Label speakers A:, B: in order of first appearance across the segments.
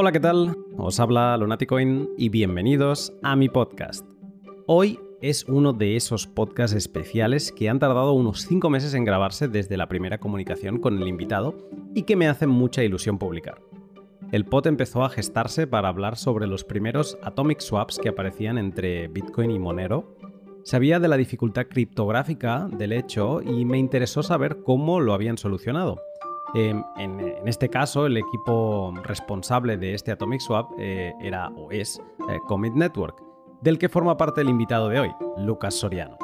A: Hola, ¿qué tal? Os habla Lunaticoin y bienvenidos a mi podcast. Hoy es uno de esos podcasts especiales que han tardado unos 5 meses en grabarse desde la primera comunicación con el invitado y que me hacen mucha ilusión publicar. El pod empezó a gestarse para hablar sobre los primeros atomic swaps que aparecían entre Bitcoin y Monero. Sabía de la dificultad criptográfica del hecho y me interesó saber cómo lo habían solucionado. Em, en, este caso, el equipo responsable de este Atomic Swap eh, era o es eh, Network, del que forma parte el invitado de hoy, Lucas Soriano.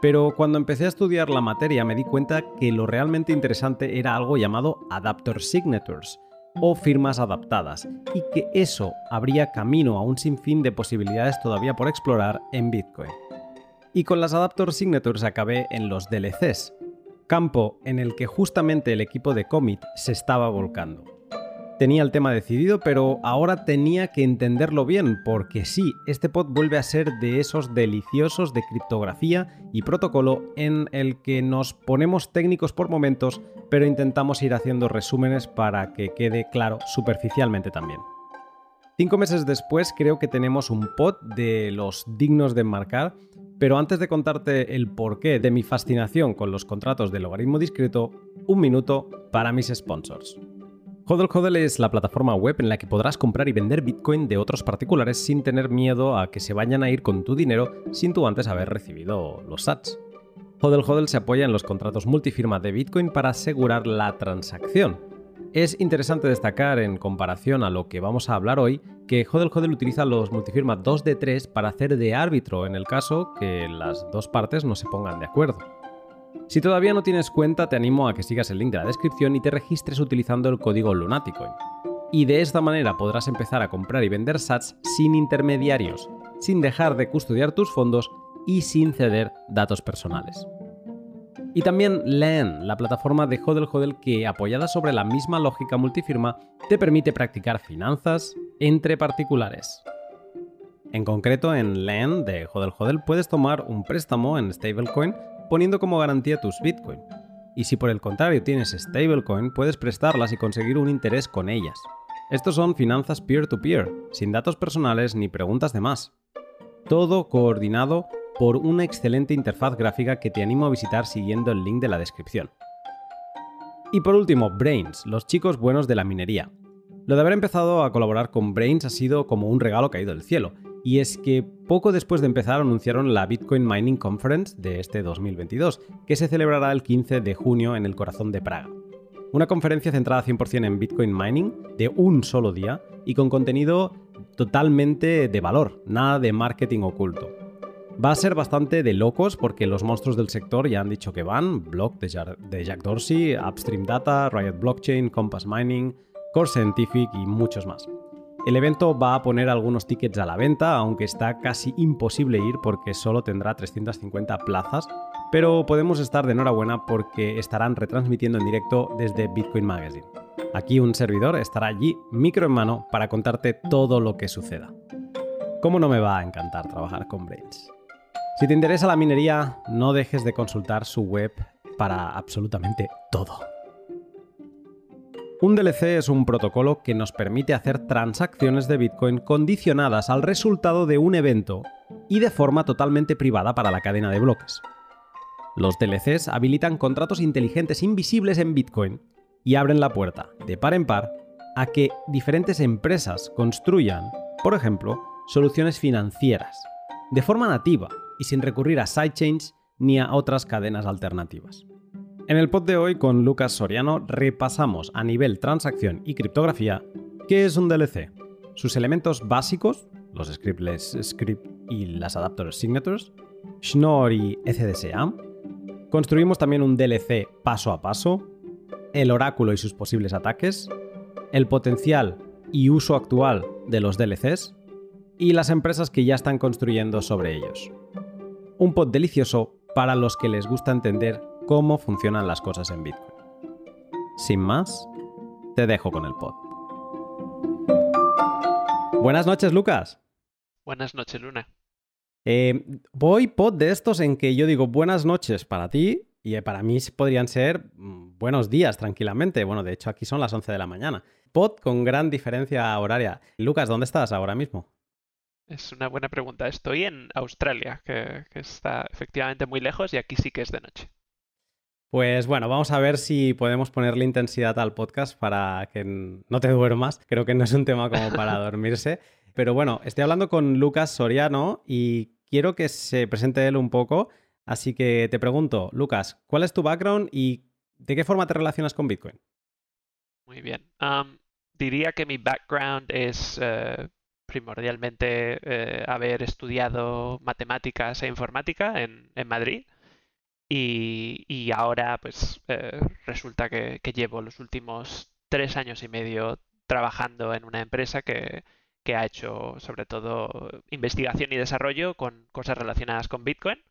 A: Pero cuando empecé a estudiar la materia me di cuenta que lo realmente interesante era algo llamado Adapter Signatures, o firmas adaptadas, y que eso abría camino a un sinfín de posibilidades todavía por explorar en Bitcoin. Y con las Adapter Signatures acabé en los DLCs, campo en el que justamente el equipo de Commit se estaba volcando. Tenía el tema decidido, pero ahora tenía que entenderlo bien, porque sí, este pod vuelve a ser de esos deliciosos de criptografía y protocolo en el que nos ponemos técnicos por momentos, pero intentamos ir haciendo resúmenes para que quede claro superficialmente también. Cinco meses después creo que tenemos un pod de los dignos de enmarcar pero antes de contarte el porqué de mi fascinación con los contratos de logaritmo discreto, un minuto para mis sponsors. Hodl Hodl es la plataforma web en la que podrás comprar y vender Bitcoin de otros particulares sin tener miedo a que se vayan a ir con tu dinero sin tú antes haber recibido los sats. Hodl Hodl se apoya en los contratos multifirma de Bitcoin para asegurar la transacción, es interesante destacar, en comparación a lo que vamos a hablar hoy, que Hodel Hodel utiliza los multifirma 2 de 3 para hacer de árbitro en el caso que las dos partes no se pongan de acuerdo. Si todavía no tienes cuenta, te animo a que sigas el link de la descripción y te registres utilizando el código Lunaticoin. Y de esta manera podrás empezar a comprar y vender sats sin intermediarios, sin dejar de custodiar tus fondos y sin ceder datos personales. Y también LEN, la plataforma de Hodel Hodel que, apoyada sobre la misma lógica multifirma, te permite practicar finanzas entre particulares. En concreto, en LEN de Hodel Hodel puedes tomar un préstamo en stablecoin poniendo como garantía tus Bitcoin. Y si por el contrario tienes stablecoin, puedes prestarlas y conseguir un interés con ellas. Estos son finanzas peer-to-peer, -peer, sin datos personales ni preguntas de más. Todo coordinado por una excelente interfaz gráfica que te animo a visitar siguiendo el link de la descripción. Y por último, Brains, los chicos buenos de la minería. Lo de haber empezado a colaborar con Brains ha sido como un regalo caído del cielo, y es que poco después de empezar anunciaron la Bitcoin Mining Conference de este 2022, que se celebrará el 15 de junio en el corazón de Praga. Una conferencia centrada 100% en Bitcoin Mining, de un solo día, y con contenido totalmente de valor, nada de marketing oculto. Va a ser bastante de locos porque los monstruos del sector ya han dicho que van, Block de Jack Dorsey, Upstream Data, Riot Blockchain, Compass Mining, Core Scientific y muchos más. El evento va a poner algunos tickets a la venta, aunque está casi imposible ir porque solo tendrá 350 plazas, pero podemos estar de enhorabuena porque estarán retransmitiendo en directo desde Bitcoin Magazine. Aquí un servidor estará allí, micro en mano, para contarte todo lo que suceda. ¿Cómo no me va a encantar trabajar con Brains? Si te interesa la minería, no dejes de consultar su web para absolutamente todo. Un DLC es un protocolo que nos permite hacer transacciones de Bitcoin condicionadas al resultado de un evento y de forma totalmente privada para la cadena de bloques. Los DLCs habilitan contratos inteligentes invisibles en Bitcoin y abren la puerta, de par en par, a que diferentes empresas construyan, por ejemplo, soluciones financieras, de forma nativa y sin recurrir a sidechains ni a otras cadenas alternativas. En el pod de hoy con Lucas Soriano repasamos a nivel transacción y criptografía qué es un DLC, sus elementos básicos, los scriptless script y las adapter signatures, Schnorr y ECDSA. Construimos también un DLC paso a paso, el oráculo y sus posibles ataques, el potencial y uso actual de los DLCs y las empresas que ya están construyendo sobre ellos un pod delicioso para los que les gusta entender cómo funcionan las cosas en Bitcoin. Sin más, te dejo con el pod. Buenas noches, Lucas.
B: Buenas noches, Luna.
A: Eh, voy pod de estos en que yo digo buenas noches para ti y para mí podrían ser mm, buenos días tranquilamente. Bueno, de hecho aquí son las 11 de la mañana. Pod con gran diferencia horaria. Lucas, ¿dónde estás ahora mismo?
B: Es una buena pregunta. Estoy en Australia, que, está efectivamente muy lejos y aquí sí que es de noche.
A: Pues bueno, vamos a ver si podemos ponerle intensidad al podcast para que no te duermas. Creo que no es un tema como para dormirse. Pero bueno, estoy hablando con Lucas Soriano y quiero que se presente él un poco. Así que te pregunto, Lucas, ¿cuál es tu background y de qué forma te relacionas con Bitcoin?
B: Muy bien. diría que mi background es eh, primordialmente eh, haber estudiado matemáticas e informática en, Madrid. Y, ahora, pues, eh, resulta que, llevo los últimos tres años y medio trabajando en una empresa que, ha hecho sobre todo investigación y desarrollo con cosas relacionadas con Bitcoin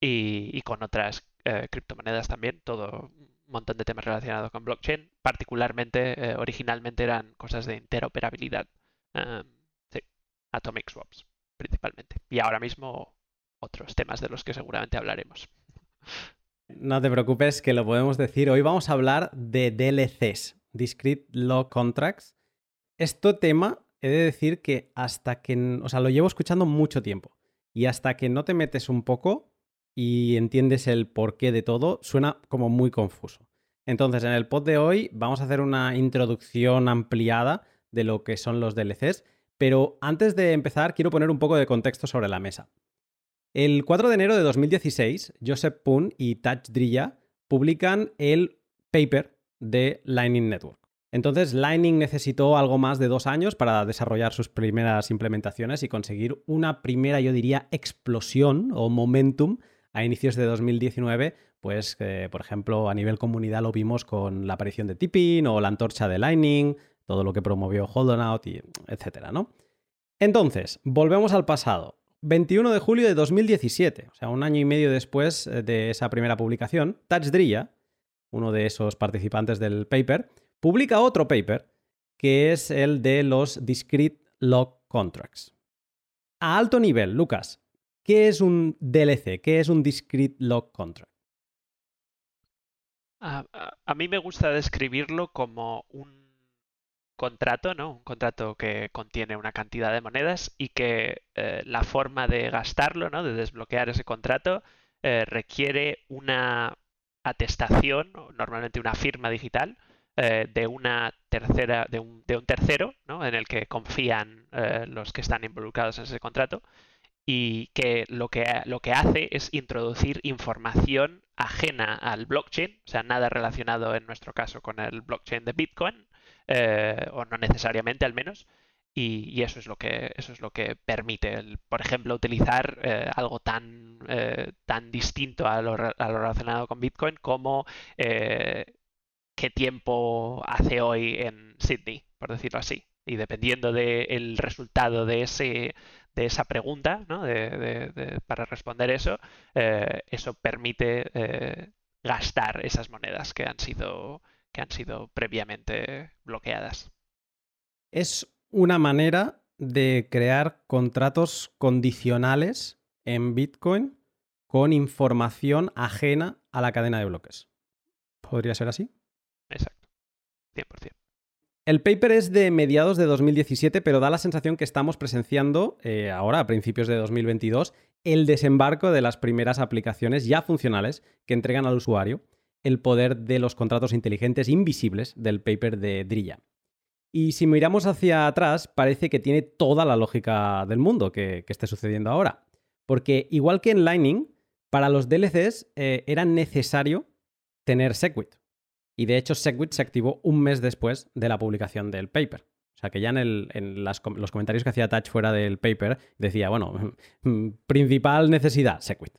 B: y, con otras eh, criptomonedas también, todo un montón de temas relacionados con blockchain, particularmente originalmente eran cosas de interoperabilidad. Em, Atomic Swaps, principalmente. Y ahora mismo otros temas de los que seguramente hablaremos.
A: No te preocupes, que lo podemos decir. Hoy vamos a hablar de DLCs, Discrete Log Contracts. Este tema, he de decir que hasta que, o sea, lo llevo escuchando mucho tiempo. Y hasta que no te metes un poco y entiendes el porqué de todo, suena como muy confuso. Entonces, en el pod de hoy vamos a hacer una introducción ampliada de lo que son los DLCs pero antes de empezar, quiero poner un poco de contexto sobre la mesa. El 4 de enero de 2016, Joseph Poon y Taj Drilla publican el paper de Lightning Network. Entonces, Lightning necesitó algo más de dos años para desarrollar sus primeras implementaciones y conseguir una primera, yo diría, explosión o momentum a inicios de 2019, pues, por ejemplo, a nivel comunidad lo vimos con la aparición de Tipping o la antorcha de Lightning, todo lo que promovió Holdonout, y etcétera, ¿no? Entonces, volvemos al pasado. 21 de julio de 2017, o sea, un año y medio después eh, de esa primera publicación, Taj uno de esos participantes del paper, publica otro paper que es el de los Discrete Log Contracts. A alto nivel, Lucas, ¿qué es un DLC? ¿Qué es un Discrete Log Contract?
B: a mí me gusta describirlo como un contrato, ¿no? Un contrato que contiene una cantidad de monedas y que eh, la forma de gastarlo, ¿no? De desbloquear ese contrato eh, requiere una atestación, normalmente una firma digital, eh, de una tercera, de un, de un tercero, ¿no? En el que confían los que están involucrados en ese contrato y que lo que, lo que hace es introducir información ajena al blockchain, o sea, nada relacionado en nuestro caso con el blockchain de Bitcoin, eh, o no necesariamente al menos, y, eso es lo que eso es lo que permite, por ejemplo, utilizar eh, algo tan, eh, tan distinto a lo, relacionado con Bitcoin como qué tiempo hace hoy en Sydney, por decirlo así. Y dependiendo del resultado de ese de esa pregunta, ¿no? para responder eso, eso permite gastar esas monedas que han sido que han sido previamente bloqueadas.
A: Es una manera de crear contratos condicionales en Bitcoin con información ajena a la cadena de bloques. ¿Podría ser así?
B: Exacto. 100%.
A: El paper es de mediados de 2017, pero da la sensación que estamos presenciando eh, ahora, a principios de 2022, el desembarco de las primeras aplicaciones ya funcionales que entregan al usuario el poder de los contratos inteligentes invisibles del paper de Drilla. Y si miramos hacia atrás, parece que tiene toda la lógica del mundo que, esté sucediendo ahora. Porque igual que en Lightning, para los DLCs eh, era necesario tener Segwit. Y de hecho, Segwit se activó un mes después de la publicación del paper. O sea que ya en, los comentarios que hacía Touch fuera del paper decía, bueno, principal necesidad, Segwit.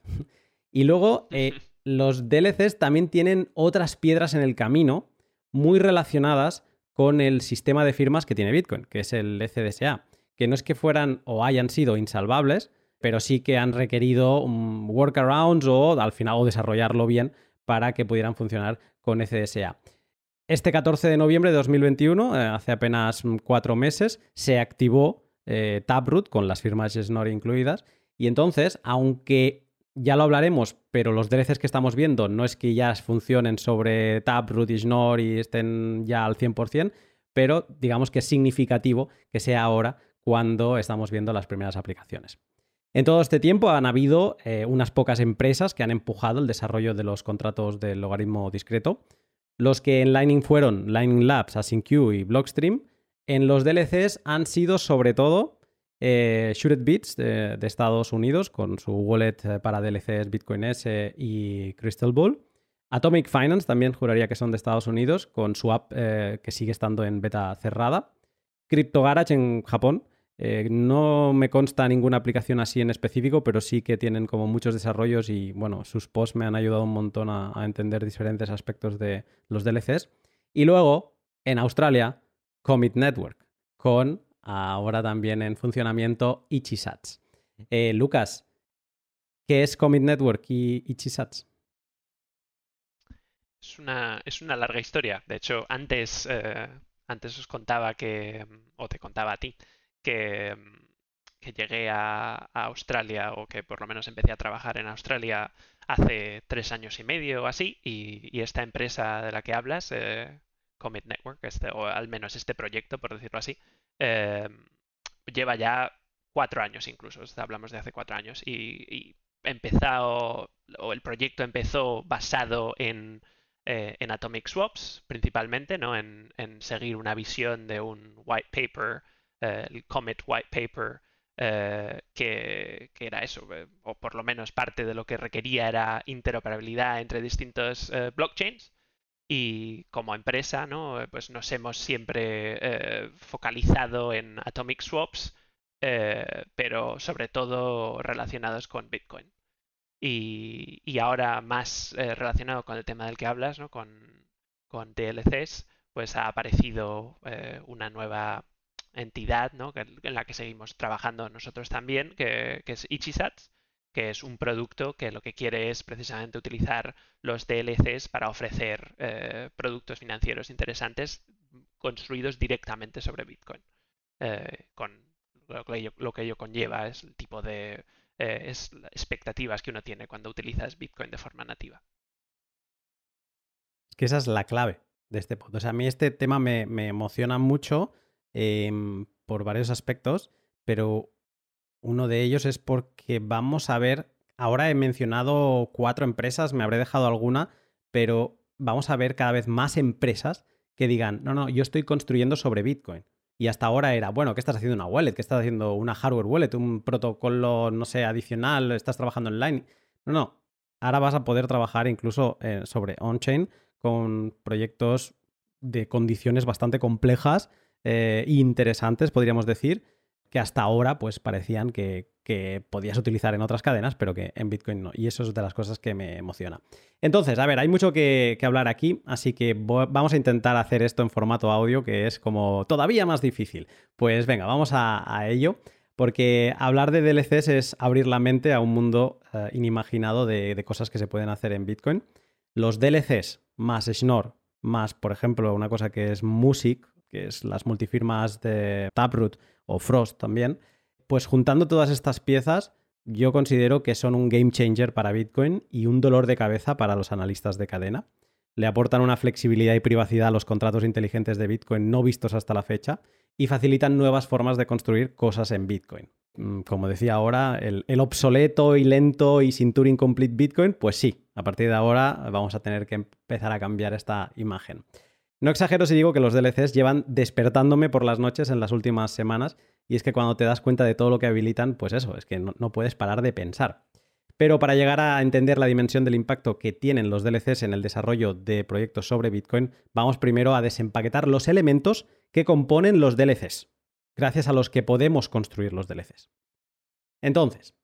A: Y luego eh, los DLCs también tienen otras piedras en el camino muy relacionadas con el sistema de firmas que tiene Bitcoin, que es el ECDSA, que no es que fueran o hayan sido insalvables, pero sí que han requerido workarounds o al final o desarrollarlo bien para que pudieran funcionar con ECDSA. Este 14 de noviembre de 2021, eh, hace apenas cuatro meses, se activó eh, Taproot con las firmas Schnorr incluidas y entonces, aunque ya lo hablaremos, pero los DLCs que estamos viendo no es que ya funcionen sobre Taproot y Schnorr y estén ya al 100%, pero digamos que es significativo que sea ahora cuando estamos viendo las primeras aplicaciones. En todo este tiempo han habido eh, unas pocas empresas que han empujado el desarrollo de los contratos del logaritmo discreto. Los que en Lightning fueron Lightning Labs, AsyncQ y Blockstream. En los DLCs han sido sobre todo eh, Bits de, Estados Unidos con su wallet eh, para DLCs Bitcoin S y Crystal Bull. Atomic Finance también juraría que son de Estados Unidos con su app que sigue estando en beta cerrada. Crypto Garage en Japón eh, no me consta ninguna aplicación así en específico, pero sí que tienen como muchos desarrollos y bueno, sus posts me han ayudado un montón a, entender diferentes aspectos de los DLCs. Y luego, en Australia, Commit Network, con ahora también en funcionamiento Ichisats. Eh, Lucas, ¿qué es Commit Network y Ichisats?
B: Es una, es una larga historia. De hecho, antes, eh, antes os contaba que, o te contaba a ti, que, llegué a, Australia o que por lo menos empecé a trabajar en Australia hace tres años y medio o así y, esta empresa de la que hablas, eh, Commit Network, este, o al menos este proyecto, por decirlo así, eh, lleva ya cuatro años incluso, hablamos de hace cuatro años y, empezado, o el proyecto empezó basado en, eh, en Atomic Swaps principalmente, ¿no? En, seguir una visión de un white paper eh, el Comet White Paper, eh, que, era eso, o por lo menos parte de lo que requería era interoperabilidad entre distintos blockchains. Y como empresa, ¿no? Pues nos hemos siempre focalizado en atomic swaps, pero sobre todo relacionados con Bitcoin. Y, ahora más relacionado con el tema del que hablas, ¿no? Con, con DLCs, pues ha aparecido una nueva entidad ¿no? en la que seguimos trabajando nosotros también, que, es Ichisats, que es un producto que lo que quiere es precisamente utilizar los DLCs para ofrecer eh, productos financieros interesantes construidos directamente sobre Bitcoin. Eh, con lo que, ello, conlleva es el tipo de eh, expectativas que uno tiene cuando utilizas Bitcoin de forma nativa.
A: Es que esa es la clave de este punto. O sea, a mí este tema me, me emociona mucho Em, por varios aspectos, pero uno de ellos es porque vamos a ver, ahora he mencionado cuatro empresas, me habré dejado alguna, pero vamos a ver cada vez más empresas que digan, no, no, yo estoy construyendo sobre Bitcoin. Y hasta ahora era, bueno, ¿qué estás haciendo una wallet? ¿Qué estás haciendo una hardware wallet? ¿Un protocolo, no sé, adicional? ¿Estás trabajando online? No, no. Ahora vas a poder trabajar incluso eh, sobre on-chain con proyectos de condiciones bastante complejas eh, interesantes, podríamos decir, que hasta ahora pues parecían que, podías utilizar en otras cadenas, pero que en Bitcoin no. Y eso es de las cosas que me emociona. Entonces, a ver, hay mucho que, hablar aquí, así que vamos a intentar hacer esto en formato audio, que es como todavía más difícil. Pues venga, vamos a, ello. Porque hablar de DLCs es abrir la mente a un mundo eh, inimaginado de, de, cosas que se pueden hacer en Bitcoin. Los DLCs más Schnorr, más, por ejemplo, una cosa que es Music, que es las multifirmas de Taproot o Frost también, pues juntando todas estas piezas, yo considero que son un game changer para Bitcoin y un dolor de cabeza para los analistas de cadena. Le aportan una flexibilidad y privacidad a los contratos inteligentes de Bitcoin no vistos hasta la fecha y facilitan nuevas formas de construir cosas en Bitcoin. Mm, como decía ahora, el, el obsoleto y lento y sin Turing Complete Bitcoin, pues sí, a partir de ahora vamos a tener que empezar a cambiar esta imagen. No exagero si digo que los DLCs llevan despertándome por las noches en las últimas semanas y es que cuando te das cuenta de todo lo que habilitan, pues eso, es que no, puedes parar de pensar. Pero para llegar a entender la dimensión del impacto que tienen los DLCs en el desarrollo de proyectos sobre Bitcoin, vamos primero a desempaquetar los elementos que componen los DLCs, gracias a los que podemos construir los DLCs. Entonces,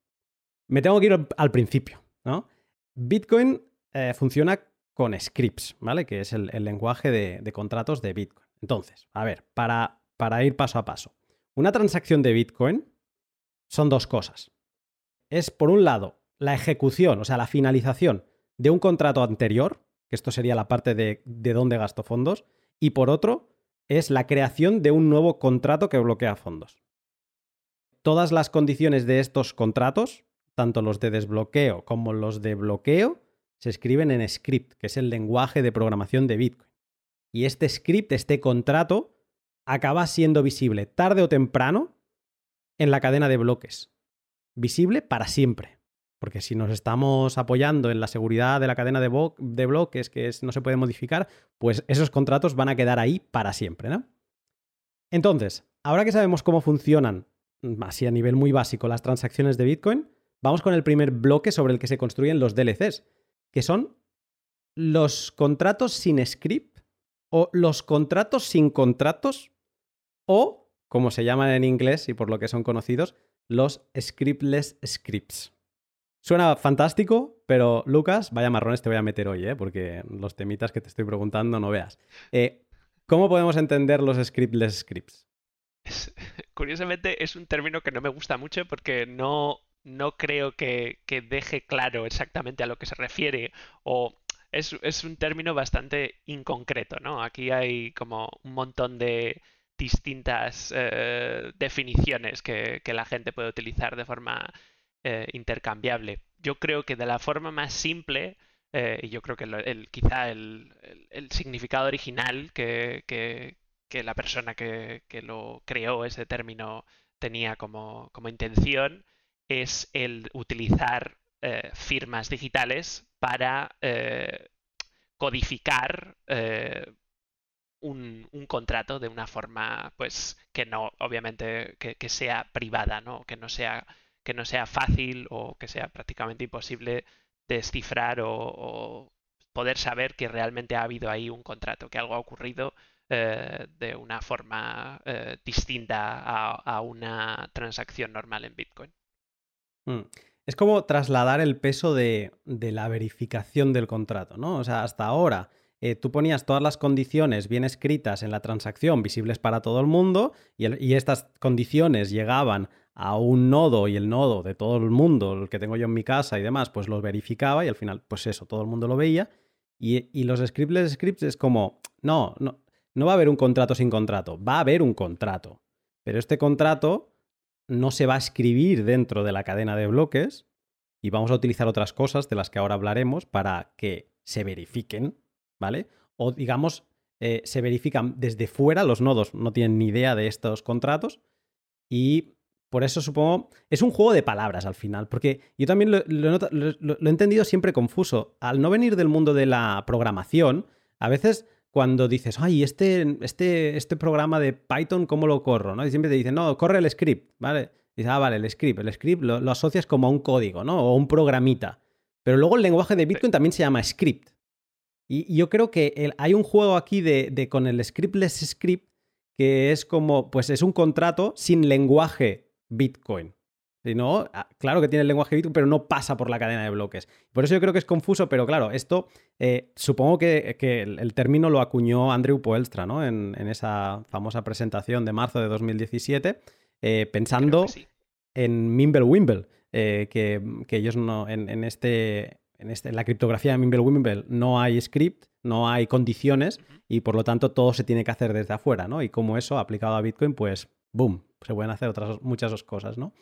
A: me tengo que ir al principio, ¿no? Bitcoin eh, funciona con scripts, ¿vale? Que es el, lenguaje de, contratos de Bitcoin. Entonces, a ver, para, ir paso a paso. Una transacción de Bitcoin son dos cosas. Es, por un lado, la ejecución, o sea, la finalización de un contrato anterior, que esto sería la parte de, de dónde gasto fondos, y por otro, es la creación de un nuevo contrato que bloquea fondos. Todas las condiciones de estos contratos tanto los de desbloqueo como los de bloqueo, se escriben en script, que es el lenguaje de programación de Bitcoin. Y este script, este contrato, acaba siendo visible tarde o temprano en la cadena de bloques. Visible para siempre. Porque si nos estamos apoyando en la seguridad de la cadena de, bloques que no se puede modificar, pues esos contratos van a quedar ahí para siempre, ¿no? Entonces, ahora que sabemos cómo funcionan, así a nivel muy básico, las transacciones de Bitcoin, vamos con el primer bloque sobre el que se construyen los DLCs, que son los contratos sin script o los contratos sin contratos o, como se llaman en inglés y por lo que son conocidos, los scriptless scripts. Suena fantástico, pero Lucas, vaya marrones te voy a meter hoy, ¿eh? porque los temitas que te estoy preguntando no veas. Eh, ¿Cómo podemos entender los scriptless scripts?
B: curiosamente es un término que no me gusta mucho porque no, no creo que, deje claro exactamente a lo que se refiere o es, un término bastante inconcreto, ¿no? Aquí hay como un montón de distintas eh, definiciones que, que, la gente puede utilizar de forma eh, intercambiable. Yo creo que de la forma más simple, eh, y yo creo que el, quizá el, significado original que, la persona que, lo creó ese término tenía como, intención, es el utilizar eh, firmas digitales para codificar un, un, contrato de una forma, pues, que no, obviamente, que, sea privada, ¿no? Que no sea que no sea fácil o que sea prácticamente imposible descifrar o, poder saber que realmente ha habido ahí un contrato, que algo ha ocurrido eh, de una forma eh, distinta a, una transacción normal en Bitcoin.
A: Mm. Es como trasladar el peso de, la verificación del contrato, ¿no? O sea, hasta ahora eh, tú ponías todas las condiciones bien escritas en la transacción, visibles para todo el mundo, y estas condiciones llegaban a un nodo y el nodo de todo el mundo, el que tengo yo en mi casa y demás, pues los verificaba y al final, pues eso, todo el mundo lo veía. Y, los scriptless scripts es como, no, no, no va a haber un contrato sin contrato, va a haber un contrato. Pero este contrato no se va a escribir dentro de la cadena de bloques y vamos a utilizar otras cosas de las que ahora hablaremos para que se verifiquen, ¿vale? O digamos, eh, se verifican desde fuera, los nodos no tienen ni idea de estos contratos y por eso supongo. Es un juego de palabras al final, porque yo también lo, he entendido siempre confuso. Al no venir del mundo de la programación, a veces cuando dices, ay, este, este, este programa de Python, ¿cómo lo corro? ¿no? Y siempre te dicen, no, corre el script, ¿vale? Y dices, ah, vale, el script. El script lo, asocias como a un código, ¿no? O un programita. Pero luego el lenguaje de Bitcoin también se llama script. Y, yo creo que hay un juego aquí de, de, con el scriptless script que es como, pues es un contrato sin lenguaje Bitcoin. Si no, ah, claro que tiene el lenguaje Bitcoin, pero no pasa por la cadena de bloques. Por eso yo creo que es confuso, pero claro, esto eh, supongo que, el, término lo acuñó Andrew Poelstra, ¿no? En, esa famosa presentación de marzo de 2017, eh, pensando en Mimblewimble, eh, que, que, ellos no, en, este, en, este, en la criptografía de Mimblewimble no hay script, no hay condiciones y por lo tanto todo se tiene que hacer desde afuera, ¿no? Y como eso aplicado a Bitcoin, pues, boom, se pueden hacer otras muchas cosas, ¿no?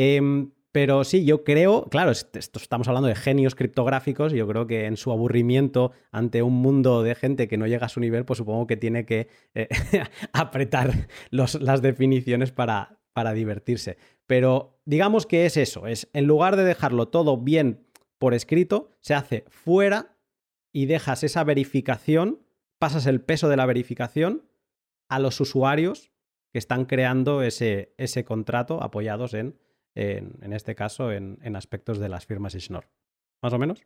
A: Em, pero sí, yo creo, claro, estamos hablando de genios criptográficos, yo creo que en su aburrimiento ante un mundo de gente que no llega a su nivel, pues supongo que tiene que eh, apretar las definiciones para, para divertirse. Pero digamos que es eso, es en lugar de dejarlo todo bien por escrito, se hace fuera y dejas esa verificación, pasas el peso de la verificación a los usuarios que están creando ese, ese contrato apoyados en, en, este caso, en, aspectos de las firmas Schnorr. ¿Más o menos?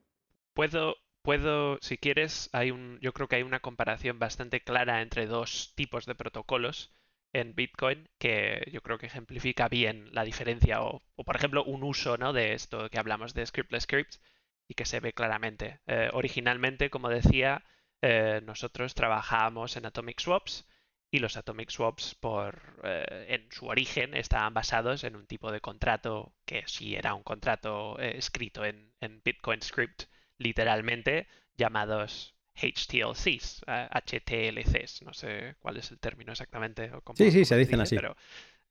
B: Puedo, puedo, si quieres, hay un, yo creo que hay una comparación bastante clara entre dos tipos de protocolos en Bitcoin que yo creo que ejemplifica bien la diferencia o, por ejemplo, un uso ¿no? de esto que hablamos de scriptless scripts y que se ve claramente. Eh, originalmente, como decía, eh, nosotros trabajábamos en Atomic Swaps y los atomic swaps por eh, en su origen estaban basados en un tipo de contrato que sí era un contrato eh, escrito en, Bitcoin script literalmente llamados HTLCs, HTLCs, no sé cuál es el término exactamente.
A: sí, sí, se dicen así.
B: Pero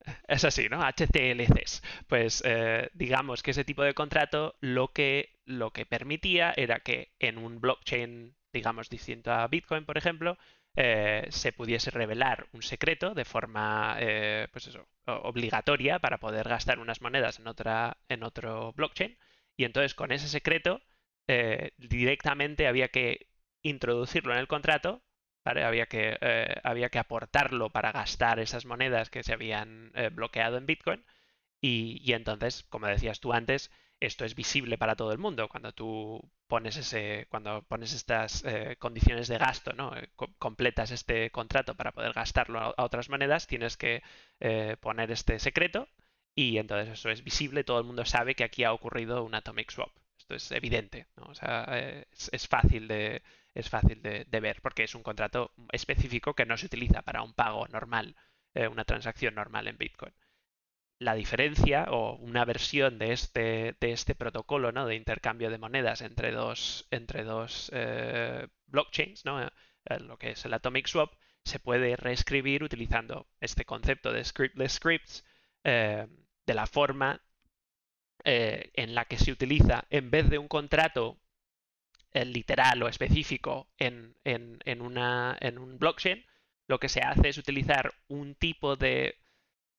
B: Es así, ¿no? HTLCs. Pues eh, digamos que ese tipo de contrato lo que, lo que permitía era que en un blockchain, digamos, distinto a Bitcoin, por ejemplo, eh, se pudiese revelar un secreto de forma, eh, pues eso, obligatoria para poder gastar unas monedas en, otra, en otro blockchain. Y entonces con ese secreto directamente había que introducirlo en el contrato había que, eh, había que aportarlo para gastar esas monedas que se habían eh, bloqueado en Bitcoin. Y, entonces, como decías tú antes, esto es visible para todo el mundo. Cuando tú pones ese, cuando pones estas eh, condiciones de gasto, ¿no? completas este contrato para poder gastarlo a, otras monedas, tienes que poner este secreto y entonces eso es visible, todo el mundo sabe que aquí ha ocurrido un atomic swap. Esto es evidente, O sea, es fácil de, es fácil de, ver porque es un contrato específico que no se utiliza para un pago normal, eh, una transacción normal en Bitcoin. La diferencia o una versión de este, de este protocolo ¿no? de intercambio de monedas entre dos, entre dos eh, blockchains, ¿no? Eh, lo que es el Atomic Swap, se puede reescribir utilizando este concepto de scriptless scripts de la forma en la que se utiliza en vez de un contrato literal o específico en, en, una, en un blockchain, lo que se hace es utilizar un tipo de...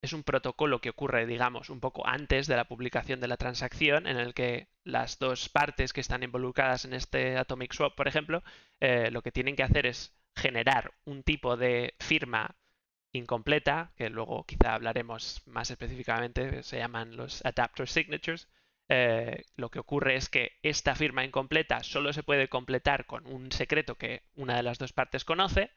B: Es un protocolo que ocurre, digamos, un poco antes de la publicación de la transacción, en el que las dos partes que están involucradas en este Atomic Swap, por ejemplo, eh, lo que tienen que hacer es generar un tipo de firma incompleta, que luego quizá hablaremos más específicamente, se llaman los adapter signatures, eh, lo que ocurre es que esta firma incompleta solo se puede completar con un secreto que una de las dos partes conoce.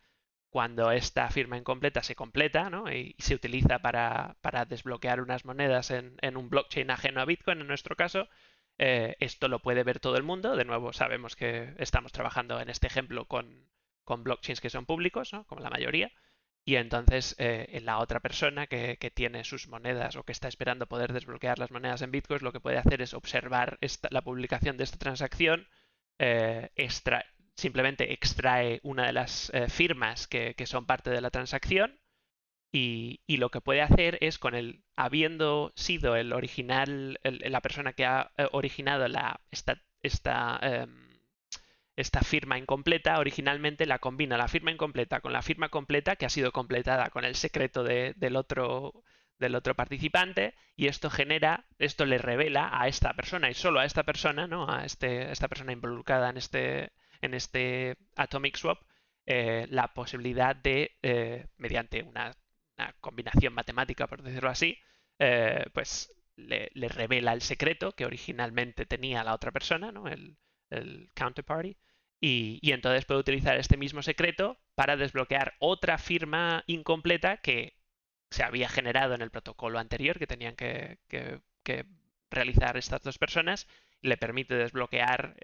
B: Cuando esta firma incompleta se completa y, se utiliza para, desbloquear unas monedas en, un blockchain ajeno a Bitcoin, en nuestro caso, eh, esto lo puede ver todo el mundo. De nuevo, sabemos que estamos trabajando en este ejemplo con, blockchains que son públicos, como la mayoría. Y entonces eh, la otra persona que, tiene sus monedas o que está esperando poder desbloquear las monedas en Bitcoin lo que puede hacer es observar la publicación de esta transacción, eh, simplemente extrae una de las eh, firmas que, son parte de la transacción y, lo que puede hacer es con el, habiendo sido el original, la persona que ha originado la, esta, esta em, esta firma incompleta originalmente la combina la firma incompleta con la firma completa que ha sido completada con el secreto del, otro, del otro participante y esto genera, esto le revela a esta persona y solo a esta persona, ¿no? a, este, esta persona involucrada en este, en este Atomic Swap, eh, la posibilidad de, eh, mediante una, combinación matemática, por decirlo así, eh, pues le, revela el secreto que originalmente tenía la otra persona, ¿no? el, el counterparty, y, entonces puedo utilizar este mismo secreto para desbloquear otra firma incompleta que se había generado en el protocolo anterior que tenían que, realizar estas dos personas le permite desbloquear,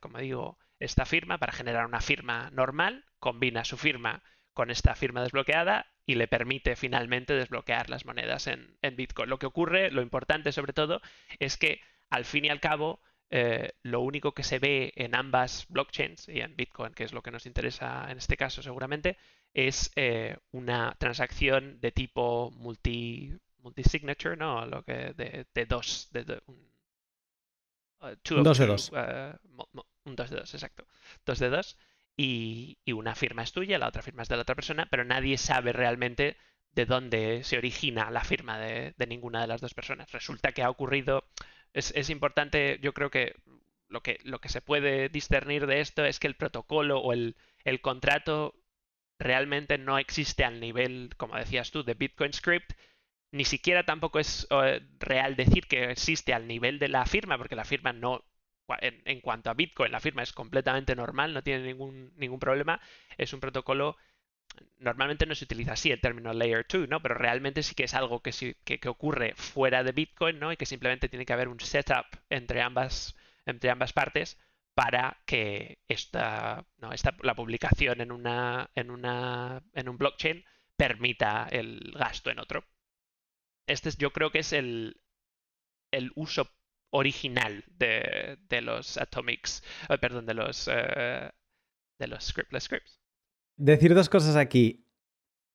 B: como digo, esta firma para generar una firma normal, combina su firma con esta firma desbloqueada y le permite finalmente desbloquear las monedas en Bitcoin. Lo que ocurre, lo importante sobre todo, es que al fin y al cabo eh, lo único que se ve en ambas blockchains y en Bitcoin, que es lo que nos interesa en este caso seguramente, es eh, una transacción de tipo multi signature ¿no? Lo que de, dos, de, un,
A: uh, dos.
B: Uh, un dos de dos, exacto. Dos de dos. Y, una firma es tuya, la otra firma es de la otra persona, pero nadie sabe realmente de dónde se origina la firma de, de ninguna de las dos personas. Resulta que ha ocurrido es, importante, yo creo que lo, que lo que se puede discernir de esto es que el protocolo o el, contrato realmente no existe al nivel, como decías tú, de Bitcoin Script. Ni siquiera tampoco es eh, real decir que existe al nivel de la firma, porque la firma no, en, cuanto a Bitcoin, la firma es completamente normal, no tiene ningún, ningún problema. Es un protocolo normalmente no se utiliza así el término layer 2, ¿no? Pero realmente sí que es algo que, que, ocurre fuera de Bitcoin, ¿no? Y que simplemente tiene que haber un setup entre ambas, entre ambas partes para que esta, no, esta, la publicación en, una, en, una, en un blockchain permita el gasto en otro. Este es, yo creo que es el, el uso original de, de los atomics, eh, perdón, de los, eh, de los scriptless scripts.
A: Decir dos cosas aquí.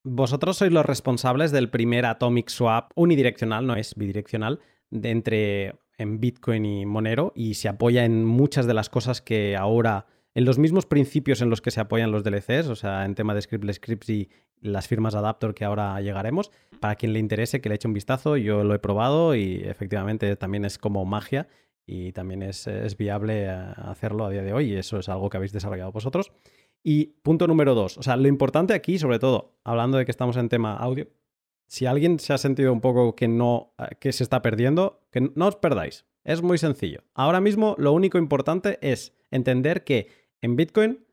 A: vosotros sois los responsables del primer Atomic Swap unidireccional, no es bidireccional, de entre en Bitcoin y Monero y se apoya en muchas de las cosas que ahora, en los mismos principios en los que se apoyan los DLCs, o sea, en tema de scriptless scripts y las firmas Adaptor que ahora llegaremos. Para quien le interese, que le eche un vistazo, yo lo he probado y efectivamente también es como magia y también es, es viable eh, hacerlo a día de hoy y eso es algo que habéis desarrollado vosotros. Y punto número dos, o sea, lo importante aquí, sobre todo, hablando de que estamos en tema audio, si alguien se ha sentido un poco que no, eh, que se está perdiendo, que no os perdáis. Es muy sencillo. Ahora mismo lo único importante es entender que en Bitcoin,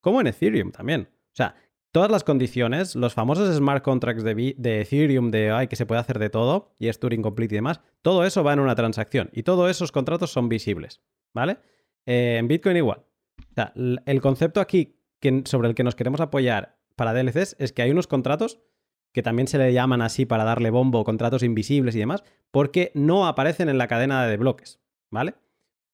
A: como en Ethereum también, o sea, todas las condiciones, los famosos smart contracts de, Ethereum, de ay, que se puede hacer de todo, y es Turing Complete y demás, todo eso va en una transacción y todos esos contratos son visibles, ¿vale? Eh, en Bitcoin igual. O sea, el concepto aquí sobre el que nos queremos apoyar para DLCs es que hay unos contratos que también se le llaman así para darle bombo, contratos invisibles y demás, porque no aparecen en la cadena de bloques, ¿vale?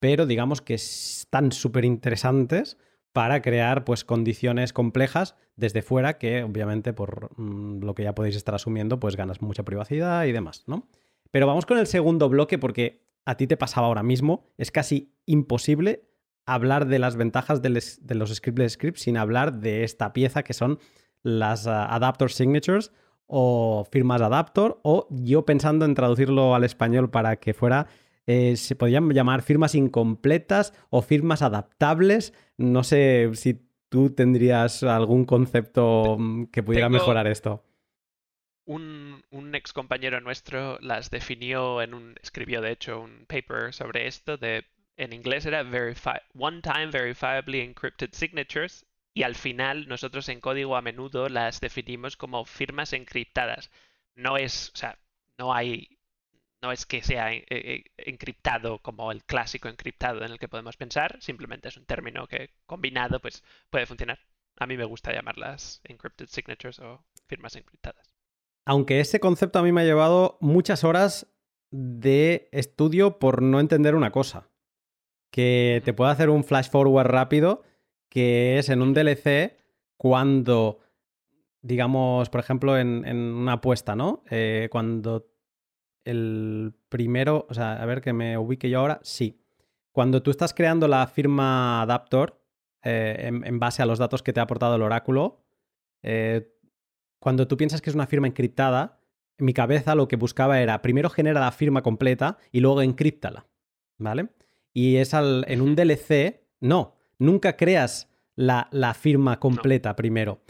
A: Pero digamos que están súper interesantes para crear pues condiciones complejas desde fuera que obviamente por mm, lo que ya podéis estar asumiendo pues ganas mucha privacidad y demás, ¿no? Pero vamos con el segundo bloque porque a ti te pasaba ahora mismo, es casi imposible hablar de las ventajas de, los scriptless scripts sin hablar de esta pieza que son las ah, adapter signatures o firmas adapter o yo pensando en traducirlo al español para que fuera eh, se podrían llamar firmas incompletas o firmas adaptables. No sé si tú tendrías algún concepto mm, que pudiera mejorar esto.
B: Un, un, ex compañero nuestro las definió en un, escribió de hecho un paper sobre esto de en inglés era one time verifiably encrypted signatures y al final nosotros en código a menudo las definimos como firmas encriptadas. No es, o sea, no hay, no es que sea eh, eh, encriptado como el clásico encriptado en el que podemos pensar, simplemente es un término que combinado pues puede funcionar. A mí me gusta llamarlas encrypted signatures o firmas encriptadas.
A: Aunque ese concepto a mí me ha llevado muchas horas de estudio por no entender una cosa que te puedo hacer un flash forward rápido, que es en un DLC cuando, digamos, por ejemplo, en, una apuesta, ¿no? Eh, cuando el primero, o sea, a ver que me ubique yo ahora, sí. Cuando tú estás creando la firma Adaptor eh, en, base a los datos que te ha aportado el oráculo, eh, cuando tú piensas que es una firma encriptada, en mi cabeza lo que buscaba era primero genera la firma completa y luego encriptala, ¿vale? y es al, en un DLC, no, nunca creas la, la firma completa primero.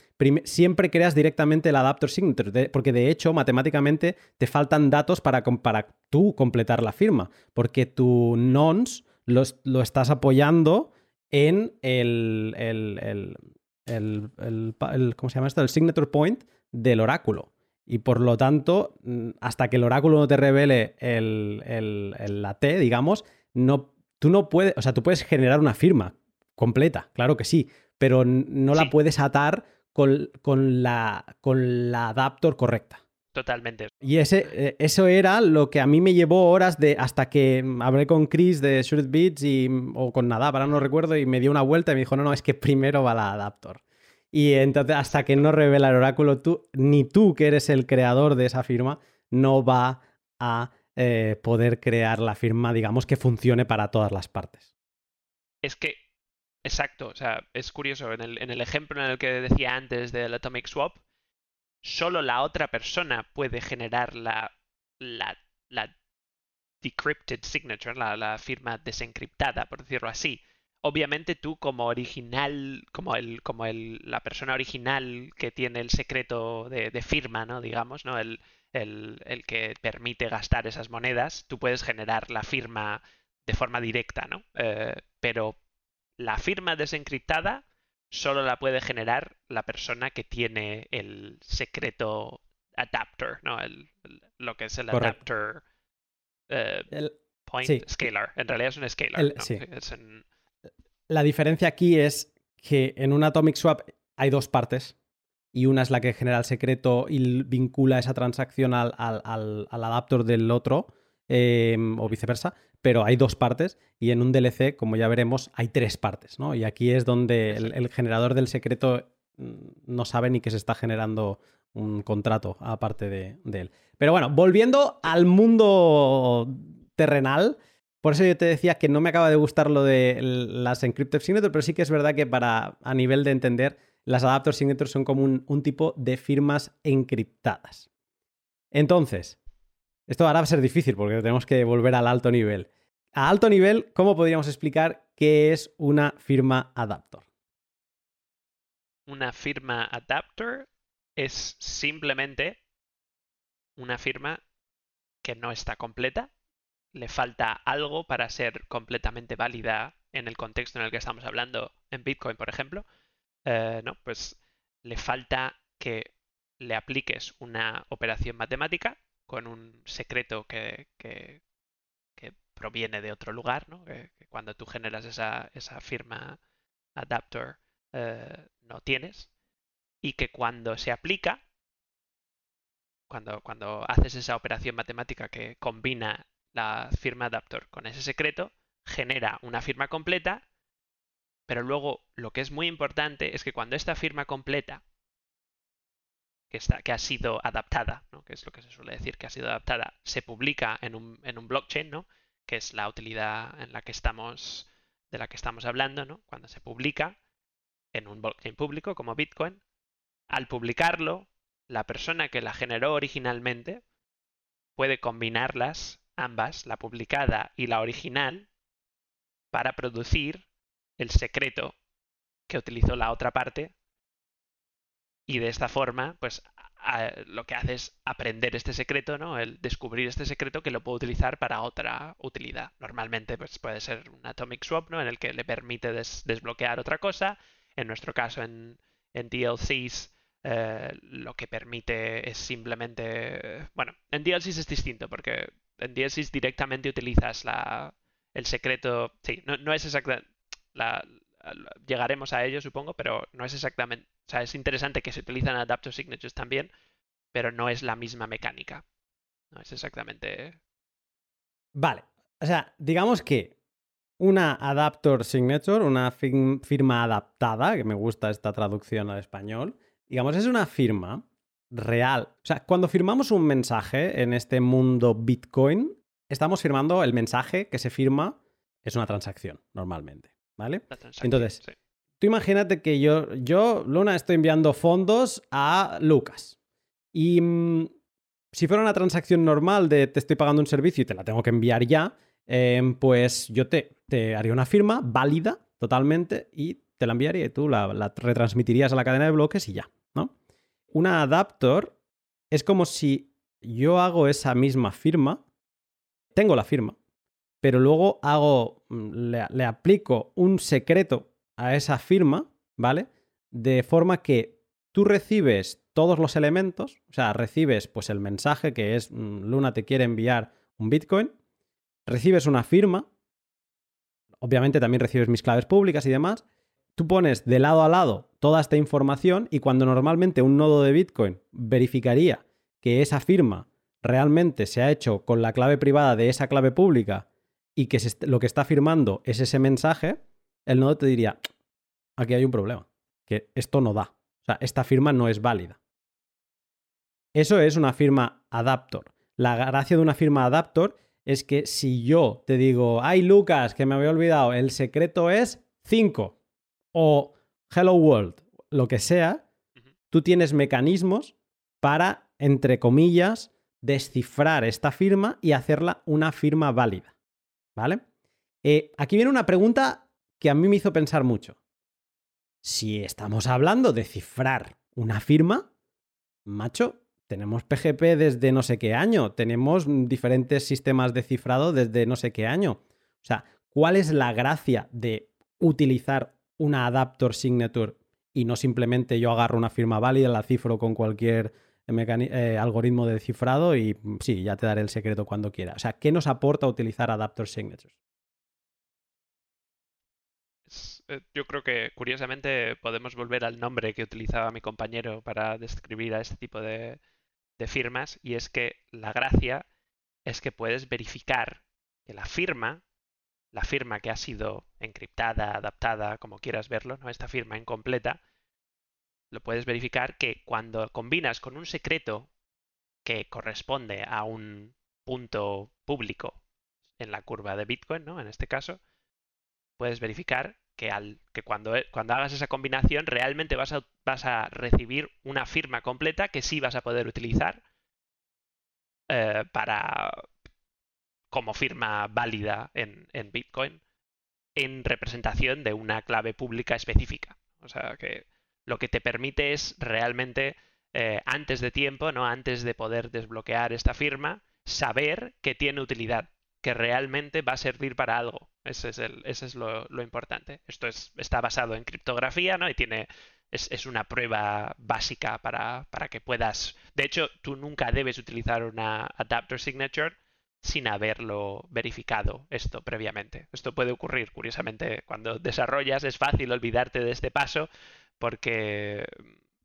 A: siempre creas directamente el adapter signature, porque de hecho matemáticamente te faltan datos para, para tú completar la firma, porque tu nonce lo, lo estás apoyando en el, el, el, ¿cómo se llama esto? El signature point del oráculo. Y por lo tanto, mm, hasta que el oráculo no te revele el, la T, digamos, no, tú no puedes, o sea, tú puedes generar una firma completa, claro que sí, pero no la puedes atar con, con, la, con la adapter correcta.
B: Totalmente.
A: Y ese, eh, eso era lo que a mí me llevó horas de hasta que hablé con Chris de Short Beats y, o con Nadab, ahora no recuerdo, y me dio una vuelta y me dijo, no, no, es que primero va la adapter. Y entonces, hasta que no revela el oráculo, tú, ni tú que eres el creador de esa firma, no va a eh, poder crear la firma, digamos, que funcione para todas las partes.
B: Es que, exacto, o sea, es curioso, en el, ejemplo en el que decía antes del Atomic Swap, solo la otra persona puede generar la, la, la decrypted signature, la, la, firma desencriptada, por decirlo así. Obviamente tú como original, como el, como el, la persona original que tiene el secreto de, de firma, ¿no? Digamos, ¿no? El, el, que permite gastar esas monedas, tú puedes generar la firma de forma directa, ¿no? Eh, pero la firma desencriptada solo la puede generar la persona que tiene el secreto adapter, ¿no? lo que es el adapter eh, point scalar. En realidad es un scalar.
A: La diferencia aquí es que en un Atomic Swap hay dos partes y una es la que genera el secreto y vincula esa transacción al, al, adapter del otro, em, o viceversa, pero hay dos partes y en un DLC, como ya veremos, hay tres partes, ¿no? Y aquí es donde el, generador del secreto mm, no sabe ni que se está generando un contrato aparte de, él. Pero bueno, volviendo al mundo terrenal, por eso yo te decía que no me acaba de gustar lo de las encrypted signatures, pero sí que es verdad que para a nivel de entender, las adapter signatures son como un, tipo de firmas encriptadas. Entonces, esto ahora va a ser difícil porque tenemos que volver al alto nivel. A alto nivel, ¿cómo podríamos explicar qué es una firma adapter?
B: Una firma adapter es simplemente una firma que no está completa, le falta algo para ser completamente válida en el contexto en el que estamos hablando en Bitcoin, por ejemplo, eh, no, pues le falta que le apliques una operación matemática con un secreto que, que, proviene de otro lugar, ¿no? Que, cuando tú generas esa, esa firma adapter eh, no tienes y que cuando se aplica, cuando, cuando haces esa operación matemática que combina la firma adapter con ese secreto, genera una firma completa, pero luego lo que es muy importante es que cuando esta firma completa, que, está, que ha sido adaptada, ¿no? que es lo que se suele decir que ha sido adaptada, se publica en un, en un blockchain, ¿no? que es la utilidad en la que estamos, de la que estamos hablando, ¿no? cuando se publica en un blockchain público como Bitcoin, al publicarlo, la persona que la generó originalmente puede combinarlas, ambas, la publicada y la original, para producir el secreto que utilizó la otra parte y de esta forma, pues lo que hace es aprender este secreto, ¿no? El descubrir este secreto que lo puede utilizar para otra utilidad. Normalmente, pues puede ser un atomic swap, ¿no? En el que le permite desbloquear otra cosa. En nuestro caso, en, en DLCs, eh, lo que permite es simplemente... Bueno, en DLCs es distinto porque en DLCs directamente utilizas la, el secreto... Sí, no, es exactamente... llegaremos a ello, supongo, pero no es exactamente... O sea, es interesante que se utilizan adapter signatures también, pero no es la misma mecánica. No es exactamente...
A: Vale. O sea, digamos que una adapter signature, una firma adaptada, que me gusta esta traducción al español, digamos, es una firma real. O sea, cuando firmamos un mensaje en este mundo Bitcoin, estamos firmando el mensaje que se firma, es una transacción normalmente, ¿vale? Entonces, tú imagínate que yo, yo, Luna, estoy enviando fondos a Lucas. Y mm, si fuera una transacción normal de te estoy pagando un servicio y te la tengo que enviar ya, em, pues yo te, haría una firma válida totalmente y te la enviaría y tú la retransmitirías a la cadena de bloques y ya. ¿no? Una adapter es como si yo hago esa misma firma, tengo la firma, pero luego hago, mm, le, aplico un secreto a esa firma, ¿vale? De forma que tú recibes todos los elementos, o sea, recibes pues el mensaje que es mm, Luna te quiere enviar un Bitcoin, recibes una firma, obviamente también recibes mis claves públicas y demás, tú pones de lado a lado toda esta información y cuando normalmente un nodo de Bitcoin verificaría que esa firma realmente se ha hecho con la clave privada de esa clave pública y que lo que está firmando es ese mensaje, el nodo te diría, aquí hay un problema, que esto no da. O sea, esta firma no es válida. Eso es una firma adaptor. La gracia de una firma adaptor es que si yo te digo, ay Lucas, que me había olvidado, el secreto es 5 o Hello World, lo que sea, tú tienes mecanismos para, entre comillas, descifrar esta firma y hacerla una firma válida. ¿Vale? Eh, aquí viene una pregunta que a mí me hizo pensar mucho. Si estamos hablando de cifrar una firma, macho, tenemos PGP desde no sé qué año, tenemos diferentes sistemas de cifrado desde no sé qué año. O sea, ¿cuál es la gracia de utilizar una adapter signature y no simplemente yo agarro una firma válida, la cifro con cualquier eh, algoritmo de cifrado y mm, sí, ya te daré el secreto cuando quiera. O sea, ¿qué nos aporta utilizar adapter signatures?
B: Yo creo que curiosamente podemos volver al nombre que utilizaba mi compañero para describir a este tipo de firmas y es que la gracia es que puedes verificar que la firma la firma que ha sido encriptada, adaptada, como quieras verlo, ¿no? esta firma incompleta, lo puedes verificar que cuando combinas con un secreto que corresponde a un punto público en la curva de Bitcoin, ¿no? En este caso, puedes verificar que, cuando, cuando hagas esa combinación realmente vas a, vas a recibir una firma completa que sí vas a poder utilizar eh, para como firma válida en, en Bitcoin en representación de una clave pública específica. O sea que lo que te permite es realmente eh, antes de tiempo, ¿no? Antes de poder desbloquear esta firma, saber que tiene utilidad, que realmente va a servir para algo. Ese es, el, ese es lo, importante. Esto es, está basado en criptografía, ¿no? Y tiene. Es, es una prueba básica para, para que puedas. De hecho, tú nunca debes utilizar una adapter signature sin haberlo verificado esto previamente. Esto puede ocurrir, curiosamente, cuando desarrollas es fácil olvidarte de este paso porque,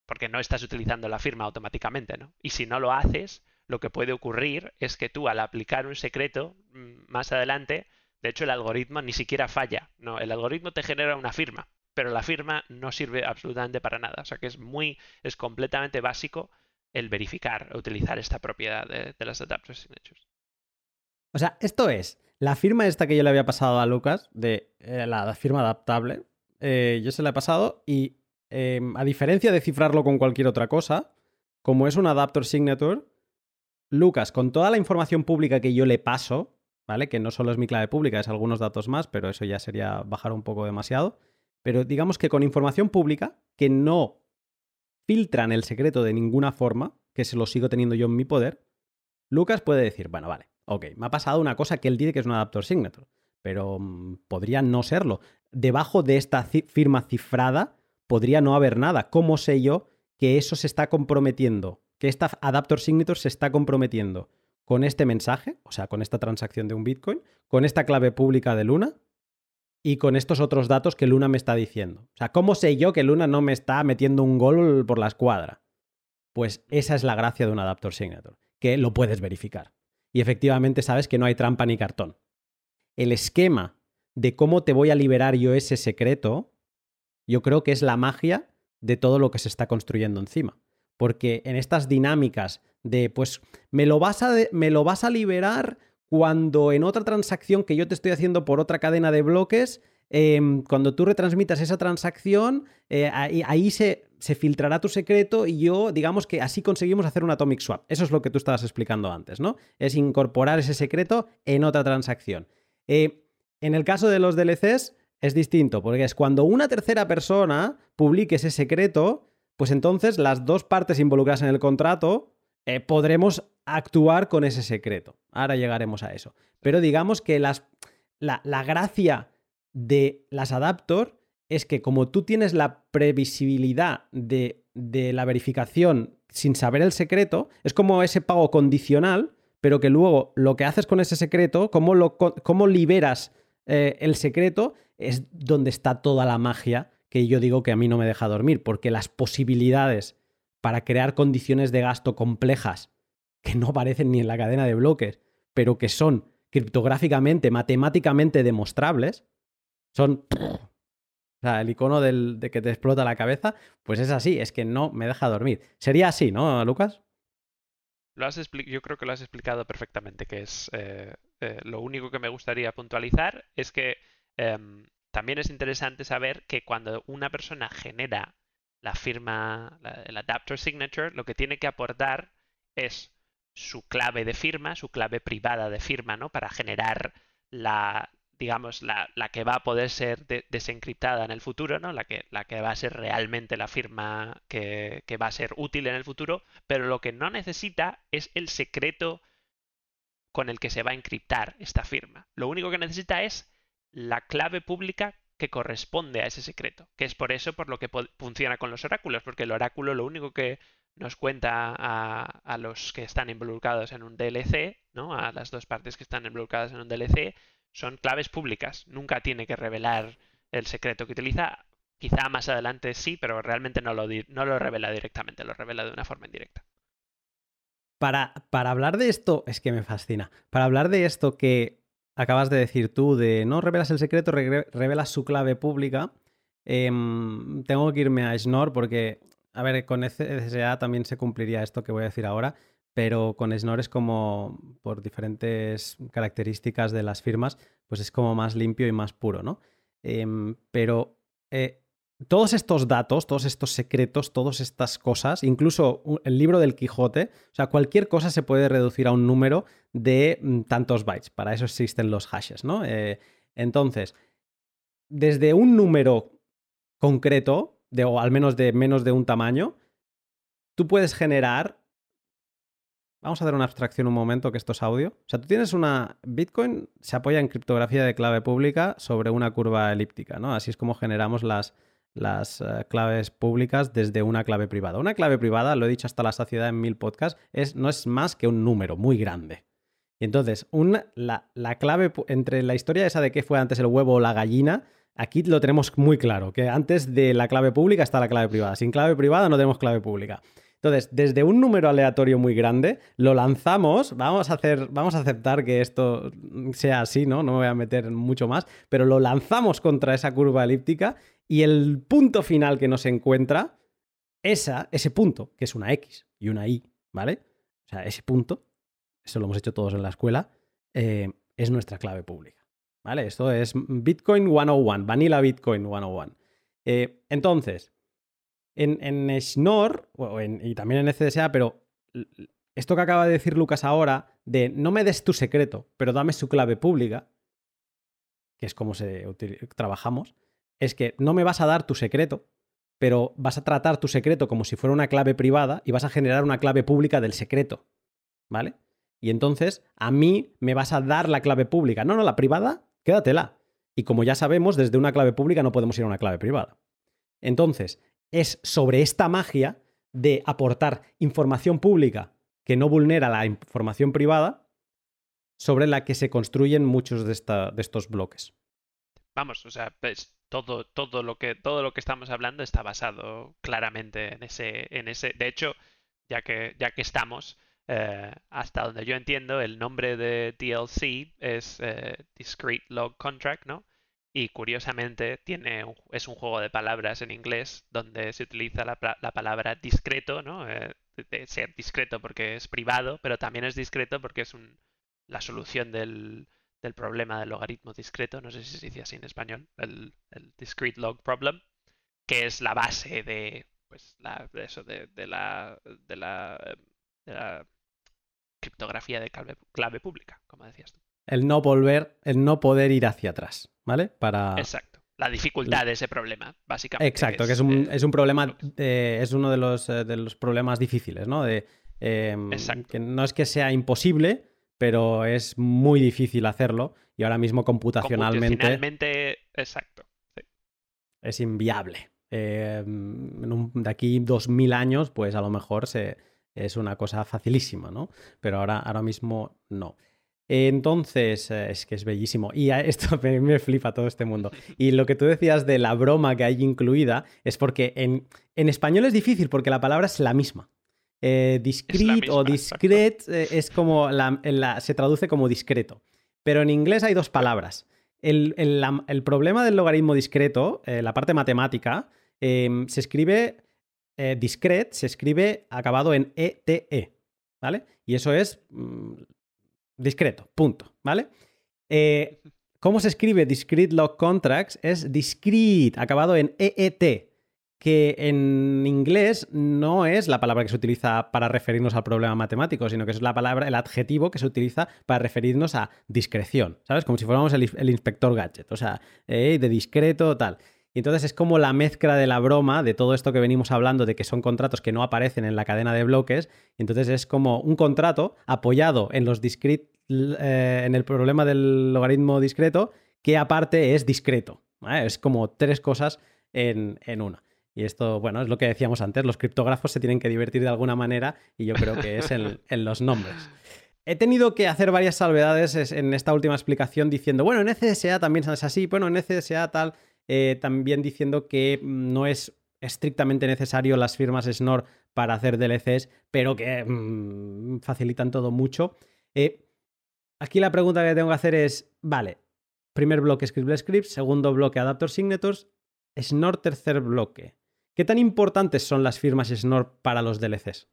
B: porque no estás utilizando la firma automáticamente, ¿no? Y si no lo haces, lo que puede ocurrir es que tú al aplicar un secreto mm, más adelante, de hecho el algoritmo ni siquiera falla, ¿no? El algoritmo te genera una firma, pero la firma no sirve absolutamente para nada. O sea que es muy, es completamente básico el verificar, utilizar esta propiedad de, las adapter signatures.
A: O sea, esto es la firma esta que yo le había pasado a Lucas, de eh, la firma adaptable. Eh, yo se la he pasado y em, a diferencia de cifrarlo con cualquier otra cosa, como es un adapter signature, Lucas, con toda la información pública que yo le paso, ¿vale? Que no solo es mi clave pública, es algunos datos más, pero eso ya sería bajar un poco demasiado. Pero digamos que con información pública que no filtran el secreto de ninguna forma, que se lo sigo teniendo yo en mi poder, Lucas puede decir, bueno, vale, Ok, me ha pasado una cosa que él dice que es un adapter signature, pero mm, podría no serlo. Debajo de esta firma cifrada podría no haber nada. ¿Cómo sé yo que eso se está comprometiendo? Que esta adapter signature se está comprometiendo con este mensaje, o sea, con esta transacción de un Bitcoin, con esta clave pública de Luna y con estos otros datos que Luna me está diciendo. O sea, ¿cómo sé yo que Luna no me está metiendo un gol por la escuadra? Pues esa es la gracia de un adapter signature, que lo puedes verificar y efectivamente sabes que no hay trampa ni cartón. El esquema de cómo te voy a liberar yo ese secreto, yo creo que es la magia de todo lo que se está construyendo encima. Porque en estas dinámicas de, pues, me lo vas a, me lo vas a liberar cuando en otra transacción que yo te estoy haciendo por otra cadena de bloques, Em, cuando tú retransmitas esa transacción, eh, ahí, se, se, filtrará tu secreto y yo, digamos que así conseguimos hacer un atomic swap. Eso es lo que tú estabas explicando antes, ¿no? Es incorporar ese secreto en otra transacción. Eh, en el caso de los DLCs es distinto, porque es cuando una tercera persona publique ese secreto, pues entonces las dos partes involucradas en el contrato eh, podremos actuar con ese secreto. Ahora llegaremos a eso. Pero digamos que las, la, la gracia de las Adaptor es que como tú tienes la previsibilidad de, la verificación sin saber el secreto, es como ese pago condicional, pero que luego lo que haces con ese secreto, cómo, lo, liberas eh, el secreto, es donde está toda la magia que yo digo que a mí no me deja dormir, porque las posibilidades para crear condiciones de gasto complejas que no aparecen ni en la cadena de bloques, pero que son criptográficamente, matemáticamente demostrables, son... O sea, el icono de que te explota la cabeza, pues es así, es que no me deja dormir. Sería así, ¿no, Lucas?
B: Lo has yo creo que lo has explicado perfectamente, que es eh, eh, lo único que me gustaría puntualizar es que em, también es interesante saber que cuando una persona genera la firma, el adapter signature, lo que tiene que aportar es su clave de firma, su clave privada de firma, ¿no? Para generar la, digamos, la, que va a poder ser desencriptada en el futuro, ¿no? La que, la que va a ser realmente la firma que, va a ser útil en el futuro, pero lo que no necesita es el secreto con el que se va a encriptar esta firma. Lo único que necesita es la clave pública que corresponde a ese secreto, que es por eso por lo que funciona con los oráculos, porque el oráculo lo único que nos cuenta a, los que están involucrados en un DLC, ¿no? A las dos partes que están involucradas en un DLC, son claves públicas. Nunca tiene que revelar el secreto que utiliza. Quizá más adelante sí, pero realmente no lo, no lo revela directamente, lo revela de una forma indirecta.
A: Para, para hablar de esto, es que me fascina. Para hablar de esto que acabas de decir tú, de no revelas el secreto, revelas su clave pública, em, tengo que irme a Schnorr porque a ver, con CSA también se cumpliría esto que voy a decir ahora, pero con Snor es como, por diferentes características de las firmas, pues es como más limpio y más puro, ¿no? Em, pero eh, todos estos datos, todos estos secretos, todas estas cosas, incluso el libro del Quijote, o sea, cualquier cosa se puede reducir a un número de mm, tantos bytes. Para eso existen los hashes, ¿no? Eh, entonces, desde un número concreto, o al menos de menos de un tamaño, tú puedes generar. Vamos a hacer una abstracción un momento, que esto es audio. O sea, tú tienes una. Bitcoin se apoya en criptografía de clave pública sobre una curva elíptica, ¿no? Así es como generamos las, las eh, claves públicas desde una clave privada. Una clave privada, lo he dicho hasta la saciedad en mil podcasts, es, no es más que un número muy grande. Y entonces, la, la, clave entre la historia esa de qué fue antes el huevo o la gallina, aquí lo tenemos muy claro, que antes de la clave pública está la clave privada. Sin clave privada no tenemos clave pública. Entonces, desde un número aleatorio muy grande, lo lanzamos, vamos a, hacer, vamos a aceptar que esto sea así, ¿no? No me voy a meter mucho más, pero lo lanzamos contra esa curva elíptica y el punto final que nos encuentra, esa, ese punto, que es una X y una Y, ¿vale? O sea, ese punto eso lo hemos hecho todos en la escuela, eh, es nuestra clave pública. ¿Vale? Esto es Bitcoin 101, Vanilla Bitcoin 101. Eh, entonces, en, en Schnorr, y también en CDSA, pero esto que acaba de decir Lucas ahora, de no me des tu secreto, pero dame su clave pública, que es como se trabajamos, es que no me vas a dar tu secreto, pero vas a tratar tu secreto como si fuera una clave privada y vas a generar una clave pública del secreto. ¿Vale? Y entonces a mí me vas a dar la clave pública. No, no, la privada, quédatela. Y como ya sabemos, desde una clave pública no podemos ir a una clave privada. Entonces, es sobre esta magia de aportar información pública que no vulnera la información privada sobre la que se construyen muchos de, de estos bloques.
B: Vamos, o sea, pues, todo, todo, lo que, todo lo que estamos hablando está basado claramente en ese, en ese. De hecho, ya que, ya que estamos, eh, hasta donde yo entiendo, el nombre de DLC es eh, Discrete Log Contract, ¿no? Y curiosamente tiene es un juego de palabras en inglés donde se utiliza la, palabra discreto, ¿no? Eh, de ser discreto porque es privado, pero también es discreto porque es un, la solución del, del, problema del logaritmo discreto, no sé si se dice así en español, el, discrete log problem, que es la base de, pues, la, eso, de, de la, de la, de la criptografía de clave, pública, como decías tú.
A: El no volver, el no poder ir hacia atrás, ¿vale? Para...
B: Exacto. La dificultad de ese problema, básicamente.
A: Exacto, que es, un, es un problema, es uno de los, eh, de los problemas difíciles, ¿no? De, em, que no es que sea imposible, pero es muy difícil hacerlo y ahora mismo computacionalmente.
B: Computacionalmente, exacto.
A: Es inviable. Em, de aquí 2000 años, pues a lo mejor se, es una cosa facilísima, ¿no? Pero ahora, ahora mismo no. Entonces, eh, es que es bellísimo. Y esto me, flipa todo este mundo. Y lo que tú decías de la broma que hay incluida es porque en, en español es difícil porque la palabra es la misma. Eh, discrete o discret eh, es como la, se traduce como discreto. Pero en inglés hay dos palabras. El, el, problema del logaritmo discreto, la parte matemática, se escribe eh, discret se escribe acabado en ETE, e, ¿vale? Y eso es mm, discreto, punto, ¿vale? Eh, ¿Cómo se escribe discrete log contracts? Es discrete, acabado en EET, que en inglés no es la palabra que se utiliza para referirnos al problema matemático, sino que es la palabra, el adjetivo que se utiliza para referirnos a discreción, ¿sabes? Como si fuéramos el, inspector gadget, o sea, eh, de discreto, tal. Y entonces es como la mezcla de la broma de todo esto que venimos hablando de que son contratos que no aparecen en la cadena de bloques. Y entonces es como un contrato apoyado en los eh, en el problema del logaritmo discreto, que aparte es discreto. Es como tres cosas en, una. Y esto, bueno, es lo que decíamos antes, los criptógrafos se tienen que divertir de alguna manera y yo creo que es en, en los nombres. He tenido que hacer varias salvedades en esta última explicación diciendo, bueno, en CSA también es así, bueno, en CSA tal, eh, también diciendo que no es estrictamente necesario las firmas SNOR para hacer DLCs, pero que mm, facilitan todo mucho. Eh, aquí la pregunta que tengo que hacer es, vale, primer bloque Scribble Scripts, segundo bloque Adapter Signatures, SNOR tercer bloque. ¿Qué tan importantes son las firmas Schnorr para los DLCs?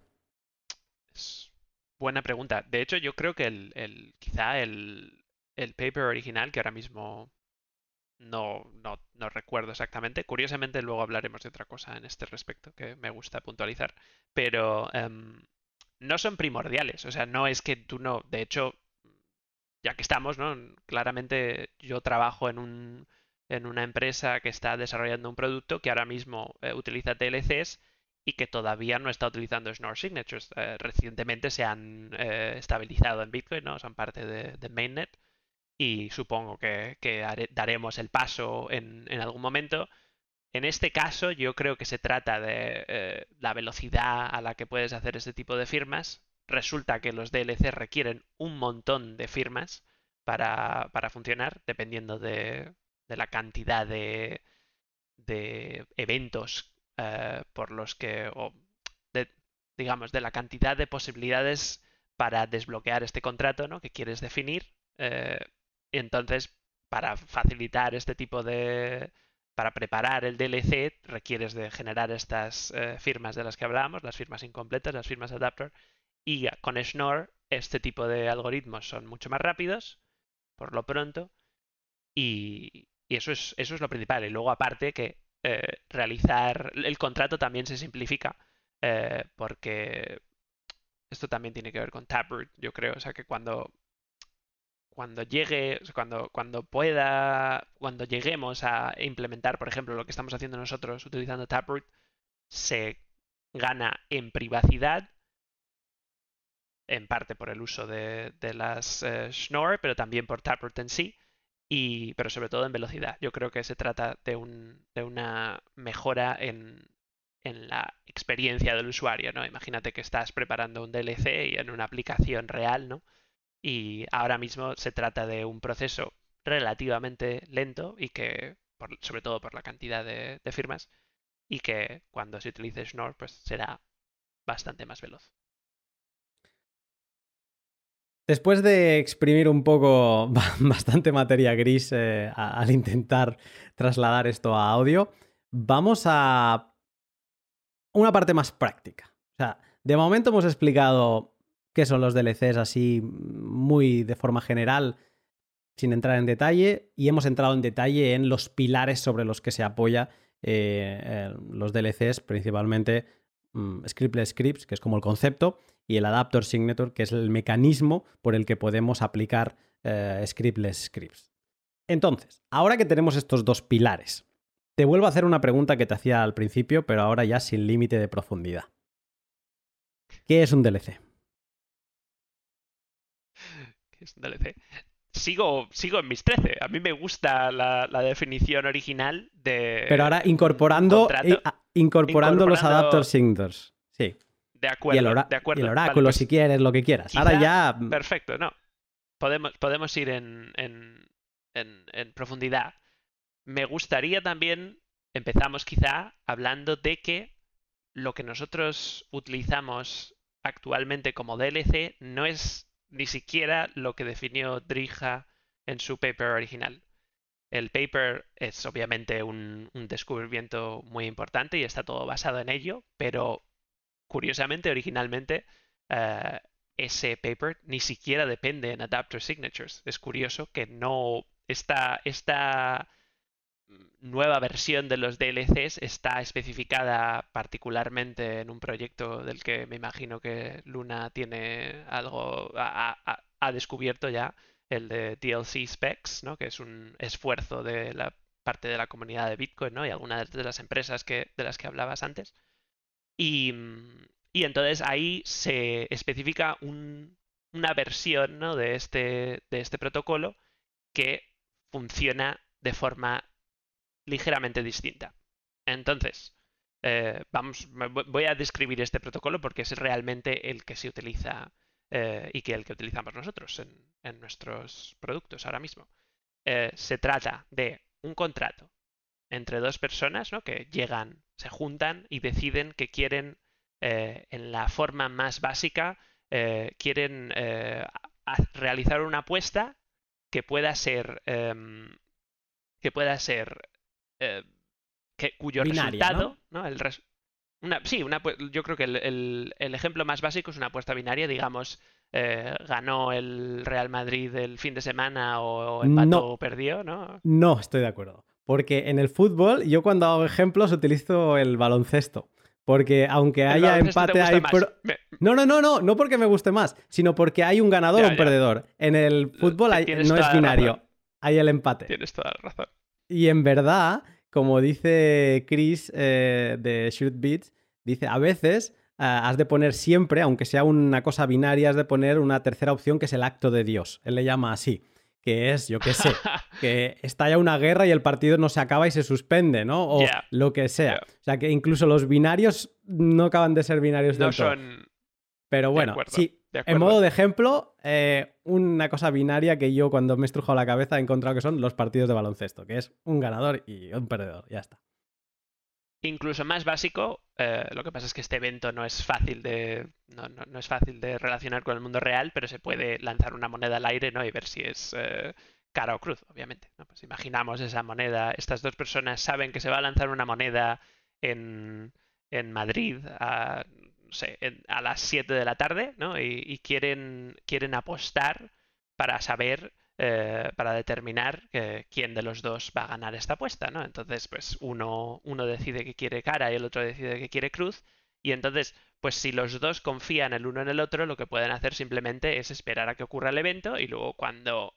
B: Buena pregunta. De hecho, yo creo que el, quizá el, el paper original, que ahora mismo no, no, no, recuerdo exactamente. Curiosamente, luego hablaremos de otra cosa en este respecto que me gusta puntualizar. Pero em, no son primordiales. O sea, no es que tú no. De hecho, ya que estamos, ¿no? Claramente yo trabajo en un en una empresa que está desarrollando un producto que ahora mismo eh, utiliza TLCs y que todavía no está utilizando Schnorr Signatures. Eh, recientemente se han eh, estabilizado en Bitcoin, ¿no? Son parte de, Mainnet y supongo que, daremos el paso en, algún momento. En este caso, yo creo que se trata de la velocidad a la que puedes hacer este tipo de firmas. Resulta que los DLC requieren un montón de firmas para funcionar, dependiendo de, de la cantidad de, de eventos eh, por los que, o digamos, de la cantidad de posibilidades para desbloquear este contrato ¿no? que quieres definir. Eh, entonces, para facilitar este tipo de... Para preparar el DLC requieres de generar estas eh, firmas de las que hablábamos, las firmas incompletas, las firmas adapter. Y con Schnorr este tipo de algoritmos son mucho más rápidos, por lo pronto, y, y eso es, eso es lo principal. Y luego, aparte, que eh, realizar el contrato también se simplifica. Eh, porque esto también tiene que ver con Taproot, yo creo. O sea que cuando, cuando llegue, cuando, cuando pueda, cuando lleguemos a implementar, por ejemplo, lo que estamos haciendo nosotros utilizando Taproot, se gana en privacidad, en parte por el uso de, las eh, Schnorr, pero también por Taproot en sí pero sobre todo en velocidad. Yo creo que se trata de, un, de una mejora en, en, la experiencia del usuario, ¿no? Imagínate que estás preparando un DLC y en una aplicación real, ¿no? Y ahora mismo se trata de un proceso relativamente lento y que, sobre todo por la cantidad de, firmas, y que cuando se utilice Schnorr, pues será bastante más veloz.
A: Después de exprimir un poco bastante materia gris eh, al intentar trasladar esto a audio, vamos a una parte más práctica. O sea, de momento hemos explicado qué son los DLCs así muy de forma general, sin entrar en detalle, y hemos entrado en detalle en los pilares sobre los que se apoya eh, eh, los DLCs, principalmente mm, Scriptless Scripts, que es como el concepto, y el Adapter Signature, que es el mecanismo por el que podemos aplicar eh, scriptless scripts. Entonces, ahora que tenemos estos dos pilares, te vuelvo a hacer una pregunta que te hacía al principio, pero ahora ya sin límite de profundidad. ¿Qué es un DLC?
B: ¿Qué es un DLC? Sigo, sigo en mis 13. A mí me gusta la, definición original de.
A: Pero ahora incorporando, incorporando, los adapter signatures. Sí.
B: De acuerdo. Y el,
A: de acuerdo. el oráculo, pues si quieres, lo que quieras. Ahora ya.
B: Mm, perfecto, no. Podemos, podemos ir en, en, en, profundidad. Me gustaría también, empezamos quizá hablando de que lo que nosotros utilizamos actualmente como DLC no es ni siquiera lo que definió Drija en su paper original. El paper es obviamente un, descubrimiento muy importante y está todo basado en ello, pero curiosamente, originalmente, eh, ese paper ni siquiera depende en Adapter Signatures. Es curioso que no. Esta, esta nueva versión de los DLCs está especificada particularmente en un proyecto del que me imagino que Luna tiene algo. ha, descubierto ya, el de DLC Specs, ¿no? que es un esfuerzo de la parte de la comunidad de Bitcoin ¿no? y algunas de las empresas que, de las que hablabas antes. Y, entonces ahí se especifica una versión de, este, de este protocolo que funciona de forma ligeramente distinta. Entonces, eh, vamos, voy a describir este protocolo porque es realmente el que se utiliza eh, y que el que utilizamos nosotros en, nuestros productos ahora mismo. Eh, se trata de un contrato entre dos personas ¿no? que llegan, se juntan y deciden que quieren, eh, en la forma más básica, quieren realizar una apuesta que pueda ser, em, que pueda ser, que que, cuyo resultado, ¿no? El una, sí, una, yo creo que el, ejemplo más básico es una apuesta binaria, digamos, eh, ganó el Real Madrid el fin de semana o empató o perdió, ¿no?
A: No, estoy de acuerdo. Porque en el fútbol, yo cuando hago ejemplos utilizo el baloncesto. Porque aunque haya empate, hay. No, no, no, no, no porque me guste más, sino porque hay un ganador o un perdedor. En el fútbol no es binario, hay el empate.
B: Tienes toda la razón.
A: Y en verdad, como dice Chris eh, de Shoot Beats, dice, a veces eh, has de poner siempre, aunque sea una cosa binaria, has de poner una tercera opción que es el acto de Dios. Él le llama así, que es, yo qué sé, que estalla una guerra y el partido no se acaba y se suspende, ¿no? O lo que sea. O sea, que incluso los binarios no acaban de ser binarios
B: no son...
A: Pero bueno, sí, en modo de ejemplo, eh, una cosa binaria que yo cuando me he estrujado la cabeza he encontrado que son los partidos de baloncesto, que es un ganador y un perdedor, ya está.
B: Incluso más básico, eh, lo que pasa es que este evento no es fácil de no, es fácil de relacionar con el mundo real, pero se puede lanzar una moneda al aire, ¿no? Y ver si es eh, cara o cruz, obviamente. Pues imaginamos esa moneda, estas dos personas saben que se va a lanzar una moneda en, en Madrid a a las 7 de la tarde, ¿no? Y, quieren, quieren apostar para saber, eh, para determinar quién de los dos va a ganar esta apuesta, ¿no? Entonces, pues uno, uno decide que quiere cara y el otro decide que quiere cruz. Y entonces, pues si los dos confían el uno en el otro, lo que pueden hacer simplemente es esperar a que ocurra el evento y luego cuando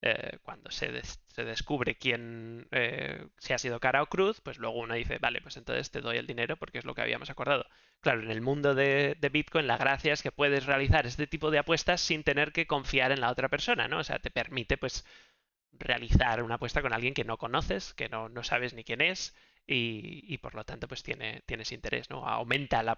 B: eh, cuando se, se, descubre quién eh, si ha sido cara o cruz, pues luego uno dice, vale, pues entonces te doy el dinero porque es lo que habíamos acordado. Claro, en el mundo de, Bitcoin la gracia es que puedes realizar este tipo de apuestas sin tener que confiar en la otra persona, ¿no? O sea, te permite pues realizar una apuesta con alguien que no conoces, que no, no sabes ni quién es y, y, por lo tanto pues tiene, tienes interés, ¿no? Aumenta la,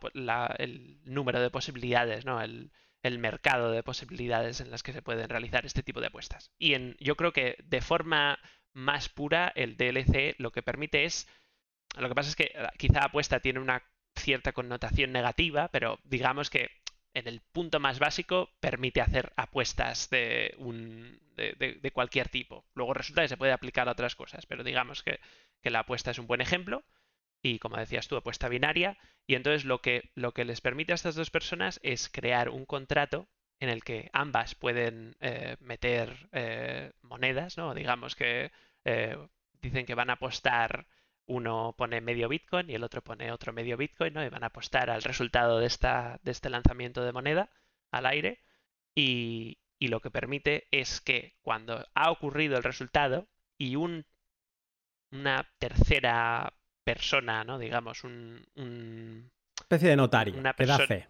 B: el número de posibilidades, ¿no? El, el mercado de posibilidades en las que se pueden realizar este tipo de apuestas. Y en, yo creo que de forma más pura el DLC lo que permite es, lo que pasa es que eh, quizá apuesta tiene una cierta connotación negativa, pero digamos que en el punto más básico permite hacer apuestas de, un, de, cualquier tipo. Luego resulta que se puede aplicar a otras cosas, pero digamos que, que la apuesta es un buen ejemplo y como decías tú, apuesta binaria. Y entonces lo que, lo que les permite a estas dos personas es crear un contrato en el que ambas pueden eh, meter eh, monedas, ¿no? Digamos que eh, dicen que van a apostar, uno pone medio Bitcoin y el otro pone otro medio Bitcoin, ¿no? Y van a apostar al resultado de, esta, de este lanzamiento de moneda al aire. Y, y lo que permite es que cuando ha ocurrido el resultado y un, una tercera persona, ¿no? Digamos, un...
A: especie de notario, una que da fe.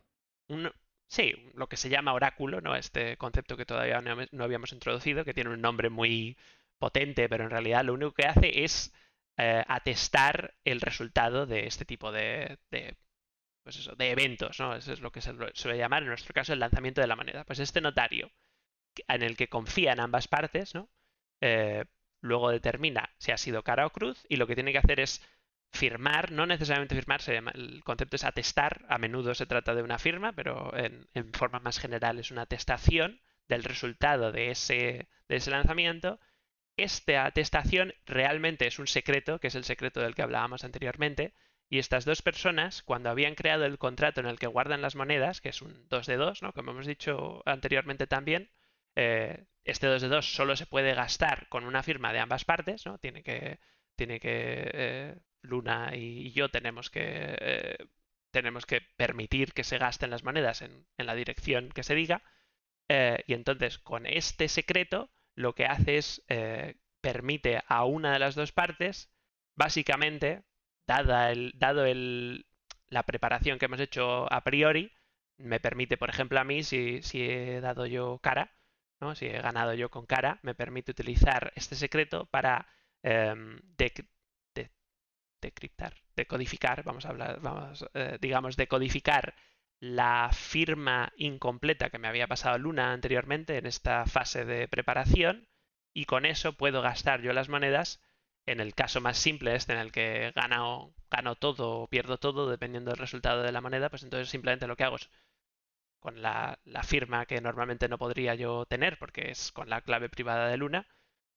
B: sí, lo que se llama oráculo, ¿no? Este concepto que todavía no, habíamos introducido, que tiene un nombre muy potente, pero en realidad lo único que hace es eh, atestar el resultado de este tipo de, de, pues eso, de eventos, ¿no? Eso es lo que se suele llamar, en nuestro caso, el lanzamiento de la moneda. Pues este notario, en el que confían ambas partes, ¿no? Eh, luego determina si ha sido cara o cruz y lo que tiene que hacer es firmar, no necesariamente firmar, el concepto es atestar, a menudo se trata de una firma, pero en, forma más general es una atestación del resultado de ese, de ese lanzamiento. Esta atestación realmente es un secreto, que es el secreto del que hablábamos anteriormente, y estas dos personas, cuando habían creado el contrato en el que guardan las monedas, que es un 2 de 2, ¿no? como hemos dicho anteriormente también, eh, este 2 de 2 solo se puede gastar con una firma de ambas partes, ¿no? tiene que, tiene que eh, Luna y yo tenemos que, eh, tenemos que permitir que se gasten las monedas en, la dirección que se diga. Eh, y entonces, con este secreto, lo que hace es eh, permite a una de las dos partes, básicamente, dada el, dado el, la preparación que hemos hecho a priori, me permite, por ejemplo, a mí, si, si he dado yo cara, ¿no? si he ganado yo con cara, me permite utilizar este secreto para em, decriptar, decodificar, vamos a hablar, vamos, eh, digamos, decodificar la firma incompleta que me había pasado Luna anteriormente en esta fase de preparación y con eso puedo gastar yo las monedas en el caso más simple este en el que gano, gano todo o pierdo todo dependiendo del resultado de la moneda, pues entonces simplemente lo que hago es con la, la firma que normalmente no podría yo tener porque es con la clave privada de Luna,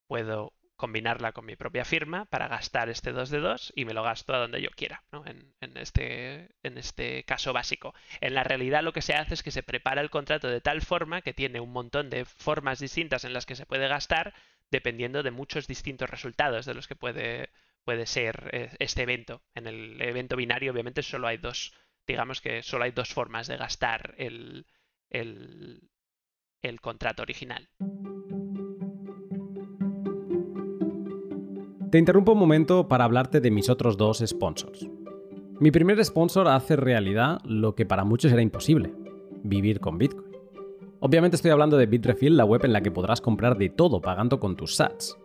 B: puedo combinarla con mi propia firma para gastar este 2 de 2 y me lo gasto a donde yo quiera, ¿no? en, este, en este caso básico. En la realidad lo que se hace es que se prepara el contrato de tal forma que tiene un montón de formas distintas en las que se puede gastar dependiendo de muchos distintos resultados de los que puede, puede ser eh, este evento. En el evento binario obviamente solo hay dos, digamos que solo hay dos formas de gastar el, el, el contrato original.
A: Te interrumpo un momento para hablarte de mis otros dos sponsors. Mi primer sponsor hace realidad lo que para muchos era imposible, vivir con Bitcoin. Obviamente estoy hablando de Bitrefill, la web en la que podrás comprar de todo pagando con tus sats.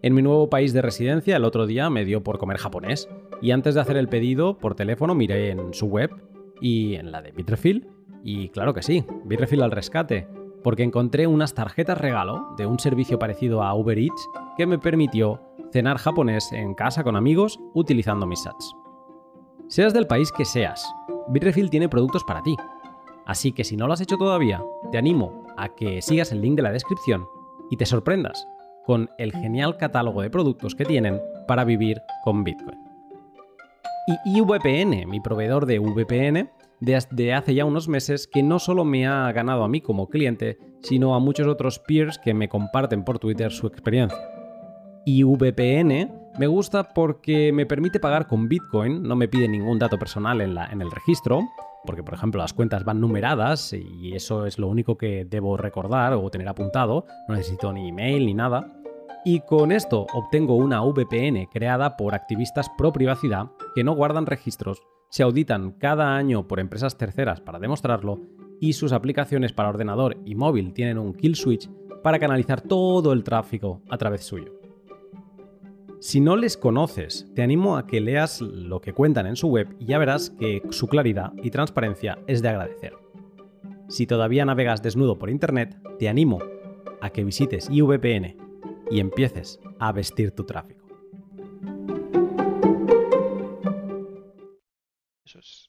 A: En mi nuevo país de residencia el otro día me dio por comer japonés y antes de hacer el pedido por teléfono miré en su web y en la de Bitrefill y claro que sí, Bitrefill al rescate, porque encontré unas tarjetas regalo de un servicio parecido a Uber Eats que me permitió cenar japonés en casa con amigos utilizando mis sats. Seas del país que seas, Bitrefill tiene productos para ti. Así que si no lo has hecho todavía, te animo a que sigas el link de la descripción y te sorprendas con el genial catálogo de productos que tienen para vivir con Bitcoin. Y IVPN, mi proveedor de VPN, desde hace ya unos meses que no solo me ha ganado a mí como cliente, sino a muchos otros peers que me comparten por Twitter su experiencia. Y VPN me gusta porque me permite pagar con Bitcoin, no me pide ningún dato personal en, en el registro, porque por ejemplo las cuentas van numeradas y eso es lo único que debo recordar o tener apuntado, no necesito ni email ni nada. Y con esto obtengo una VPN creada por activistas pro privacidad que no guardan registros, se auditan cada año por empresas terceras para demostrarlo y sus aplicaciones para ordenador y móvil tienen un kill switch para canalizar todo el tráfico a través suyo. Si no les conoces, te animo a que leas lo que cuentan en su web y ya verás que su claridad y transparencia es de agradecer. Si todavía navegas desnudo por Internet, te animo a que visites IVPN y empieces a vestir tu tráfico.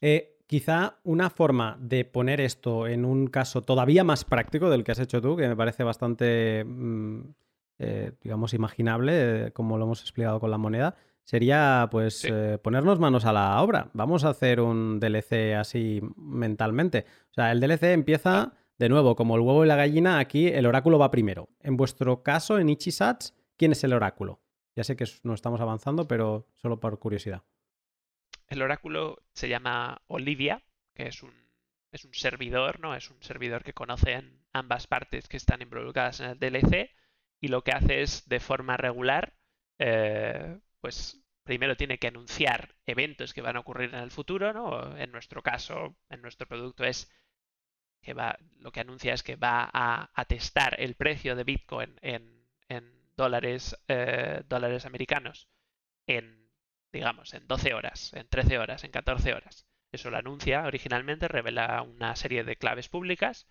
A: Eh, quizá una forma de poner esto en un caso todavía más práctico del que has hecho tú, que me parece bastante mm, eh, digamos, imaginable, eh, como lo hemos explicado con la moneda, sería pues eh, ponernos manos a la obra. Vamos a hacer un DLC así mentalmente. O sea, el DLC empieza de nuevo, como el huevo y la gallina, aquí el oráculo va primero. En vuestro caso, en Ichisats, ¿quién es el oráculo? Ya sé que no estamos avanzando, pero solo por curiosidad.
B: El oráculo se llama Olivia, que es un, es un servidor, ¿no? Es un servidor que conocen ambas partes que están involucradas en el DLC y lo que hace es de forma regular, eh, pues primero tiene que anunciar eventos que van a ocurrir en el futuro, ¿no? En nuestro caso, en nuestro producto es que va, lo que anuncia es que va a, testar el precio de Bitcoin en, dólares, eh, dólares americanos en, digamos, en 12 horas, en 13 horas, en 14 horas. Eso lo anuncia originalmente, revela una serie de claves públicas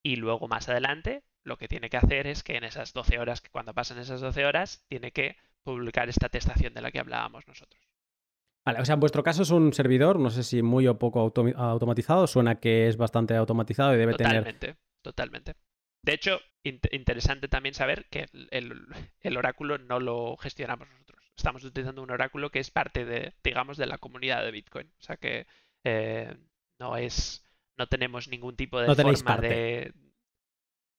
B: y luego más adelante lo que tiene que hacer es que en esas 12 horas, cuando pasen esas 12 horas, tiene que publicar esta testación de la que hablábamos nosotros.
A: Vale, o sea, en vuestro caso es un servidor, no sé si muy o poco automatizado, suena que es bastante automatizado y debe
B: tener...
A: Totalmente,
B: totalmente. De hecho, interesante también saber que el, oráculo no lo gestionamos nosotros. Estamos utilizando un oráculo que es parte de, digamos, de la comunidad de Bitcoin. O sea que eh, no es, no tenemos ningún tipo de forma de,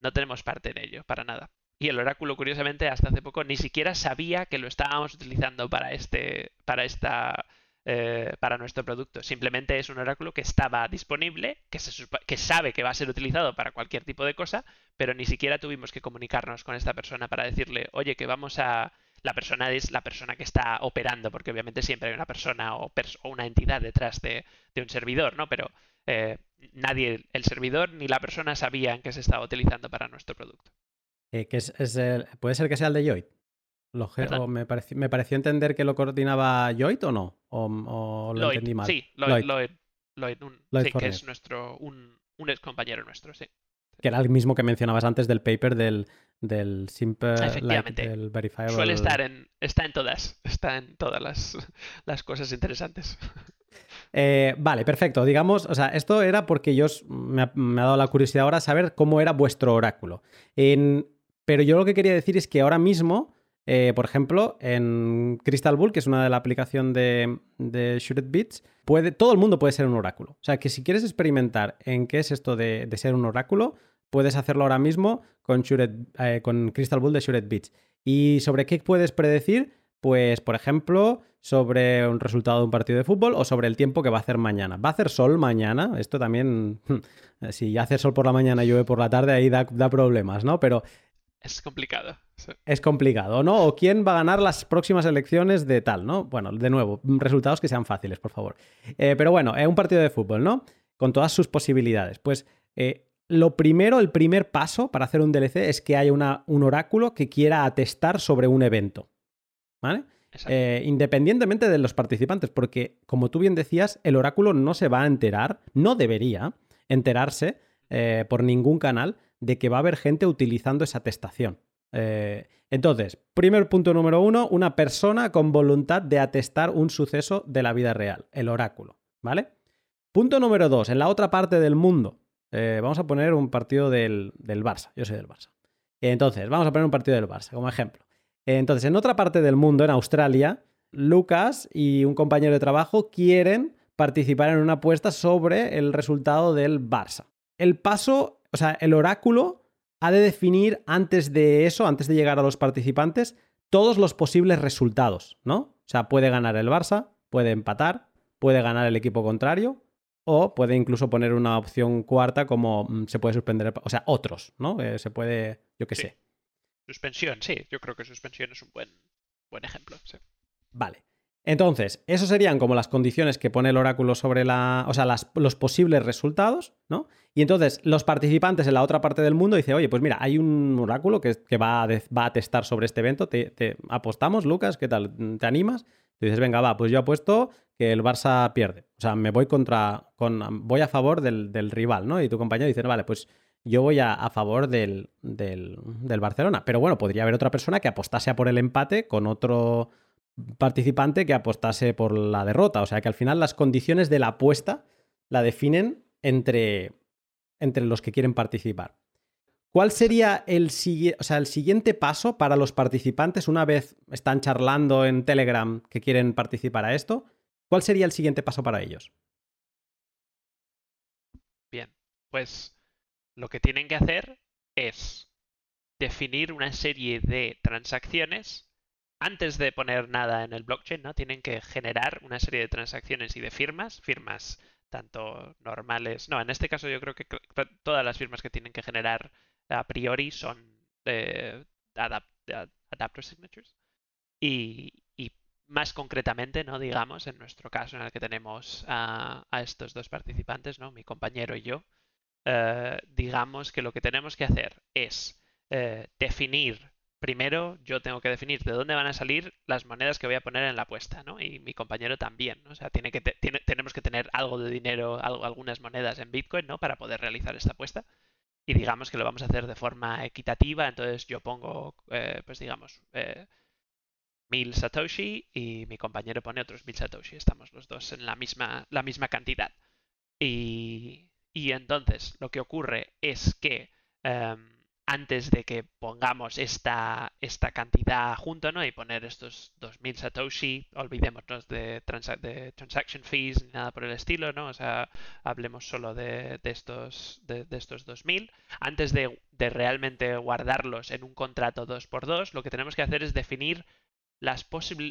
B: no tenemos parte en ello, para nada. Y el oráculo, curiosamente, hasta hace poco ni siquiera sabía que lo estábamos utilizando para este, para esta, eh, para nuestro producto. Simplemente es un oráculo que estaba disponible, que, se, que sabe que va a ser utilizado para cualquier tipo de cosa, pero ni siquiera tuvimos que comunicarnos con esta persona para decirle, oye, que vamos a... La persona es la persona que está operando, porque obviamente siempre hay una persona o, una entidad detrás de, de un servidor, ¿no? Pero eh, nadie, el servidor ni la persona sabían que se estaba utilizando para nuestro producto.
A: Eh, que es, ¿Puede ser que sea el de Yoit? me, pareció, entender que lo coordinaba Yoit o no? ¿O, lo entendí mal?
B: Sí, Lloyd, Lloyd. que es nuestro, un, ex compañero nuestro, sí.
A: Que era el mismo que mencionabas antes del paper del, del simple
B: Efectivamente. del verifiable. Suele estar en, está en todas, está en todas las, las cosas interesantes.
A: Eh, vale, perfecto. Digamos, o sea, esto era porque yo me ha, dado la curiosidad ahora saber cómo era vuestro oráculo. pero yo lo que quería decir es que ahora mismo eh, por ejemplo, en Crystal Bull, que es una de la aplicación de, de Shooted Bits, puede, todo el mundo puede ser un oráculo. O sea, que si quieres experimentar en qué es esto de, ser un oráculo, puedes hacerlo ahora mismo con, eh, con Crystal Bull de Shooted Bits. ¿Y sobre qué puedes predecir? Pues, por ejemplo, sobre un resultado de un partido de fútbol o sobre el tiempo que va a hacer mañana. ¿Va a hacer sol mañana? Esto también, si hace sol por la mañana y llueve por la tarde, ahí da, da problemas, ¿no? Pero
B: es complicado.
A: Es complicado, ¿no? O quién va a ganar las próximas elecciones de tal, ¿no? Bueno, de nuevo, resultados que sean fáciles, por favor. Eh, pero bueno, es un partido de fútbol, ¿no? Con todas sus posibilidades. Pues eh, lo primero, el primer paso para hacer un DLC es que haya una, un oráculo que quiera atestar sobre un evento. ¿Vale? Eh, independientemente de los participantes, porque como tú bien decías, el oráculo no se va a enterar, no debería enterarse por ningún canal de que va a haber gente utilizando esa atestación. Eh, entonces, primer punto número uno, una persona con voluntad de atestar un suceso de la vida real, el oráculo, ¿vale? Punto número dos, en la otra parte del mundo, eh, vamos a poner un partido del, del, Barça, yo soy del Barça. Entonces, vamos a poner un partido del Barça como ejemplo. Entonces, en otra parte del mundo, en Australia, Lucas y un compañero de trabajo quieren participar en una apuesta sobre el resultado del Barça. El paso o sea, el oráculo ha de definir antes de eso, antes de llegar a los participantes, todos los posibles resultados, ¿no? O sea, puede ganar el Barça, puede empatar, puede ganar el equipo contrario, o puede incluso poner una opción cuarta como mm, se puede suspender, o sea, otros, ¿no? Eh, se puede, yo qué sé.
B: Suspensión, sí, yo creo que suspensión es un buen, buen ejemplo.
A: Vale. Entonces, eso serían como las condiciones que pone el oráculo sobre la. O sea, los posibles resultados, ¿no? Y entonces los participantes en la otra parte del mundo dicen, oye, pues mira, hay un oráculo que, va, a va, a testar sobre este evento. Te, apostamos, Lucas? ¿Qué tal? ¿Te animas? Y dices, venga, va, pues yo apuesto que el Barça pierde. O sea, me voy contra. Con, voy a favor del, rival, ¿no? Y tu compañero dice, vale, pues yo voy a, a favor del, del, del Barcelona. Pero bueno, podría haber otra persona que apostase por el empate con otro participante que apostase por la derrota. O sea que al final las condiciones de la apuesta la definen entre, entre los que quieren participar. ¿Cuál sería el, o sea, el siguiente paso para los participantes una vez están charlando en Telegram que quieren participar a esto? ¿Cuál sería el siguiente paso para ellos?
B: Bien, pues lo que tienen que hacer es definir una serie de transacciones antes de poner nada en el blockchain, ¿no? Tienen que generar una serie de transacciones y de firmas, firmas tanto normales. No, en este caso yo creo que todas las firmas que tienen que generar a priori son de adapter signatures. Y, más concretamente, ¿no? Digamos, en nuestro caso en el que tenemos a, estos dos participantes, ¿no? Mi compañero y yo, eh, digamos que lo que tenemos que hacer es eh, definir primero yo tengo que definir de dónde van a salir las monedas que voy a poner en la apuesta, ¿no? Y mi compañero también, ¿no? O sea, tiene que tenemos que tener algo de dinero, algo, algunas monedas en Bitcoin, ¿no? Para poder realizar esta apuesta. Y digamos que lo vamos a hacer de forma equitativa, entonces yo pongo, eh, pues digamos, mil Satoshi y mi compañero pone otros mil Satoshi. Estamos los dos en la misma, la misma cantidad. Y, y entonces lo que ocurre es que... Em, antes de que pongamos esta, esta cantidad junto, ¿no? Y poner estos 2000 Satoshi, olvidémonos de, de transaction fees ni nada por el estilo, ¿no? O sea, hablemos solo de, estos, de, estos 2000. Antes de, realmente guardarlos en un contrato 2x2, lo que tenemos que hacer es definir las,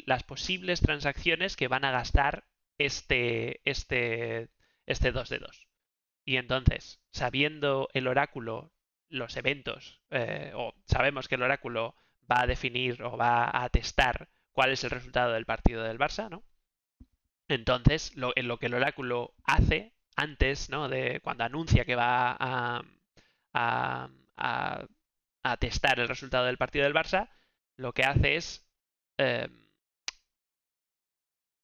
B: las posibles transacciones que van a gastar este, este, este 2 de 2. Y entonces, sabiendo el oráculo los eventos, eh, o sabemos que el oráculo va a definir o va a testar cuál es el resultado del partido del Barça, ¿no? Entonces, lo, en lo que el oráculo hace antes, ¿no? De cuando anuncia que va a, a, a, testar el resultado del partido del Barça, lo que hace es eh,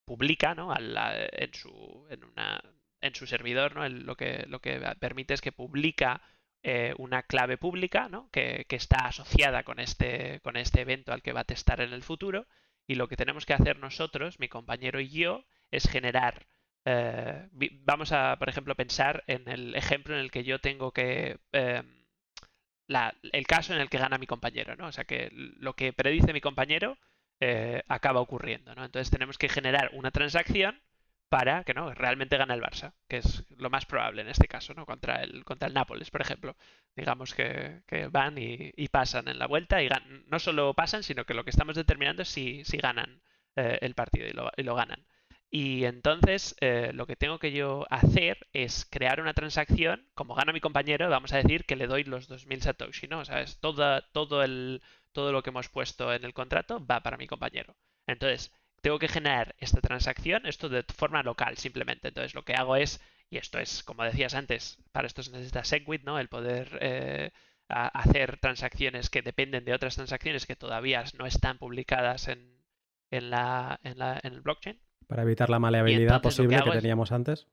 B: publica, ¿no? en, su, en, una, en su servidor, ¿no? lo, que, lo que permite es que publica eh, una clave pública ¿no? que, está asociada con este, con este evento al que va a testar en el futuro. Y lo que tenemos que hacer nosotros, mi compañero y yo, es generar. Eh, vamos a, por ejemplo, pensar en el ejemplo en el que yo tengo que. Eh, el caso en el que gana mi compañero, ¿no? O sea, que lo que predice mi compañero eh, acaba ocurriendo, ¿no? Entonces tenemos que generar una transacción para que no realmente gane el Barça, que es lo más probable en este caso, ¿no? Contra el, contra el Nápoles, por ejemplo. Digamos que, van y, pasan en la vuelta y no solo pasan, sino que lo que estamos determinando es si, si ganan eh, el partido y lo, ganan. Y entonces eh, lo que tengo que yo hacer es crear una transacción, como gana mi compañero, vamos a decir que le doy los 2000 Satoshi, ¿no? O sea, es todo, todo, el, todo lo que hemos puesto en el contrato va para mi compañero. Entonces, tengo que generar esta transacción, esto de forma local simplemente. Entonces, lo que hago es, y esto es, como decías antes, para esto se necesita SegWit, ¿no? El poder eh, hacer transacciones que dependen de otras transacciones que todavía no están publicadas en, en, la, en, la, en el blockchain.
A: Para evitar la maleabilidad posible que, teníamos antes.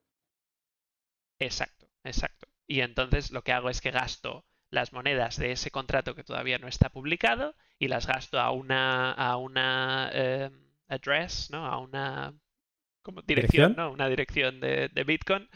B: Exacto, exacto. Y entonces lo que hago es que gasto las monedas de ese contrato que todavía no está publicado y las gasto a una a una eh, address, ¿no? A una como dirección, ¿no? Una dirección de, Bitcoin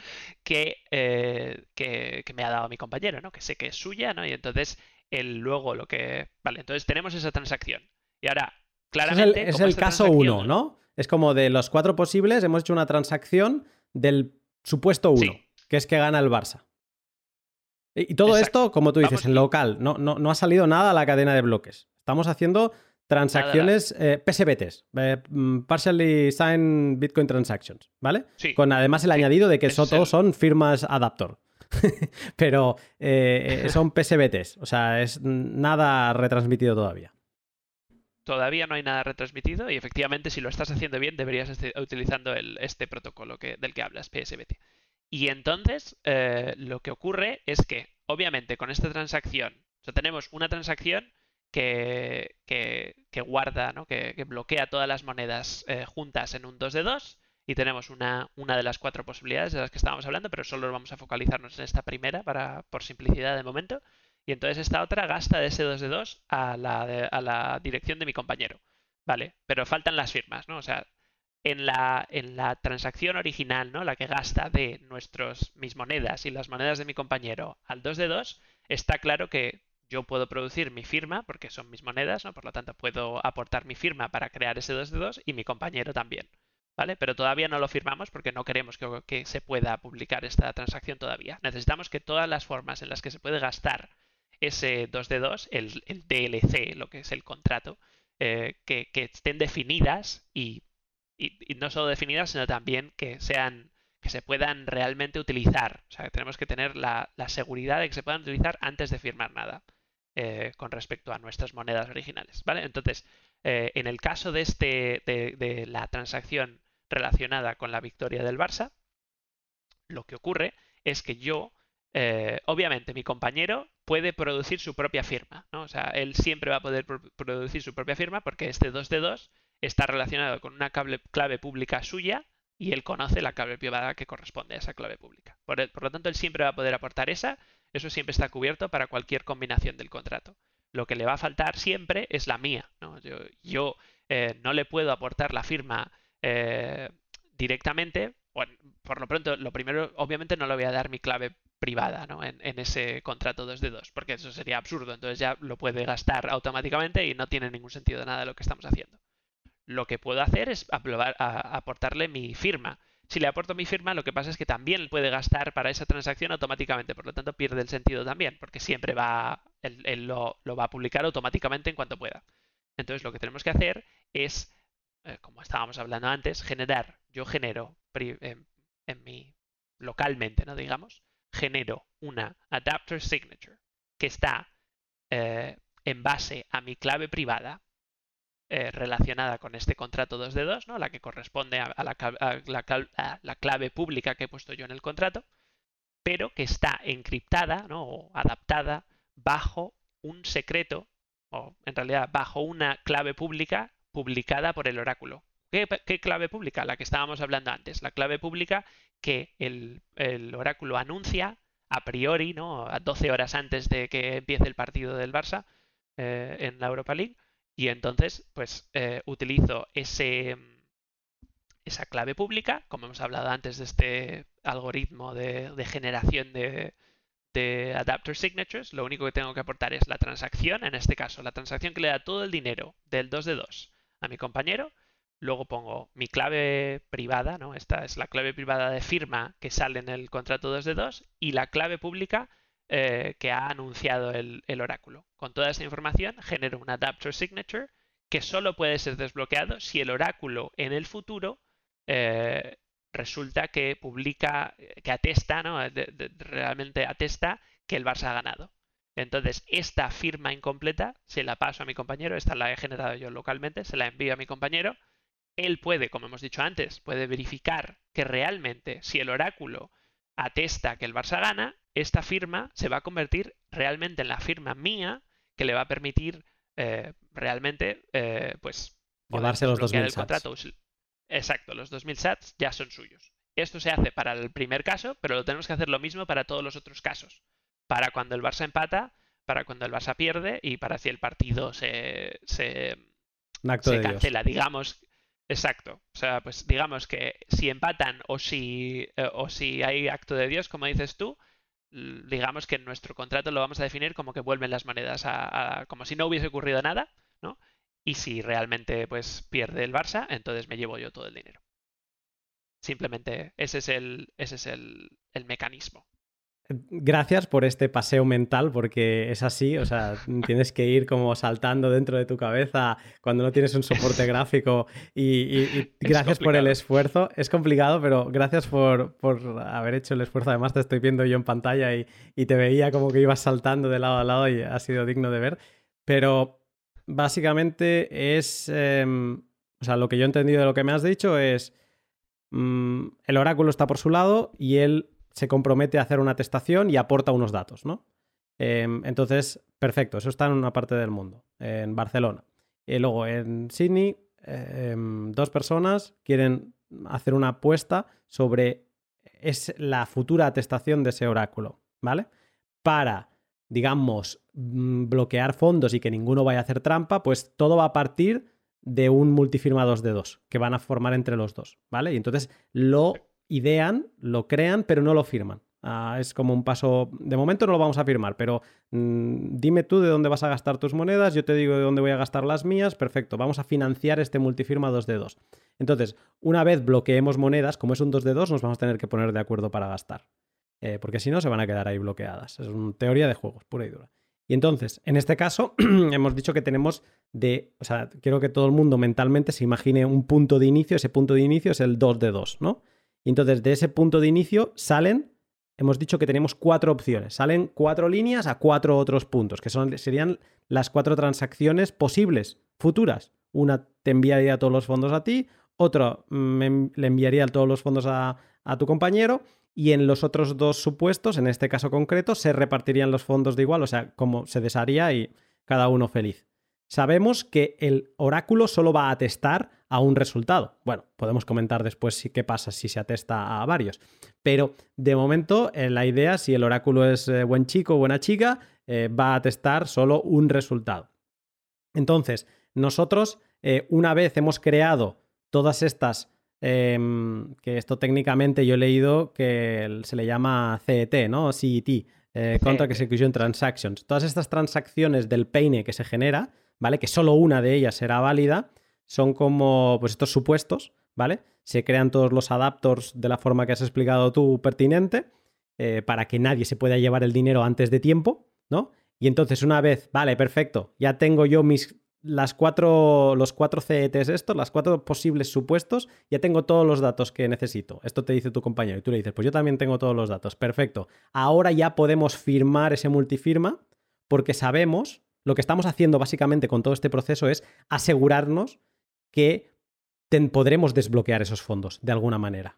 B: eh, que, que, me ha dado mi compañero, ¿no? Que sé que es suya, ¿no? Y entonces él luego lo que. Vale, entonces tenemos esa transacción. Y ahora, claramente.
A: Es el, caso uno, ¿no? Es como de los cuatro posibles, hemos hecho una transacción del supuesto uno, que es que gana el Barça. Y, todo esto, como tú dices, en local, no, no, no, ha salido nada a la cadena de bloques. Estamos haciendo transacciones eh, PSBTs, eh, mm, Partially Signed Bitcoin Transactions, ¿vale? Con además el añadido de que eso todos son firmas Adaptor. Pero eh, son PSBTs, o sea, es nada retransmitido todavía
B: todavía no hay nada retransmitido y efectivamente si lo estás haciendo bien deberías estar utilizando este protocolo que, del que hablas, PSBT. Y entonces lo que ocurre es que obviamente con esta transacción, o sea, tenemos una transacción que, guarda, ¿no? que, bloquea todas las monedas eh, juntas en un 2 de 2 y tenemos una, una de las cuatro posibilidades de las que estábamos hablando, pero solo vamos a focalizarnos en esta primera para, por simplicidad de momento. Y entonces esta otra gasta de ese 2 de 2 a la, a la dirección de mi compañero. Vale, pero faltan las firmas, ¿no? O sea, en la, en la transacción original, ¿no? La que gasta de nuestros, mis monedas y las monedas de mi compañero al 2 de 2, está claro que yo puedo producir mi firma, porque son mis monedas, ¿no? Por lo tanto, puedo aportar mi firma para crear ese 2 de 2 y mi compañero también. ¿Vale? Pero todavía no lo firmamos porque no queremos que, que se pueda publicar esta transacción todavía. Necesitamos que todas las formas en las que se puede gastar ese 2 de 2, el, DLC, lo que es el contrato, eh, que, estén definidas y, no solo definidas, sino también que sean que se puedan realmente utilizar. O sea, tenemos que tener la, seguridad de que se puedan utilizar antes de firmar nada eh, con respecto a nuestras monedas originales. ¿vale? Entonces, eh, en el caso de, este, de, la transacción relacionada con la victoria del Barça, lo que ocurre es que yo eh, obviamente mi compañero puede producir su propia firma, ¿no? O sea, él siempre va a poder producir su propia firma porque este 2 de 2 está relacionado con una clave, pública suya y él conoce la clave privada que corresponde a esa clave pública. Por, lo tanto, él siempre va a poder aportar esa, eso siempre está cubierto para cualquier combinación del contrato. Lo que le va a faltar siempre es la mía, ¿no? Yo, eh, no le puedo aportar la firma eh, directamente, por lo pronto, lo primero, obviamente no le voy a dar mi clave privada ¿no? en, ese contrato 2 de 2, porque eso sería absurdo. Entonces ya lo puede gastar automáticamente y no tiene ningún sentido nada lo que estamos haciendo. Lo que puedo hacer es aportarle mi firma. Si le aporto mi firma, lo que pasa es que también puede gastar para esa transacción automáticamente, por lo tanto pierde el sentido también, porque siempre va, él, lo, va a publicar automáticamente en cuanto pueda. Entonces lo que tenemos que hacer es, eh, como estábamos hablando antes, generar, yo genero en, en mi localmente, ¿no? Digamos, genero una adapter signature que está eh, en base a mi clave privada eh, relacionada con este contrato 2 de 2, ¿no? la que corresponde a, la, clave pública que he puesto yo en el contrato, pero que está encriptada ¿no? o adaptada bajo un secreto, o en realidad bajo una clave pública publicada por el oráculo. ¿Qué, clave pública? La que estábamos hablando antes. La clave pública que el, oráculo anuncia a priori, ¿no? A 12 horas antes de que empiece el partido del Barça eh, en la Europa League. Y entonces, pues eh, utilizo ese, esa clave pública, como hemos hablado antes de este algoritmo de, generación de, de adapter signatures, lo único que tengo que aportar es la transacción, en este caso, la transacción que le da todo el dinero del 2 de 2 a mi compañero. Luego pongo mi clave privada, ¿no? Esta es la clave privada de firma que sale en el contrato 2 de 2 y la clave pública eh, que ha anunciado el, oráculo. Con toda esa información genero un adapter signature que solo puede ser desbloqueado si el oráculo en el futuro eh, resulta que publica, que atesta, ¿no? realmente atesta que el Barça ha ganado. Entonces, esta firma incompleta se la paso a mi compañero, esta la he generado yo localmente, se la envío a mi compañero. Él puede, como hemos dicho antes, puede verificar que realmente si el oráculo atesta que el Barça gana, esta firma se va a convertir realmente en la firma mía que le va a permitir eh, realmente, eh, pues,
A: llevarse los 2.000 contrato.
B: Exacto, los 2.000 sats ya son suyos. Esto se hace para el primer caso, pero lo tenemos que hacer lo mismo para todos los otros casos. Para cuando el Barça empata, para cuando el Barça pierde y para si el partido se, se, cancela, digamos. Exacto. O sea, pues digamos que si empatan o si, eh, o si hay acto de Dios, como dices tú, digamos que en nuestro contrato lo vamos a definir como que vuelven las monedas a, como si no hubiese ocurrido nada, ¿no? Y si realmente pues pierde el Barça, entonces me llevo yo todo el dinero. Simplemente ese es el, ese es el, el mecanismo.
A: Gracias por este paseo mental, porque es así, o sea, tienes que ir como saltando dentro de tu cabeza cuando no tienes un soporte gráfico y, gracias por el esfuerzo. Es complicado, pero gracias por, haber hecho el esfuerzo. Además te estoy viendo yo en pantalla y, te veía como que ibas saltando de lado a lado y ha sido digno de ver. Pero básicamente es, em, o sea, lo que yo he entendido de lo que me has dicho es, mm, el oráculo está por su lado y él se compromete a hacer una atestación y aporta unos datos, ¿no? Em, entonces, perfecto, eso está en una parte del mundo, en Barcelona. Y luego en Sydney, em, dos personas quieren hacer una apuesta sobre es la futura atestación de ese oráculo, ¿vale? Para, digamos, mm, bloquear fondos y que ninguno vaya a hacer trampa, pues todo va a partir de un multifirma 2 de 2 que van a formar entre los dos, ¿vale? Y entonces lo idean, lo crean, pero no lo firman. Ah, es como un paso, de momento no lo vamos a firmar, pero mm, dime tú de dónde vas a gastar tus monedas, yo te digo de dónde voy a gastar las mías, perfecto, vamos a financiar este multifirma 2 de 2. Entonces, una vez bloqueemos monedas, como es un 2 de 2, nos vamos a tener que poner de acuerdo para gastar, eh, porque si no se van a quedar ahí bloqueadas. Es una teoría de juegos, pura y dura. Y entonces, en este caso, hemos dicho que tenemos de, o sea, quiero que todo el mundo mentalmente se imagine un punto de inicio, ese punto de inicio es el 2 de 2, ¿no? Y entonces de ese punto de inicio salen, hemos dicho que tenemos cuatro opciones, salen cuatro líneas a cuatro otros puntos, que son, serían las cuatro transacciones posibles, futuras. Una te enviaría todos los fondos a ti, otra le enviaría todos los fondos a, a tu compañero y en los otros dos supuestos, en este caso concreto, se repartirían los fondos de igual, o sea, como se desharía y cada uno feliz. Sabemos que el oráculo solo va a atestar a un resultado. Bueno, podemos comentar después qué pasa si se atesta a varios. Pero de momento, eh, la idea, si el oráculo es eh, buen chico o buena chica, eh, va a atestar solo un resultado. Entonces, nosotros, una vez hemos creado todas estas, em, que esto técnicamente yo he leído que se le llama CET, ¿no? CET, Contract Execution Transactions. Todas estas transacciones del peine que se genera, ¿vale? Que solo una de ellas será válida son como pues estos supuestos, ¿vale? Se crean todos los adapters de la forma que has explicado tú pertinente eh, para que nadie se pueda llevar el dinero antes de tiempo, ¿no? Y entonces una vez, vale, perfecto, ya tengo yo mis las cuatro, los cuatro CETs estos, las cuatro posibles supuestos, ya tengo todos los datos que necesito. Esto te dice tu compañero y tú le dices, pues yo también tengo todos los datos. Perfecto. Ahora ya podemos firmar ese multifirma porque sabemos, lo que estamos haciendo básicamente con todo este proceso es asegurarnos que podremos desbloquear esos fondos de alguna manera.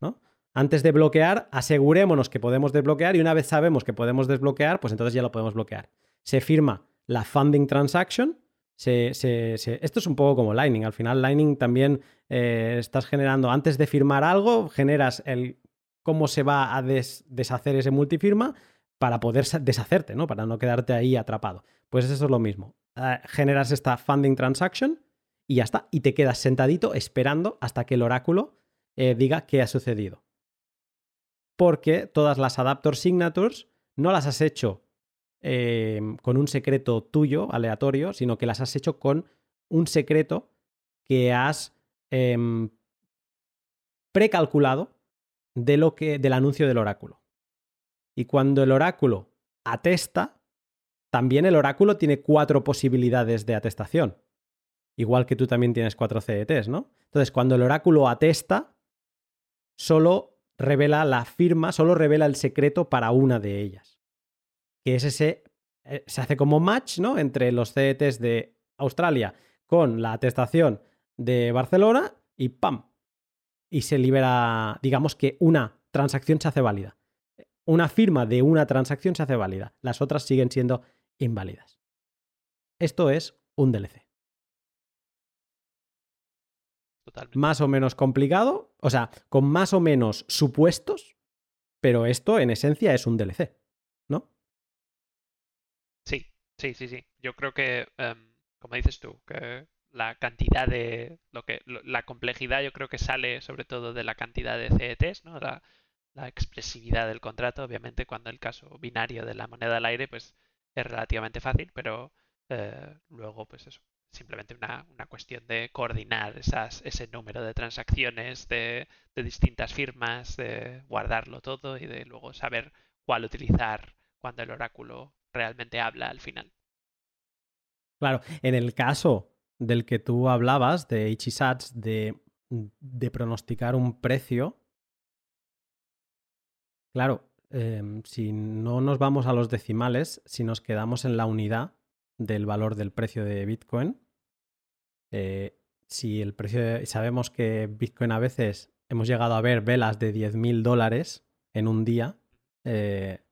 A: ¿no? Antes de bloquear, asegurémonos que podemos desbloquear y una vez sabemos que podemos desbloquear, pues entonces ya lo podemos bloquear. Se firma la funding transaction. esto es un poco como Lightning. Al final, Lightning también eh, estás generando, antes de firmar algo, generas el cómo se va a deshacer ese multifirma para poder deshacerte, ¿no? Para no quedarte ahí atrapado. Pues eso es lo mismo. Eh, generas esta funding transaction y ya está. Y te quedas sentadito esperando hasta que el oráculo eh, diga qué ha sucedido. Porque todas las adapter signatures no las has hecho em, con un secreto tuyo, aleatorio, sino que las has hecho con un secreto que has em, precalculado de lo que, del anuncio del oráculo. Y cuando el oráculo atesta, también el oráculo tiene cuatro posibilidades de atestación. Igual que tú también tienes cuatro CETs, ¿no? Entonces, cuando el oráculo atesta, solo revela la firma, solo revela el secreto para una de ellas. Que es ese, eh, se hace como match, ¿no? Entre los CETs de Australia con la atestación de Barcelona y ¡pam! Y se libera, digamos que una transacción se hace válida. Una firma de una transacción se hace válida. Las otras siguen siendo inválidas. Esto es un DLC. Más o menos complicado, o sea, con más o menos supuestos, pero esto en esencia es un DLC, ¿no?
B: Sí, sí, sí, sí. Yo creo que, em, como dices tú, que la cantidad de lo que la complejidad yo creo que sale sobre todo de la cantidad de CETs, ¿no? La, la expresividad del contrato, obviamente cuando el caso binario de la moneda al aire pues es relativamente fácil, pero eh, luego pues eso, simplemente una, cuestión de coordinar esas, ese número de transacciones de, de, distintas firmas, de guardarlo todo y de luego saber cuál utilizar cuando el oráculo realmente habla al final.
A: Claro, en el caso del que tú hablabas, de Ichisats, de, de pronosticar un precio, claro, em, si no nos vamos a los decimales, si nos quedamos en la unidad del valor del precio de Bitcoin, eh, si el precio, sabemos que Bitcoin a veces hemos llegado a ver velas de 10.000 dólares en un día, eh,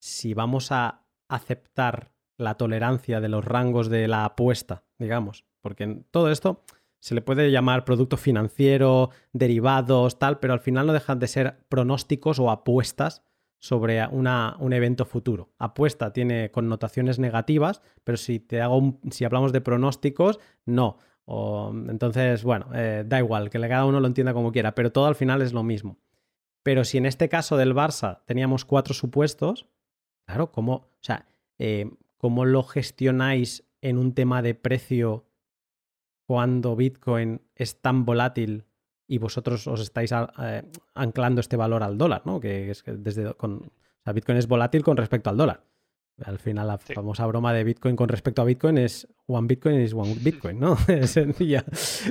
A: si vamos a aceptar la tolerancia de los rangos de la apuesta, digamos, porque en todo esto se le puede llamar producto financiero, derivados, tal, pero al final no dejan de ser pronósticos o apuestas sobre una, un evento futuro. Apuesta tiene connotaciones negativas, pero si te hago si hablamos de pronósticos, no. entonces, bueno, eh, da igual, que cada uno lo entienda como quiera, pero todo al final es lo mismo. Pero si en este caso del Barça teníamos cuatro supuestos, claro, ¿cómo, o sea, eh, ¿cómo lo gestionáis en un tema de precio cuando Bitcoin es tan volátil y vosotros os estáis eh, anclando este valor al dólar, ¿no? Que es que desde con, o sea, Bitcoin es volátil con respecto al dólar. Al final, la famosa broma de Bitcoin con respecto a Bitcoin es one Bitcoin is one Bitcoin, ¿no? es sencilla.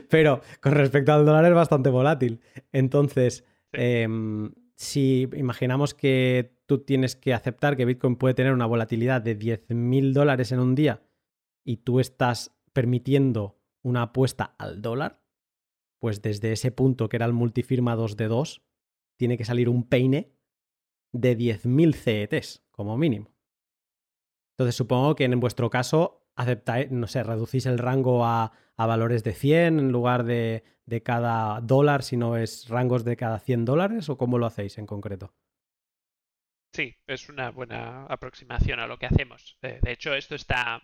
A: Pero con respecto al dólar es bastante volátil. Entonces, em, si imaginamos que tú tienes que aceptar que Bitcoin puede tener una volatilidad de 10.000 dólares en un día y tú estás permitiendo una apuesta al dólar, pues desde ese punto que era el multifirma 2 de 2, tiene que salir un peine de 10.000 CETs, como mínimo. Entonces supongo que en vuestro caso aceptáis, no sé, reducís el rango a, valores de 100 en lugar de, de, cada dólar, si no es rangos de cada 100 dólares, o cómo lo hacéis en concreto.
B: Sí, es una buena aproximación a lo que hacemos. Eh, de hecho, esto está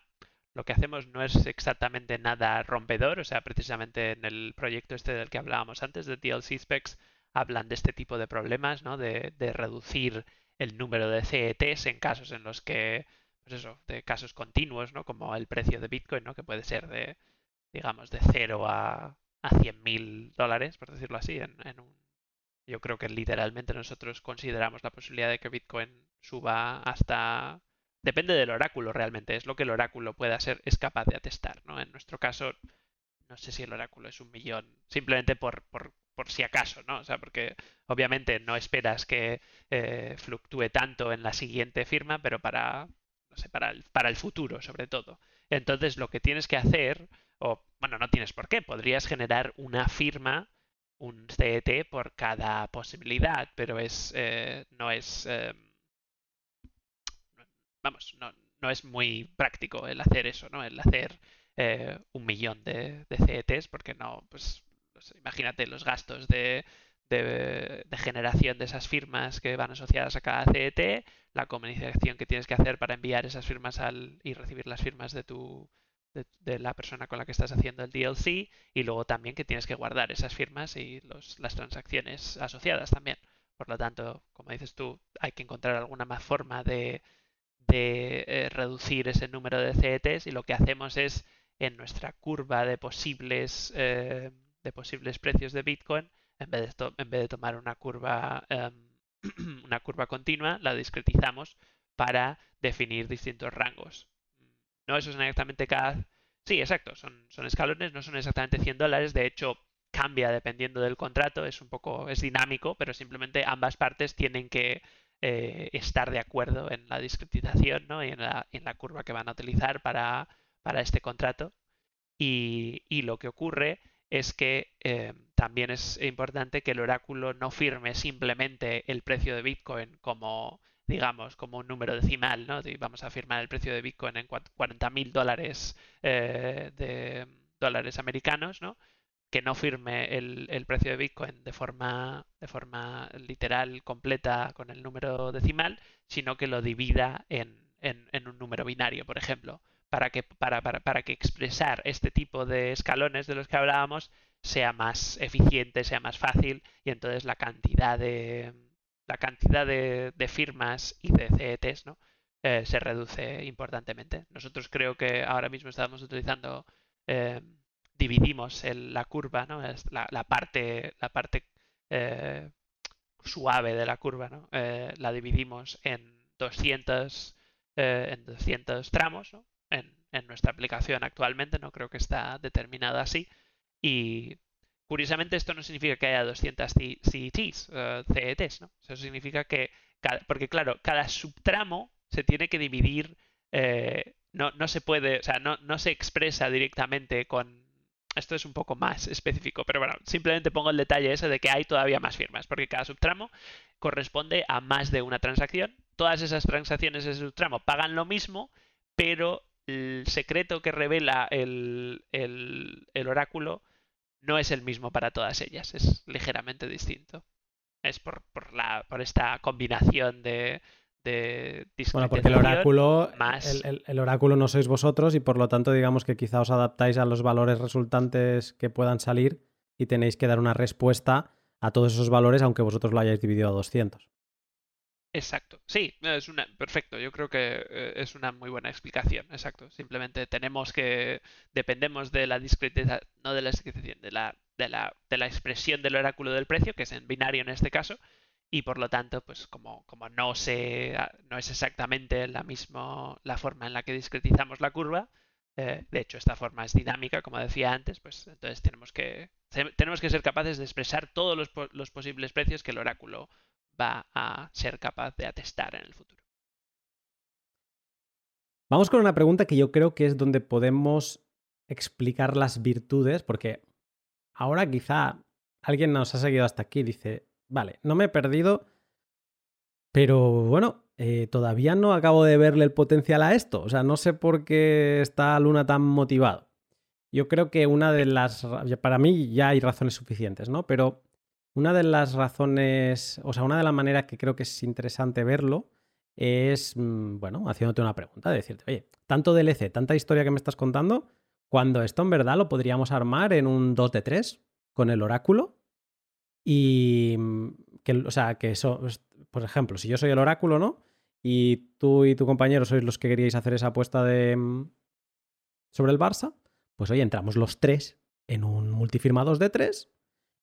B: lo que hacemos no es exactamente nada rompedor, o sea, precisamente en el proyecto este del que hablábamos antes de DLC Specs hablan de este tipo de problemas, ¿no? De, reducir el número de CETs en casos en los que, pues eso, de casos continuos, ¿no? Como el precio de Bitcoin, ¿no? Que puede ser de, digamos, de 0 a, a 100.000 dólares, por decirlo así, en, en un... Yo creo que literalmente nosotros consideramos la posibilidad de que Bitcoin suba hasta Depende del oráculo realmente, es lo que el oráculo pueda ser, es capaz de atestar, ¿no? En nuestro caso, no sé si el oráculo es un millón, simplemente por, por, por si acaso, ¿no? O sea, porque obviamente no esperas que eh, fluctúe tanto en la siguiente firma, pero para, no sé, para el, para el futuro, sobre todo. Entonces, lo que tienes que hacer, o bueno, no tienes por qué, podrías generar una firma, un CET por cada posibilidad, pero es, eh, no es... Eh, vamos, no, no es muy práctico el hacer eso, ¿no? El hacer eh, un millón de, de, CETs, porque no, pues, imagínate los gastos de, de, generación de esas firmas que van asociadas a cada CET, la comunicación que tienes que hacer para enviar esas firmas al, y recibir las firmas de tu de, la persona con la que estás haciendo el DLC y luego también que tienes que guardar esas firmas y los, las transacciones asociadas también. Por lo tanto, como dices tú, hay que encontrar alguna más forma de, de eh, reducir ese número de CETs y lo que hacemos es en nuestra curva de posibles, eh, de posibles precios de Bitcoin, en vez de, en vez de tomar una curva, em, una curva continua, la discretizamos para definir distintos rangos. No eso son exactamente cada... Sí, exacto, son, son escalones, no son exactamente 100 dólares, de hecho cambia dependiendo del contrato, es un poco, es dinámico, pero simplemente ambas partes tienen que eh, estar de acuerdo en la discretización ¿no? y en la, en la, curva que van a utilizar para, para este contrato. Y, y, lo que ocurre es que eh, también es importante que el oráculo no firme simplemente el precio de Bitcoin como, digamos, como un número decimal, ¿no? vamos a firmar el precio de Bitcoin en 40 mil dólares eh, dólares americanos, ¿no? Que no firme el, precio de Bitcoin de forma, de forma literal, completa, con el número decimal, sino que lo divida en, un número binario, por ejemplo, para que, para, para, que expresar este tipo de escalones de los que hablábamos sea más eficiente, sea más fácil y entonces la cantidad de, la cantidad de, firmas y de CETs ¿no? Eh, se reduce importantemente. Nosotros creo que ahora mismo estamos utilizando eh, dividimos la curva, ¿no? la, parte, eh, suave de la curva, ¿no? Eh, la dividimos en 200, eh, en 200 tramos en, nuestra aplicación actualmente, no creo que está determinado así. Y curiosamente esto no significa que haya 200 CETs, CETs, ¿no? Eso significa que, porque claro, cada subtramo se tiene que dividir, no, no se puede, o sea, no, no se expresa directamente con esto es un poco más específico, pero bueno, simplemente pongo el detalle ese de que hay todavía más firmas, porque cada subtramo corresponde a más de una transacción. Todas esas transacciones de subtramo pagan lo mismo, pero el secreto que revela el, oráculo no es el mismo para todas ellas, es ligeramente distinto. Es por, la, por esta combinación de,
A: bueno, porque el oráculo, el, oráculo no sois vosotros y por lo tanto digamos que quizá os adaptáis a los valores resultantes que puedan salir y tenéis que dar una respuesta a todos esos valores aunque vosotros lo hayáis dividido a 200.
B: Exacto. Sí, es una perfecto. Yo creo que eh, es una muy buena explicación. Exacto. Simplemente tenemos que dependemos de la discretización, no de la discretización, de la, de la de la expresión del oráculo del precio, que es en binario en este caso, y por lo tanto, pues como, como no, se, no es exactamente la, misma la forma en la que discretizamos la curva, eh, de hecho esta forma es dinámica, como decía antes, pues entonces tenemos que, tenemos que ser capaces de expresar todos los, los posibles precios que el oráculo va a ser capaz de atestar en el futuro.
A: Vamos con una pregunta que yo creo que es donde podemos explicar las virtudes, porque ahora quizá alguien nos ha seguido hasta aquí dice, Vale, no me he perdido, pero bueno, eh, todavía no acabo de verle el potencial a esto. O sea, no sé por qué está Luna tan motivado. Yo creo que una de las... Para mí ya hay razones suficientes, ¿no? Pero una de las razones, o sea, una de las maneras que creo que es interesante verlo es, mm, bueno, haciéndote una pregunta, de decirte, oye, tanto DLC, tanta historia que me estás contando, cuando esto en verdad lo podríamos armar en un 2 de 3 con el oráculo y mm, que, o sea, que eso, pues, por ejemplo, si yo soy el oráculo, ¿no? Y tú y tu compañero sois los que queríais hacer esa apuesta de mm, sobre el Barça, pues hoy entramos los tres en un multifirma 2 de 3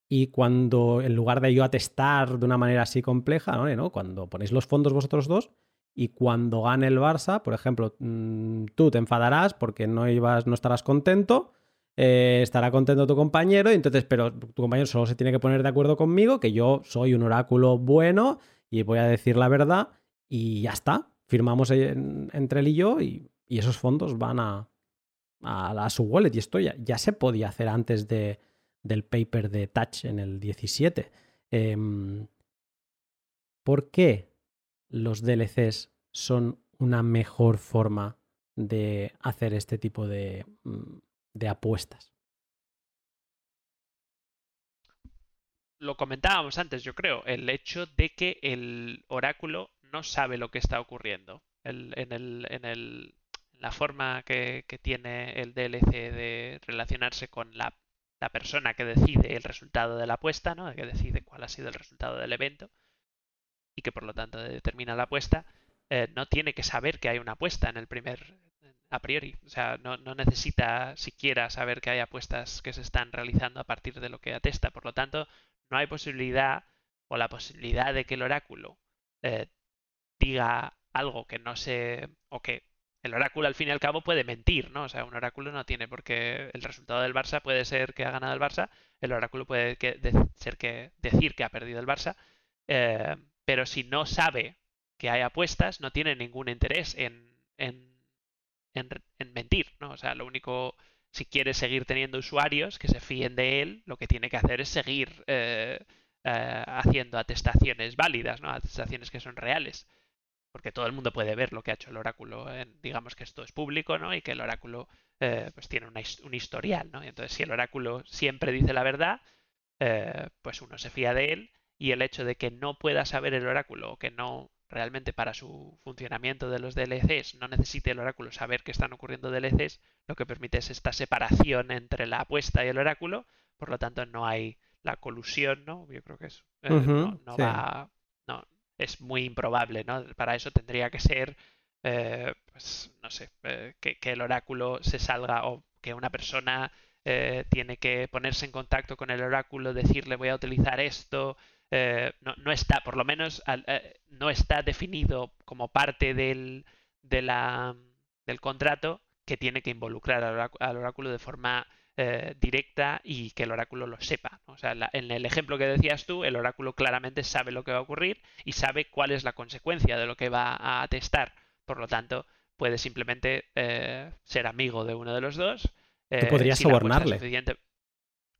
A: y cuando, en lugar de yo atestar de una manera así compleja, ¿no? Cuando ponéis los fondos vosotros dos y cuando gane el Barça, por ejemplo, mm, tú te enfadarás porque no ibas, no estarás contento eh, estará contento tu compañero, y entonces, pero tu compañero solo se tiene que poner de acuerdo conmigo, que yo soy un oráculo bueno y voy a decir la verdad, y ya está. Firmamos entre él y yo, y, esos fondos van a, a, su wallet. Y esto ya, ya, se podía hacer antes de, del paper de Touch en el 17. Em, ¿Por qué los DLCs son una mejor forma de hacer este tipo de, mm, de apuestas.
B: Lo comentábamos antes, yo creo, el hecho de que el oráculo no sabe lo que está ocurriendo. en, el, la forma que, tiene el DLC de relacionarse con la, persona que decide el resultado de la apuesta, ¿no? que decide cuál ha sido el resultado del evento, y que por lo tanto determina la apuesta, eh, no tiene que saber que hay una apuesta en el primer a priori. O sea, no, no, necesita siquiera saber que hay apuestas que se están realizando a partir de lo que atesta. Por lo tanto, no hay posibilidad o la posibilidad de que el oráculo eh, diga algo que no se. o que el oráculo al fin y al cabo puede mentir, ¿no? O sea, un oráculo no tiene porque el resultado del Barça puede ser que ha ganado el Barça, el oráculo puede ser que decir que ha perdido el Barça, eh, pero si no sabe que hay apuestas, no tiene ningún interés en, mentir, ¿no? O sea, lo único, si quiere seguir teniendo usuarios que se fíen de él, lo que tiene que hacer es seguir eh, eh, haciendo atestaciones válidas, ¿no? Atestaciones que son reales porque todo el mundo puede ver lo que ha hecho el oráculo. digamos que esto es público, ¿no? Y que el oráculo eh, pues tiene un historial, ¿no? Y entonces, si el oráculo siempre dice la verdad, pues uno se fía de él y el hecho de que no pueda saber el oráculo o que no realmente para su funcionamiento de los DLCs no necesite el oráculo saber que están ocurriendo DLCs, lo que permite es esta separación entre la apuesta y el oráculo, por lo tanto no hay la colusión, ¿no? Yo creo que es, eh, no, va, no, es muy improbable, ¿no? Para eso tendría que ser, eh, pues, no sé, eh, que, el oráculo se salga o que una persona tiene que ponerse en contacto con el oráculo, decirle voy a utilizar esto. No, está, por lo menos, no está definido como parte del, de la, del contrato que tiene que involucrar al oráculo de forma eh, directa y que el oráculo lo sepa. O sea, en el ejemplo que decías tú, el oráculo claramente sabe lo que va a ocurrir y sabe cuál es la consecuencia de lo que va a atestar. Por lo tanto, puede simplemente eh, ser amigo de uno de los dos.
A: Tú eh, podrías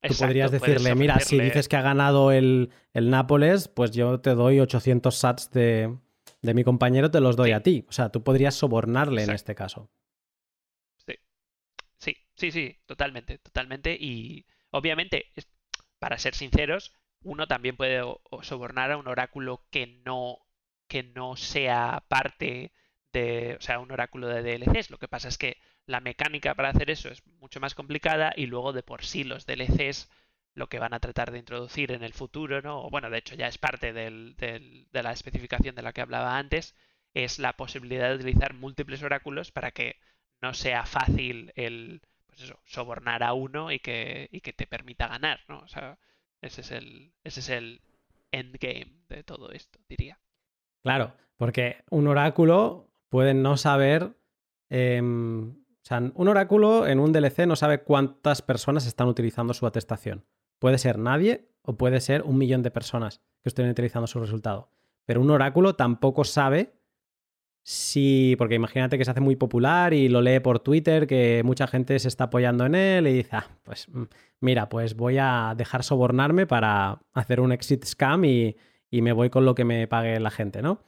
A: Tú podrías decirle, mira, si dices que ha ganado el, Nápoles, pues yo te doy 800 sats de, mi compañero, te los doy a ti. O sea, tú podrías sobornarle en este caso.
B: Sí, sí, totalmente, totalmente. Y obviamente, para ser sinceros, uno también puede sobornar a un oráculo que no, que no sea parte de, o sea, un oráculo de DLCs. Lo que pasa es que la mecánica para hacer eso es mucho más complicada y luego de por sí los DLCs lo que van a tratar de introducir en el futuro, ¿no? O bueno, de hecho ya es parte del, de la especificación de la que hablaba antes, es la posibilidad de utilizar múltiples oráculos para que no sea fácil el pues eso, sobornar a uno y que, que te permita ganar, ¿no? O sea, ese es el, ese es el endgame de todo esto, diría.
A: Claro, porque un oráculo puede no saber. Em, o sea, un oráculo en un DLC no sabe cuántas personas están utilizando su atestación. Puede ser nadie o puede ser un millón de personas que estén utilizando su resultado. Pero un oráculo tampoco sabe Sí, porque imagínate que se hace muy popular y lo lee por Twitter, que mucha gente se está apoyando en él y dice, ah, pues mm, mira, pues voy a dejar sobornarme para hacer un exit scam y, me voy con lo que me pague la gente, ¿no?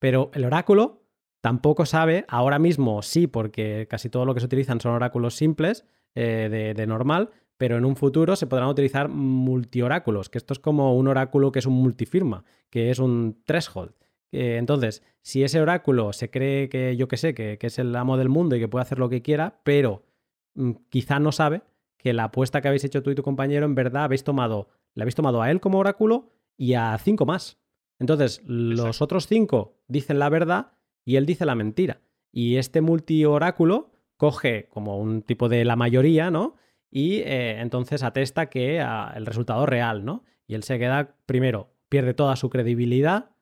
A: Pero el oráculo tampoco sabe, ahora mismo sí, porque casi todo lo que se utilizan son oráculos simples eh, de, de normal, pero en un futuro se podrán utilizar multioráculos, que esto es como un oráculo que es un multifirma, que es un threshold. Eh, entonces, si ese oráculo se cree que, yo que sé, que, es el amo del mundo y que puede hacer lo que quiera, pero mm, quizá no sabe que la apuesta que habéis hecho tú y tu compañero, en verdad habéis tomado, le habéis tomado a él como oráculo y a cinco más. Entonces, los otros cinco dicen la verdad y él dice la mentira. Y este multi-oráculo coge como un tipo de la mayoría, ¿no? Y eh, entonces atesta que ah, el resultado real, ¿no? Y él se queda, primero, pierde toda su credibilidad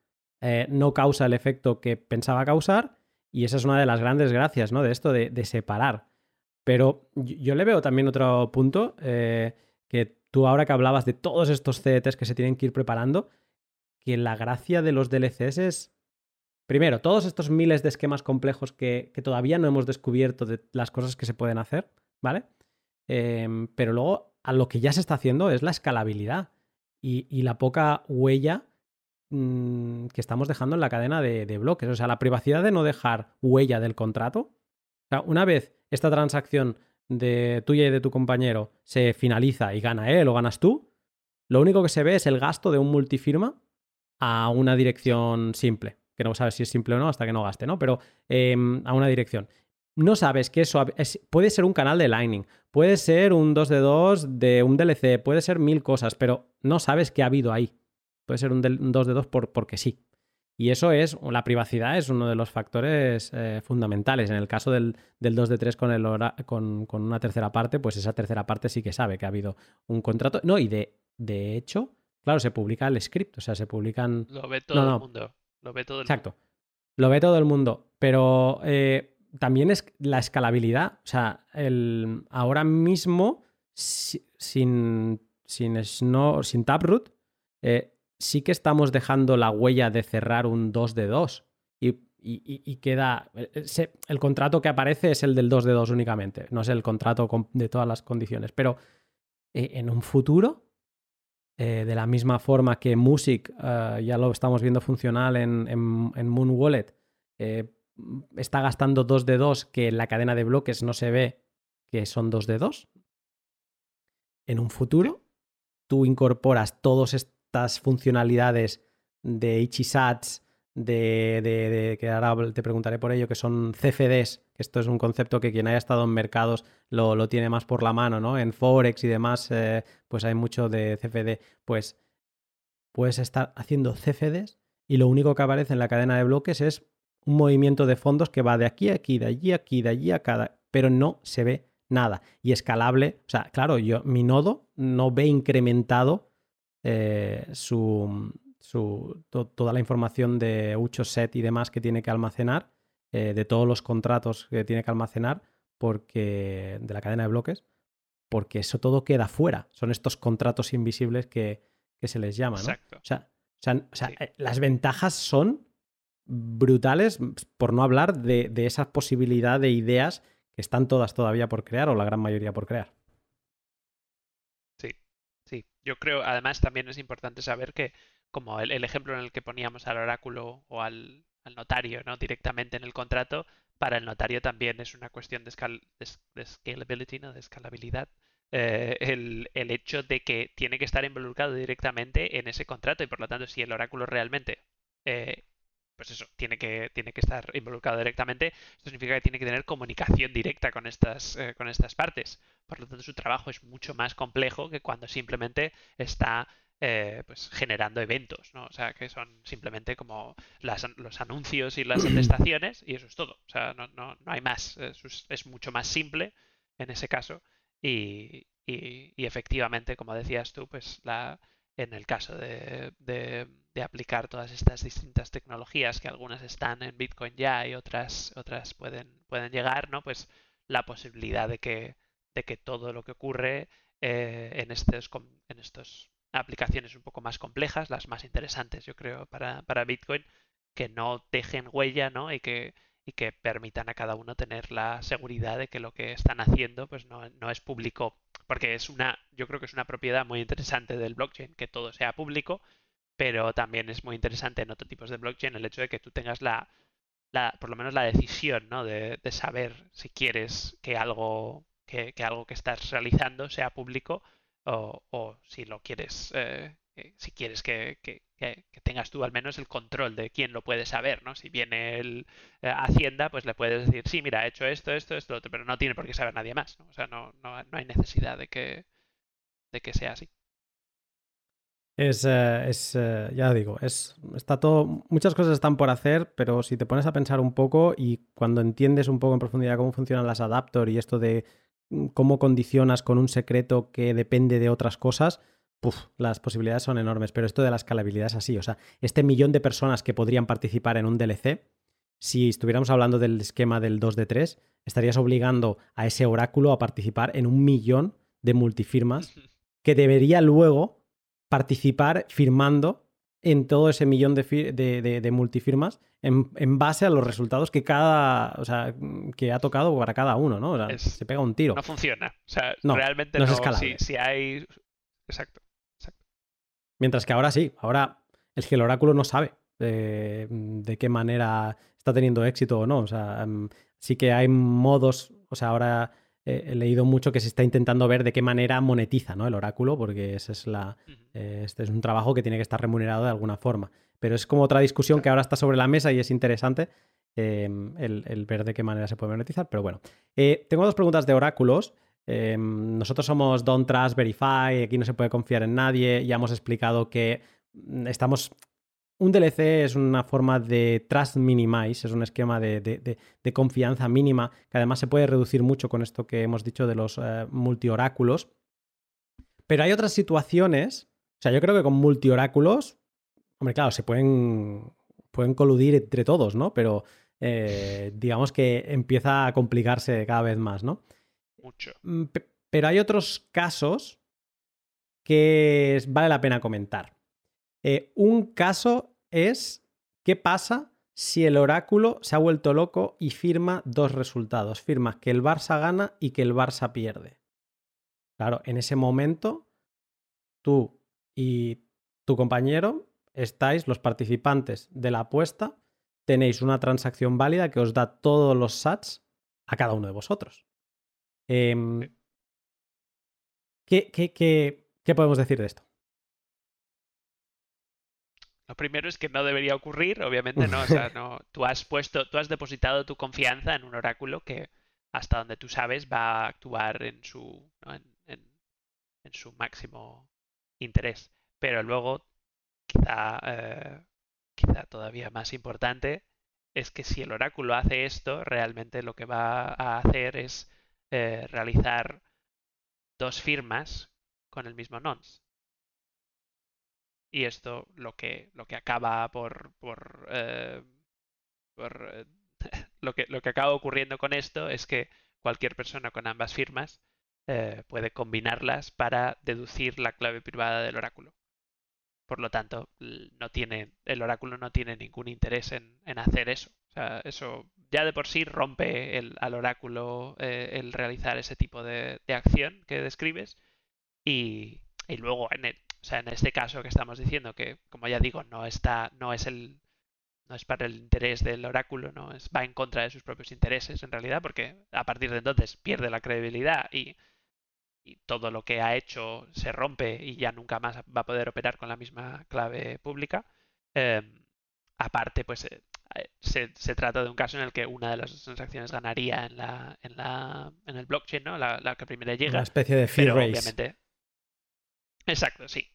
A: eh, no causa el efecto que pensaba causar y esa es una de las grandes gracias ¿no? de esto de, separar. Pero yo, le veo también otro punto, eh, que tú ahora que hablabas de todos estos CDTs que se tienen que ir preparando, que la gracia de los DLCs es, primero, todos estos miles de esquemas complejos que, todavía no hemos descubierto de las cosas que se pueden hacer, ¿vale? Em, pero luego a lo que ya se está haciendo es la escalabilidad y la poca huella Mm, que estamos dejando en la cadena de, bloques. O sea, la privacidad de no dejar huella del contrato. O sea, una vez esta transacción de tuya y de tu compañero se finaliza y gana él o ganas tú, lo único que se ve es el gasto de un multifirma a una dirección simple. Que no sabes si es simple o no hasta que no gaste, ¿no? Pero em, a una dirección. No sabes que eso puede ser un canal de Lightning, puede ser un 2 de 2 de un DLC, puede ser mil cosas, pero no sabes qué ha habido ahí. Puede ser un, 2 de 2 por, porque sí. Y eso es, la privacidad es uno de los factores eh, fundamentales. En el caso del, 2 de 3 con, el con, con, una tercera parte, pues esa tercera parte sí que sabe que ha habido un contrato. No, y de, de hecho, claro, se publica el script, o sea, se publican...
B: Lo ve todo el mundo. Lo ve todo el
A: Exacto. Lo ve todo el mundo. Pero eh, también es la escalabilidad. O sea, el, ahora mismo, sin, sin, sin Taproot, eh, sí que estamos dejando la huella de cerrar un 2 de 2. Y, queda. Eh, eh, el contrato que aparece es el del 2 de 2 únicamente, no es el contrato de todas las condiciones. Pero eh, en un futuro, de la misma forma que Music, ya lo estamos viendo funcional en, en, Moon Wallet, está gastando 2 de 2 que en la cadena de bloques no se ve que son 2 de 2. En un futuro, tú incorporas estos estas funcionalidades de Ichisats, de, de, que ahora te preguntaré por ello, que son CFDs, que esto es un concepto que quien haya estado en mercados lo, lo tiene más por la mano, ¿no? En Forex y demás, eh, pues hay mucho de CFD. Pues puedes estar haciendo CFDs y lo único que aparece en la cadena de bloques es un movimiento de fondos que va de aquí a aquí, de allí a aquí, de allí a cada, pero no se ve nada. Y escalable, o sea, claro, yo, mi nodo no ve incrementado eh, su, toda la información de Ucho set y demás que tiene que almacenar, eh, de todos los contratos que tiene que almacenar, porque de la cadena de bloques, porque eso todo queda fuera. Son estos contratos invisibles que, se les llama. O sea, eh, las ventajas son brutales, por no hablar de, de esa posibilidad de ideas que están todas todavía por crear o la gran mayoría por crear.
B: Sí, yo creo, además también es importante saber que, como el, ejemplo en el que poníamos al oráculo o al, notario, ¿no? Directamente en el contrato, para el notario también es una cuestión de, scalability, ¿no? De escalabilidad. Eh, el, hecho de que tiene que estar involucrado directamente en ese contrato y por lo tanto si el oráculo realmente eh, pues eso, tiene que, tiene que estar involucrado directamente. Esto significa que tiene que tener comunicación directa con estas, eh, con estas partes. Por lo tanto, su trabajo es mucho más complejo que cuando simplemente está eh, pues generando eventos, ¿no? O sea, que son simplemente como los anuncios y las atestaciones y eso es todo. O sea, no, no, no hay más. Es, mucho más simple en ese caso y, y, y efectivamente, como decías tú, pues la, en el caso de, aplicar todas estas distintas tecnologías, que algunas están en Bitcoin ya y otras, otras pueden, pueden llegar, ¿no? Pues la posibilidad de que, de que todo lo que ocurre eh, en estos en estas aplicaciones un poco más complejas, las más interesantes, yo creo, para, para Bitcoin, que no dejen huella, ¿no? Y que, y que permitan a cada uno tener la seguridad de que lo que están haciendo pues no, no es público porque es una, yo creo que es una propiedad muy interesante del blockchain que todo sea público, pero también es muy interesante en otros tipos de blockchain el hecho de que tú tengas la, la por lo menos la decisión, ¿no? De, de saber si quieres que algo que, que, algo que estás realizando sea público o, o si lo quieres eh, si quieres que, tengas tú al menos el control de quién lo puede saber, ¿no? Si viene el eh, Hacienda, pues le puedes decir, sí, mira, he hecho esto, esto, esto, otro, pero no tiene por qué saber nadie más, ¿no? O sea, no, no, hay necesidad de que, de que sea así.
A: Es, eh, es eh, ya digo, es, está todo, muchas cosas están por hacer, pero si te pones a pensar un poco y cuando entiendes un poco en profundidad cómo funcionan las adapters y esto de cómo condicionas con un secreto que depende de otras cosas, las posibilidades son enormes, pero esto de la escalabilidad es así. O sea, este millón de personas que podrían participar en un DLC, si estuviéramos hablando del esquema del 2 de 3, estarías obligando a ese oráculo a participar en un millón de multifirmas que debería luego participar firmando en todo ese millón de, multifirmas en, base a los resultados que cada, o sea, que ha tocado para cada uno, ¿no? O sea, se pega un tiro.
B: No funciona. O sea, realmente no, es si, hay. Exacto.
A: Mientras que ahora sí, ahora es que el oráculo no sabe de, qué manera está teniendo éxito o no. O sea, em, sí que hay modos, o sea, ahora he leído mucho que se está intentando ver de qué manera monetiza ¿no? el oráculo, porque ese es, la, eh, este es un trabajo que tiene que estar remunerado de alguna forma. Pero es como otra discusión que ahora está sobre la mesa y es interesante em, el, ver de qué manera se puede monetizar. Pero bueno, eh, tengo dos preguntas de oráculos. Em, nosotros somos Don't Trust Verify, aquí no se puede confiar en nadie. Ya hemos explicado que mm, estamos un DLC es una forma de trust minimize, es un esquema de, confianza mínima, que además se puede reducir mucho con esto que hemos dicho de los multi multioráculos. Pero hay otras situaciones, o sea, yo creo que con multioráculos, hombre, claro, se pueden, pueden coludir entre todos, ¿no? Pero eh, digamos que empieza a complicarse cada vez más, ¿no?
B: Mucho.
A: Mm, pero hay otros casos que vale la pena comentar. Eh, un caso es qué pasa si el oráculo se ha vuelto loco y firma dos resultados. Firma que el Barça gana y que el Barça pierde. Claro, en ese momento tú y tu compañero estáis, los participantes de la apuesta, tenéis una transacción válida que os da todos los sats a cada uno de vosotros. Em, ¿qué, qué podemos decir de esto?
B: Lo primero es que no debería ocurrir, obviamente, ¿no? O sea, no, tú has puesto, tú has depositado tu confianza en un oráculo que, hasta donde tú sabes, va a actuar en su, en, su máximo interés. Pero luego, quizá, eh, quizá todavía más importante, es que si el oráculo hace esto, realmente lo que va a hacer es eh, realizar dos firmas con el mismo nonce. Y esto lo que, lo que acaba por, por, eh, eh, lo, que, lo que acaba ocurriendo con esto es que cualquier persona con ambas firmas eh, puede combinarlas para deducir la clave privada del oráculo. Por lo tanto, no tiene, el oráculo no tiene ningún interés en, hacer eso. O sea, eso ya de por sí rompe el, al oráculo el realizar ese tipo de, de acción que describes. Y, y luego en el, o sea, en este caso que estamos diciendo que, como ya digo, no está, no es el, no es para el interés del oráculo, no es, va en contra de sus propios intereses en realidad, porque a partir de entonces pierde la credibilidad y, y todo lo que ha hecho se rompe y ya nunca más va a poder operar con la misma clave pública. Em, aparte, pues eh, eh, se, se, trata de un caso en el que una de las transacciones ganaría en la, en la en el blockchain, ¿no? La, que primero llega.
A: Una especie de fee race. Obviamente,
B: Exacto, sí.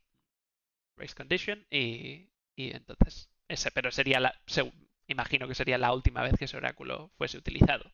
B: Race condition y, y entonces ese, pero sería la, imagino que sería la última vez que ese oráculo fuese utilizado.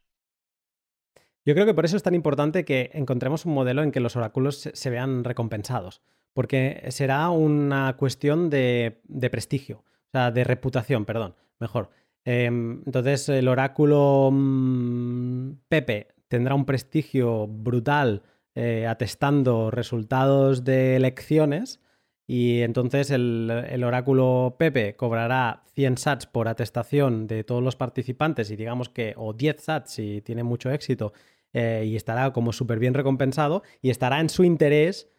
A: Yo creo que por eso es tan importante que encontremos un modelo en que los oráculos se, vean recompensados, porque será una cuestión de, de, prestigio, o sea, de reputación, perdón, mejor. Em, entonces el oráculo mm, Pepe tendrá un prestigio brutal eh, atestando resultados de elecciones y entonces el, oráculo Pepe cobrará 100 sats por atestación de todos los participantes y digamos que, o 10 sats si tiene mucho éxito, eh, y estará como súper bien recompensado y estará en su interés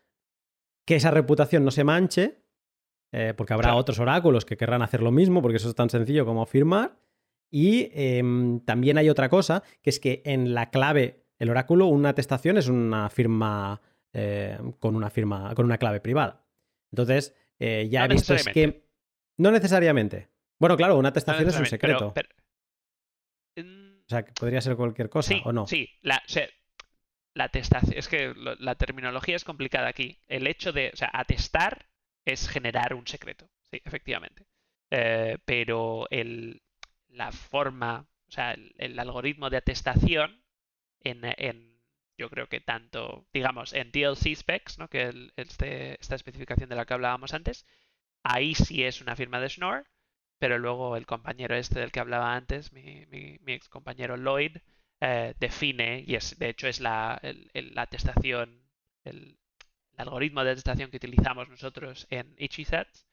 A: que esa reputación no se manche, eh, porque habrá otros oráculos que querrán hacer lo mismo, porque eso es tan sencillo como firmar. Y em, también hay otra cosa, que es que en la clave el oráculo, una atestación es una firma eh, con una firma, con una clave privada. Entonces, eh, ya he visto es que. No necesariamente. Bueno, claro, una atestación es un secreto. O sea, que podría ser cualquier cosa, ¿o no?
B: Sí, la, la atestación. Es que la terminología es complicada aquí. El hecho de. O sea, atestar es generar un secreto. Sí, efectivamente. Eh, pero el, la forma. O sea, el algoritmo de atestación en, yo creo que tanto, digamos, en DLC specs, ¿no? que este, esta especificación de la que hablábamos antes, ahí sí es una firma de Schnorr, pero luego el compañero este del que hablaba antes, mi, mi, ex compañero Lloyd, eh, define, y es de hecho es la, la atestación, el, algoritmo de atestación que utilizamos nosotros en Ichizats,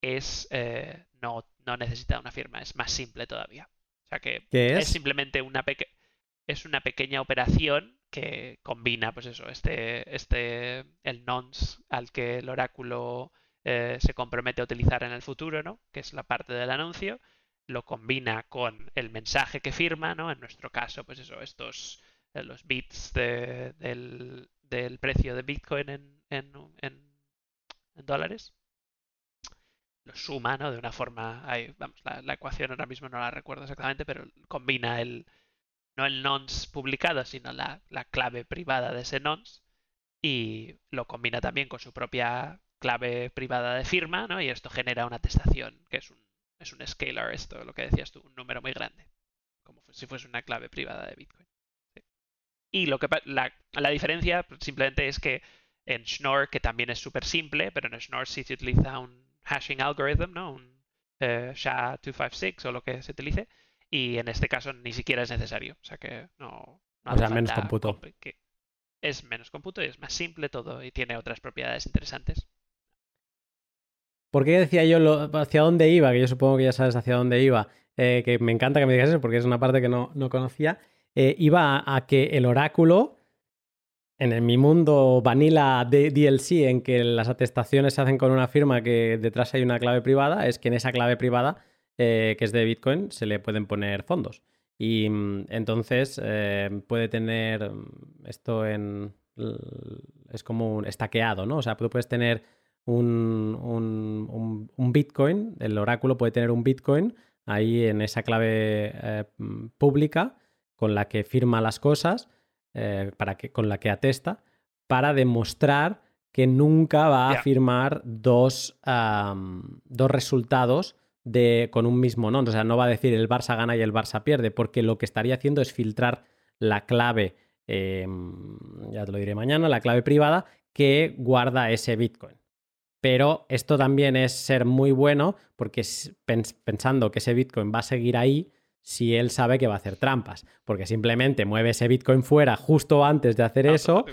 B: es eh, no, no necesita una firma, es más simple todavía. O sea que es? es? simplemente una pequeña es una pequeña operación que combina, pues eso, este, este, el nonce al que el oráculo eh, se compromete a utilizar en el futuro, ¿no? Que es la parte del anuncio, lo combina con el mensaje que firma, ¿no? En nuestro caso, pues eso, estos, eh, los bits del, precio de Bitcoin en, en, dólares, lo suma, ¿no? De una forma, la ecuación ahora mismo no la recuerdo exactamente, pero combina el, no el nonce publicado, sino la, clave privada de ese nonce y lo combina también con su propia clave privada de firma, ¿no? Y esto genera una atestación, que es un, es un scalar, esto, lo que decías tú, un número muy grande, como si fuese una clave privada de Bitcoin. Y lo que la, la diferencia simplemente es que en Schnorr, que también es súper simple, pero en Schnorr sí se utiliza un hashing algorithm, ¿no? Un eh, SHA-256 o lo que se utilice, y en este caso ni siquiera es necesario. O sea que no.
A: o sea, menos cómputo.
B: es menos cómputo y es más simple todo y tiene otras propiedades interesantes.
A: ¿Por qué decía yo lo, hacia dónde iba? Que yo supongo que ya sabes hacia dónde iba. Eh, que me encanta que me digas eso porque es una parte que no, no conocía. Eh, iba a, que el oráculo, en mi mundo vanilla de DLC, en que las atestaciones se hacen con una firma que detrás hay una clave privada, es que en esa clave privada, eh, que es de Bitcoin, se le pueden poner fondos. Y mm, entonces puede tener mm, esto en... Es como un estaqueado, ¿no? O sea, tú puedes tener un, Bitcoin, el oráculo puede tener un Bitcoin ahí en esa clave eh, pública con la que firma las cosas, eh, para que, con la que atesta, para demostrar que nunca va a firmar dos, dos resultados de, con un mismo nombre. O sea, no va a decir el Barça gana y el Barça pierde, porque lo que estaría haciendo es filtrar la clave, em, ya te lo diré mañana, la clave privada que guarda ese Bitcoin. Pero esto también es ser muy bueno porque pensando que ese Bitcoin va a seguir ahí si él sabe que va a hacer trampas. Porque simplemente mueve ese Bitcoin fuera justo antes de hacer eso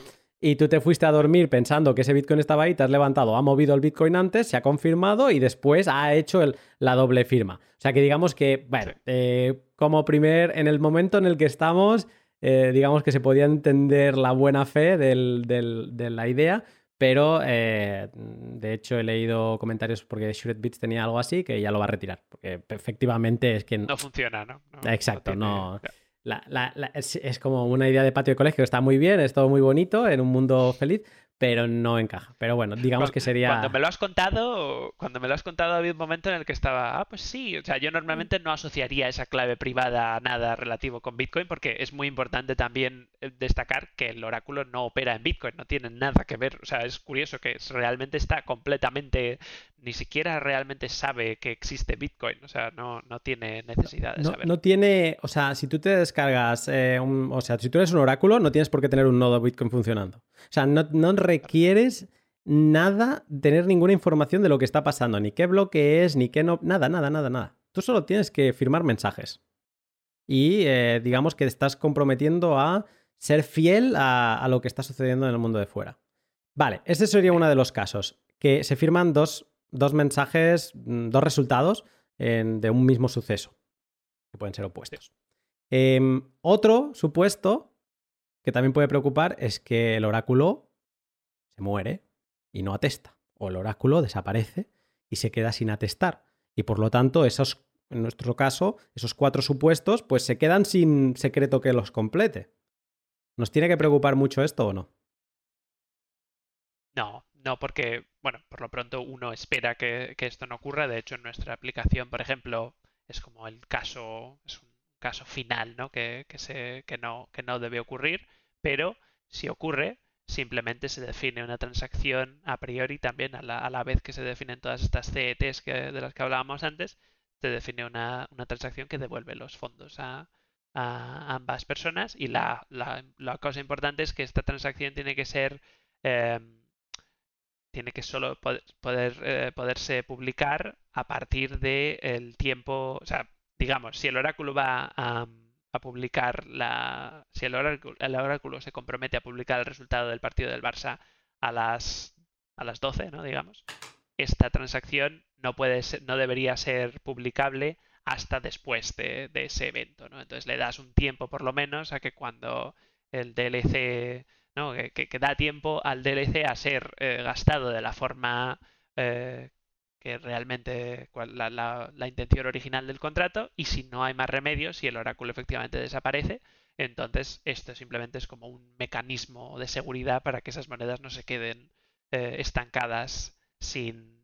A: y tú te fuiste a dormir pensando que ese Bitcoin estaba ahí, te has levantado, ha movido el Bitcoin antes, se ha confirmado y después ha hecho la doble firma. O sea que digamos que, bueno, eh, como primer, en el momento en el que estamos, eh, digamos que se podía entender la buena fe de la idea, pero eh, de hecho he leído comentarios porque Shred Bits tenía algo así que ya lo va a retirar. Porque efectivamente es que.
B: No funciona, ¿no?
A: Exacto, no. Es, como una idea de patio de colegio, está muy bien, es todo muy bonito, en un mundo feliz, pero no encaja. Pero bueno, digamos que sería.
B: Cuando me lo has contado, cuando me lo has contado había un momento en el que estaba, ah, pues sí. O sea, yo normalmente no asociaría esa clave privada a nada relativo con Bitcoin, porque es muy importante también eh, destacar que el oráculo no opera en Bitcoin, no tiene nada que ver. O sea, es curioso que realmente está completamente, ni siquiera realmente sabe que existe Bitcoin. O sea, no, no tiene necesidad de
A: no,
B: saber.
A: No tiene, o sea, si tú te descargas, eh, o sea, si tú eres un oráculo, no tienes por qué tener un nodo Bitcoin funcionando. O sea, no, no requieres nada, tener ninguna información de lo que está pasando, ni qué bloque es, ni qué no, nada, nada, nada, nada. Tú solo tienes que firmar mensajes. Y eh, digamos que estás comprometiendo a ser fiel a, lo que está sucediendo en el mundo de fuera. Vale, ese sería uno de los casos, que se firman dos, mensajes, mm, dos resultados de un mismo suceso, que pueden ser opuestos. Em, otro supuesto que también puede preocupar es que el oráculo se muere y no atesta, o el oráculo desaparece y se queda sin atestar. Y por lo tanto, esos, en nuestro caso, esos cuatro supuestos, pues se quedan sin secreto que los complete. ¿Nos tiene que preocupar mucho esto o no?
B: No, no, porque, bueno, por lo pronto uno espera que, esto no ocurra. De hecho, en nuestra aplicación, por ejemplo, es como el caso, es un caso final, ¿no? Que, se, que, no, que no debe ocurrir, pero si ocurre, simplemente se define una transacción a priori también a la, vez que se definen todas estas CETs que, de las que hablábamos antes, se define una, transacción que devuelve los fondos a, ambas personas y la, cosa importante es que esta transacción tiene que ser em, tiene que solo poder, eh, poderse publicar a partir del tiempo, o sea, digamos, si el oráculo va a, publicar la. Si el oráculo, el oráculo, se compromete a publicar el resultado del partido del Barça a las, a las 12, ¿no? Digamos, esta transacción no, puede no debería ser publicable hasta después de, ese evento, ¿no? Entonces le das un tiempo por lo menos a que cuando el DLC. ¿No? Que, da tiempo al DLC a ser eh, gastado de la forma eh, que realmente la, intención original del contrato y si no hay más remedio, si el oráculo efectivamente desaparece, entonces esto simplemente es como un mecanismo de seguridad para que esas monedas no se queden eh, estancadas sin,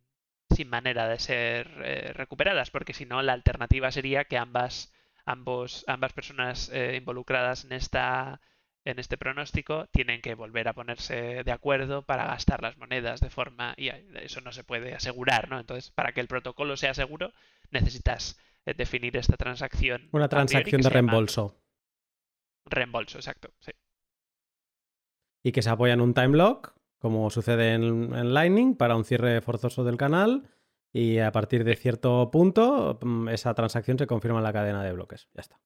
B: sin, manera de ser eh, recuperadas, porque si no la alternativa sería que ambas, ambos, ambas personas involucradas en esta en este pronóstico, tienen que volver a ponerse de acuerdo para gastar las monedas de forma, y eso no se puede asegurar, ¿no? Entonces, para que el protocolo sea seguro, necesitas eh, definir esta transacción.
A: Una transacción de reembolso.
B: Reembolso, exacto, sí.
A: Y que se apoya en un time lock, como sucede en, Lightning, para un cierre forzoso del canal. Y a partir de cierto punto, mm, esa transacción se confirma en la cadena de bloques. Ya está.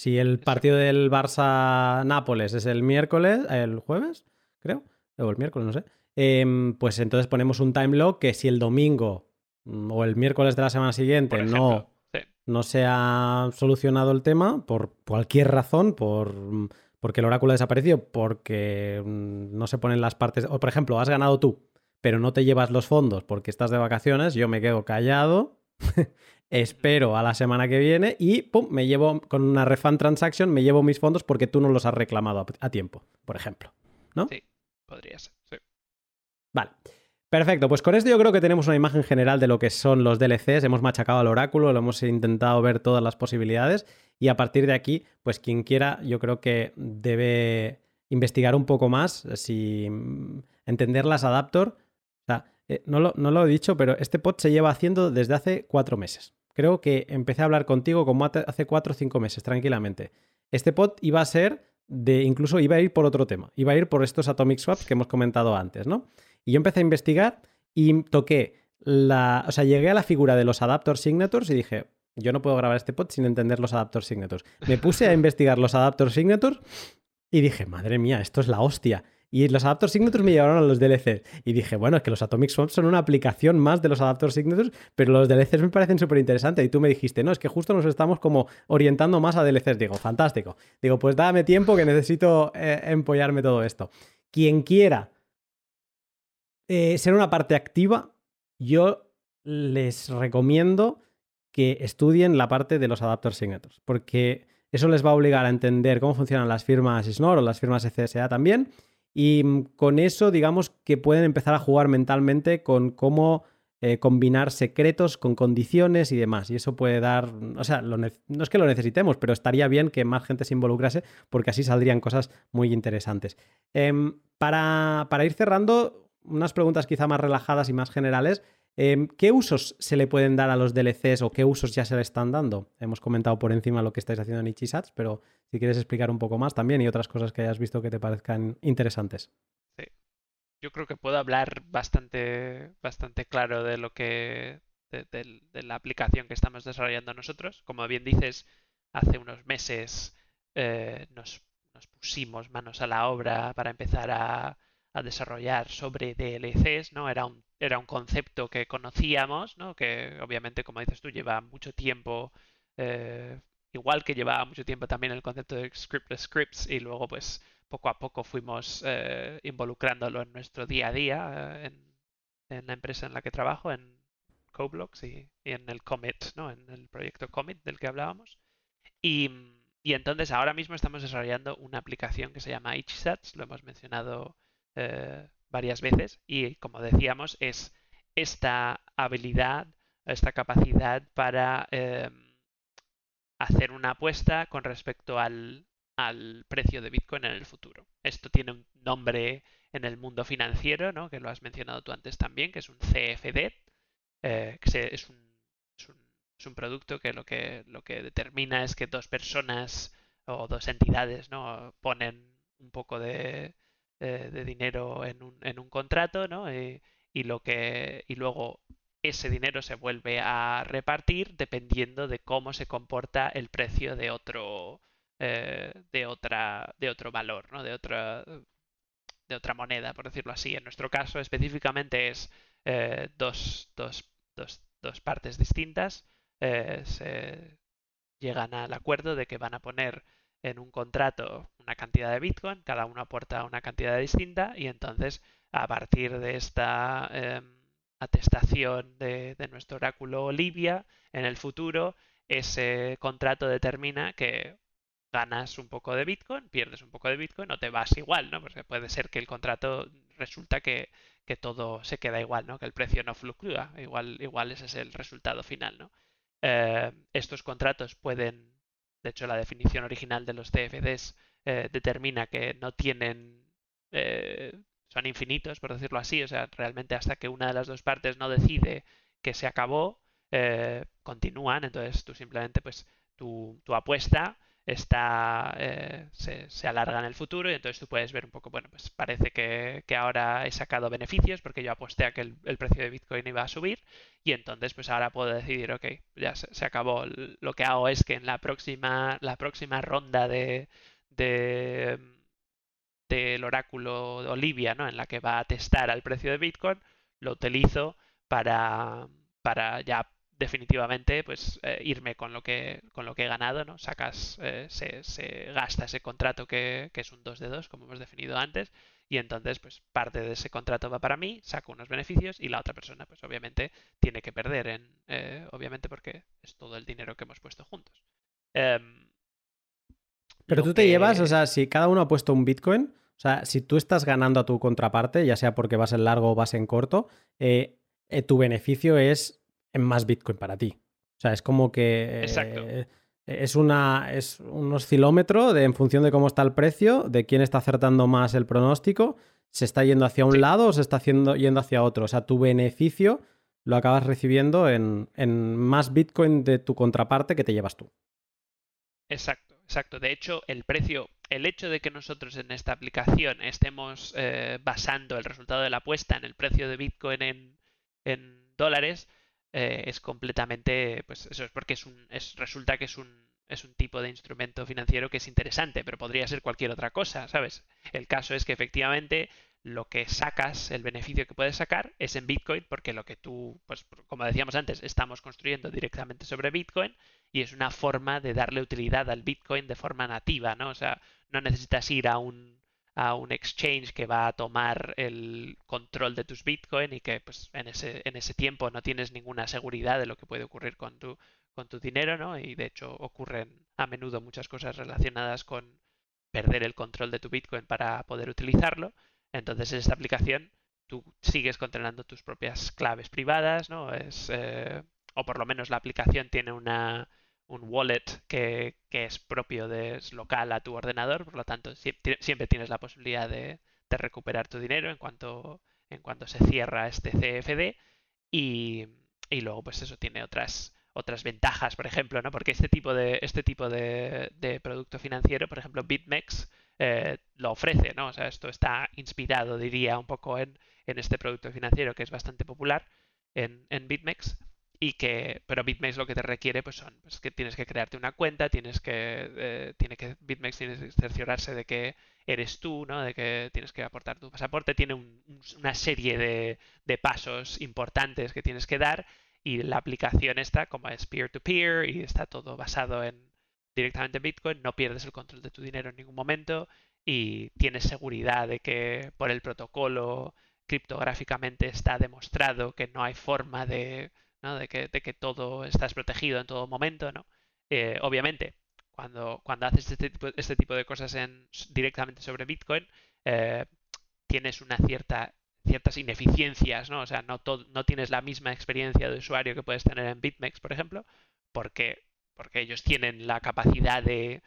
A: Si el partido del Barça-Nápoles es el miércoles, el jueves, creo, o el miércoles, no sé, em, pues entonces ponemos un time lock que si el domingo mm, o el miércoles de la semana siguiente no, no se ha solucionado el tema, por cualquier razón, por mm, porque el oráculo ha desaparecido, porque mm, no se ponen las partes, o por ejemplo, has ganado tú, pero no te llevas los fondos porque estás de vacaciones, yo me quedo callado espero a la semana que viene y pum, me llevo con una refund transaction, me llevo mis fondos porque tú no los has reclamado a tiempo, por ejemplo. ¿No?
B: Sí, podría ser. Sí.
A: Vale. Perfecto, pues con esto yo creo que tenemos una imagen general de lo que son los DLCs, hemos machacado al oráculo, lo hemos intentado ver todas las posibilidades y a partir de aquí, pues quien quiera, yo creo que debe investigar un poco más, si mm, entender las adaptor. O sea, eh, no, lo, no lo he dicho, pero este pod se lleva haciendo desde hace cuatro meses. Creo que empecé a hablar contigo como hace cuatro o cinco meses, tranquilamente. Este pod iba a ser de, incluso iba a ir por otro tema, iba a ir por estos atomic swaps que hemos comentado antes, ¿no? Y yo empecé a investigar y toqué la, o sea, llegué a la figura de los adapter signatures y dije, yo no puedo grabar este pod sin entender los adapter signatures. Me puse a investigar los adapter signatures y dije, madre mía, esto es la hostia. Y los adapter signatures me llevaron a los DLCs. Y dije, bueno, es que los Atomic Swaps son una aplicación más de los adapter signatures, pero los DLCs me parecen súper interesantes. Y tú me dijiste, no, es que justo nos estamos como orientando más a DLCs. Digo, fantástico. Digo, pues dame tiempo que necesito eh, empollarme todo esto. Quien quiera eh, ser una parte activa, yo les recomiendo que estudien la parte de los adapter signatures, porque eso les va a obligar a entender cómo funcionan las firmas SNOR o las firmas CSA también y mm, con eso, digamos que pueden empezar a jugar mentalmente con cómo eh, combinar secretos con condiciones y demás. Y eso puede dar, o sea, no es que lo necesitemos, pero estaría bien que más gente se involucrase porque así saldrían cosas muy interesantes. Em, para, para ir cerrando, unas preguntas quizá más relajadas y más generales. Em, ¿Qué usos se le pueden dar a los DLCs o qué usos ya se le están dando? Hemos comentado por encima lo que estáis haciendo en Ichisats, pero si quieres explicar un poco más también y otras cosas que hayas visto que te parezcan interesantes.
B: Sí. Yo creo que puedo hablar bastante, bastante claro de lo que. De, la aplicación que estamos desarrollando nosotros. Como bien dices, hace unos meses eh, nos, nos pusimos manos a la obra para empezar a, a desarrollar sobre DLCs, ¿no? Era un, era un concepto que conocíamos, ¿no? Que obviamente, como dices tú, lleva mucho tiempo, eh, igual que llevaba mucho tiempo también el concepto de scriptless scripts y luego pues poco a poco fuimos eh, involucrándolo en nuestro día a día, eh, en, la empresa en la que trabajo, en Coblox y, en el Commit, ¿no? En el proyecto Commit del que hablábamos. Y, y entonces ahora mismo estamos desarrollando una aplicación que se llama HSATS, lo hemos mencionado eh, varias veces y como decíamos es esta habilidad, esta capacidad para em, hacer una apuesta con respecto al, precio de Bitcoin en el futuro. Esto tiene un nombre en el mundo financiero, ¿no? que lo has mencionado tú antes también, que es un CFD, eh, que es un, es, un, producto que lo, que lo que determina es que dos personas o dos entidades ¿no? ponen un poco de, eh, de dinero en un, en un contrato, ¿no? Eh, y, lo que, y luego ese dinero se vuelve a repartir dependiendo de cómo se comporta el precio de otro, eh, de otra, de otro valor, ¿no? De otra, de otra moneda, por decirlo así. En nuestro caso específicamente es dos, dos, dos, dos, partes distintas. se llegan al acuerdo de que van a poner en un contrato una cantidad de Bitcoin, cada uno aporta una cantidad distinta y entonces a partir de esta em, atestación de, nuestro oráculo Olivia, en el futuro ese contrato determina que ganas un poco de Bitcoin, pierdes un poco de Bitcoin o te vas igual, ¿no? Porque puede ser que el contrato resulta que, todo se queda igual, ¿no? Que el precio no fluctúa. Igual, igual ese es el resultado final, ¿no? Eh, estos contratos pueden de hecho la definición original de los CFDs eh, determina que no tienen, eh, son infinitos, por decirlo así, o sea, realmente hasta que una de las dos partes no decide que se acabó, eh, continúan, entonces tú simplemente pues tu, tu apuesta está, eh, se, alarga en el futuro y entonces tú puedes ver un poco, bueno, pues parece que, ahora he sacado beneficios porque yo aposté a que el, precio de Bitcoin iba a subir y entonces pues ahora puedo decidir, ok, ya se, acabó. Lo que hago es que en la próxima, la próxima ronda de, de del oráculo de Olivia, ¿no? En la que va a testar al precio de Bitcoin, lo utilizo para, para ya definitivamente pues eh, irme con lo que con lo que he ganado no sacas eh, se, gasta ese contrato que, es un 2 de 2 como hemos definido antes y entonces pues parte de ese contrato va para mí saco unos beneficios y la otra persona pues obviamente tiene que perder en eh, obviamente porque es todo el dinero que hemos puesto juntos. Em,
A: pero tú te llevas o sea si cada uno ha puesto un bitcoin o sea si tú estás ganando a tu contraparte ya sea porque vas en largo o vas en corto tu beneficio es en más Bitcoin para ti. O sea, es como que
B: Exacto.
A: Eh, es, una, es un oscilómetro de, en función de cómo está el precio, de quién está acertando más el pronóstico, se está yendo hacia un lado o se está haciendo, yendo hacia otro. O sea, tu beneficio lo acabas recibiendo en, más Bitcoin de tu contraparte que te llevas tú.
B: Exacto, exacto. De hecho, el precio, el hecho de que nosotros en esta aplicación estemos eh, basando el resultado de la apuesta en el precio de Bitcoin en, en dólares, eh, es completamente, pues eso es porque es un, es, resulta que es un, es un tipo de instrumento financiero que es interesante, pero podría ser cualquier otra cosa, ¿sabes? El caso es que efectivamente lo que sacas, el beneficio que puedes sacar es en Bitcoin, porque lo que tú, pues como decíamos antes, estamos construyendo directamente sobre Bitcoin y es una forma de darle utilidad al Bitcoin de forma nativa, ¿no? O sea, no necesitas ir a un a un exchange que va a tomar el control de tus Bitcoin y que pues en ese, en ese tiempo no tienes ninguna seguridad de lo que puede ocurrir con tu, con tu dinero, ¿no? Y de hecho ocurren a menudo muchas cosas relacionadas con perder el control de tu Bitcoin para poder utilizarlo. Entonces en esta aplicación tú sigues controlando tus propias claves privadas, ¿no? Es, eh, o por lo menos la aplicación tiene una, un wallet que, es propio de es local a tu ordenador, por lo tanto siempre tienes la posibilidad de, recuperar tu dinero en cuanto, en cuanto se cierra este CFD y, luego pues eso tiene otras otras ventajas, por ejemplo, ¿no? Porque este tipo de, este tipo de, producto financiero, por ejemplo, BitMEX eh, lo ofrece, ¿no? O sea, esto está inspirado, diría, un poco en, en este producto financiero que es bastante popular en, en BitMEX y que pero BitMEX lo que te requiere pues son pues que tienes que crearte una cuenta tienes que eh, tiene que BitMEX tienes que cerciorarse de que eres tú no de que tienes que aportar tu pasaporte tiene una serie de, de, pasos importantes que tienes que dar y la aplicación está como es peer to peer y está todo basado en directamente en Bitcoin no pierdes el control de tu dinero en ningún momento y tienes seguridad de que por el protocolo criptográficamente está demostrado que no hay forma de de, que, de que todo estás protegido en todo momento, ¿no? Eh, obviamente, cuando, cuando haces este tipo, este tipo de cosas en, directamente sobre Bitcoin, eh, tienes una cierta ciertas ineficiencias, ¿no? O sea, no, no tienes la misma experiencia de usuario que puedes tener en BitMEX, por ejemplo, porque, porque ellos tienen la capacidad de,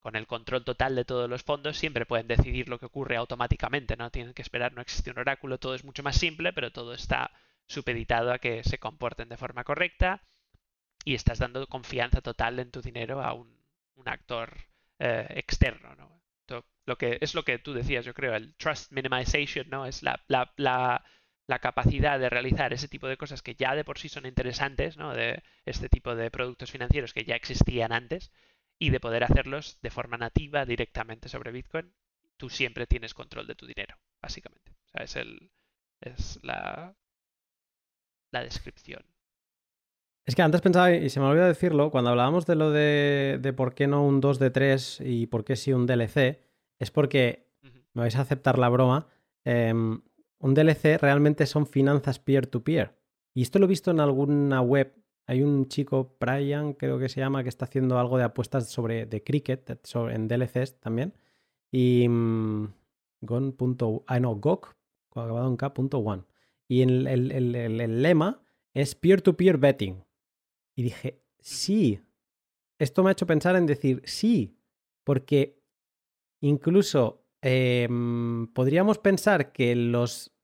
B: con el control total de todos los fondos, siempre pueden decidir lo que ocurre automáticamente, no tienen que esperar, no existe un oráculo, todo es mucho más simple, pero todo está supeditado a que se comporten de forma correcta y estás dando confianza total en tu dinero a un, actor eh, externo. ¿no? Lo que, es lo que tú decías, yo creo, el trust minimization, ¿no? Es la, la, la, capacidad de realizar ese tipo de cosas que ya de por sí son interesantes, ¿no? De este tipo de productos financieros que ya existían antes y de poder hacerlos de forma nativa directamente sobre Bitcoin. Tú siempre tienes control de tu dinero, básicamente. O sea, es el, es la, la descripción.
A: Es que antes pensaba, y se me olvidó decirlo, cuando hablábamos de lo de, de por qué no un 2 de 3 y por qué sí un DLC, es porque, me vais a aceptar la broma, em, un DLC realmente son finanzas peer-to-peer. Y esto lo he visto en alguna web. Hay un chico, Brian, creo que se llama, que está haciendo algo de apuestas sobre de cricket en DLCs también. Y mm, gon. Ah, no, gok, acabado en K.1 y el, el, lema es peer-to-peer betting. Y dije, sí, esto me ha hecho pensar en decir sí, porque incluso em, podríamos pensar que los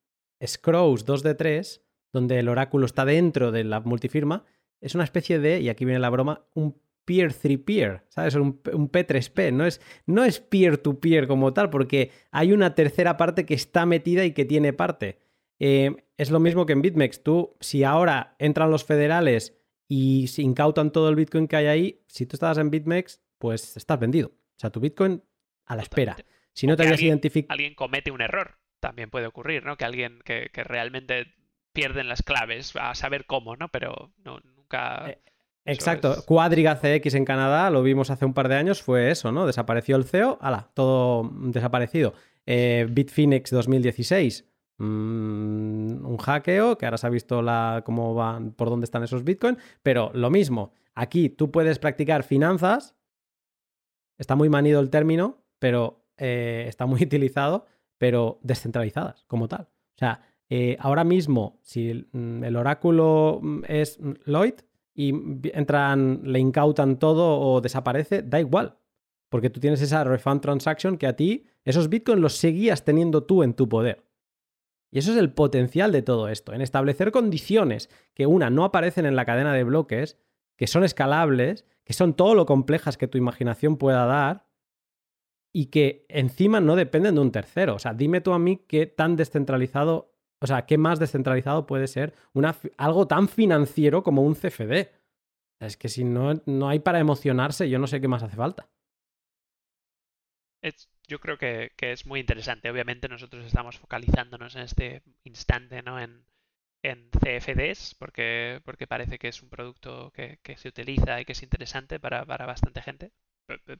A: scrolls 2 de 3, donde el oráculo está dentro de la multifirma, es una especie de, y aquí viene la broma, un peer-3-peer, ¿sabes? Un, un, P3P, no es, no es peer-to-peer como tal, porque hay una tercera parte que está metida y que tiene parte. Eh, es lo mismo que en BitMEX. Tú, si ahora entran los federales y se incautan todo el Bitcoin que hay ahí, si tú estabas en BitMEX, pues estás vendido. O sea, tu Bitcoin a la espera. Si no te habías identificado.
B: Alguien comete un error, también puede ocurrir, ¿no? Que alguien que, realmente pierden las claves, a saber cómo, ¿no? Pero no, nunca.
A: Eh, exacto. Quadriga CX en Canadá, lo vimos hace un par de años, fue eso, ¿no? Desapareció el CEO, ala, todo desaparecido. Eh, Bitfinex 2016 Mm, un hackeo, que ahora se ha visto la, cómo van, por dónde están esos bitcoins, pero lo mismo, aquí tú puedes practicar finanzas, está muy manido el término, pero eh, está muy utilizado, pero descentralizadas como tal. O sea, eh, ahora mismo, si mm, el, oráculo mm, es Lloyd y entran, le incautan todo o desaparece, da igual. Porque tú tienes esa refund transaction que a ti, esos bitcoins los seguías teniendo tú en tu poder. Y eso es el potencial de todo esto, en establecer condiciones que una no aparecen en la cadena de bloques, que son escalables, que son todo lo complejas que tu imaginación pueda dar y que encima no dependen de un tercero. O sea, dime tú a mí qué tan descentralizado, o sea, qué más descentralizado puede ser una, algo tan financiero como un CFD. Es que si no, no hay para emocionarse, yo no sé qué más hace falta
B: yo creo que, es muy interesante. Obviamente nosotros estamos focalizándonos en este instante ¿no? en, CFDs porque, porque parece que es un producto que, se utiliza y que es interesante para, bastante gente.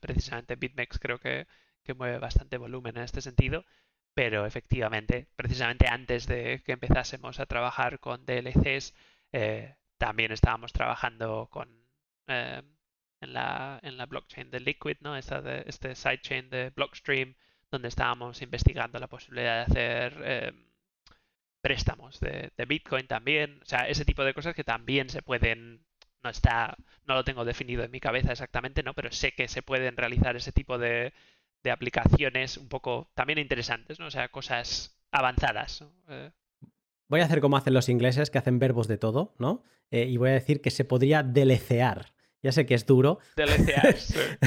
B: Precisamente BitMEX creo que, mueve bastante volumen en este sentido. Pero efectivamente, precisamente antes de que empezásemos a trabajar con DLCs, eh, también estábamos trabajando con eh, en la, en la blockchain de Liquid, ¿no? Esta de, este sidechain de Blockstream, donde estábamos investigando la posibilidad de hacer em, préstamos de, Bitcoin también. O sea, ese tipo de cosas que también se pueden. No está. No lo tengo definido en mi cabeza exactamente, ¿no? Pero sé que se pueden realizar ese tipo de, de aplicaciones un poco también interesantes, ¿no? O sea, cosas avanzadas. Eh,
A: voy a hacer como hacen los ingleses, que hacen verbos de todo, ¿no? Eh, y voy a decir que se podría delecear. Ya sé que es duro.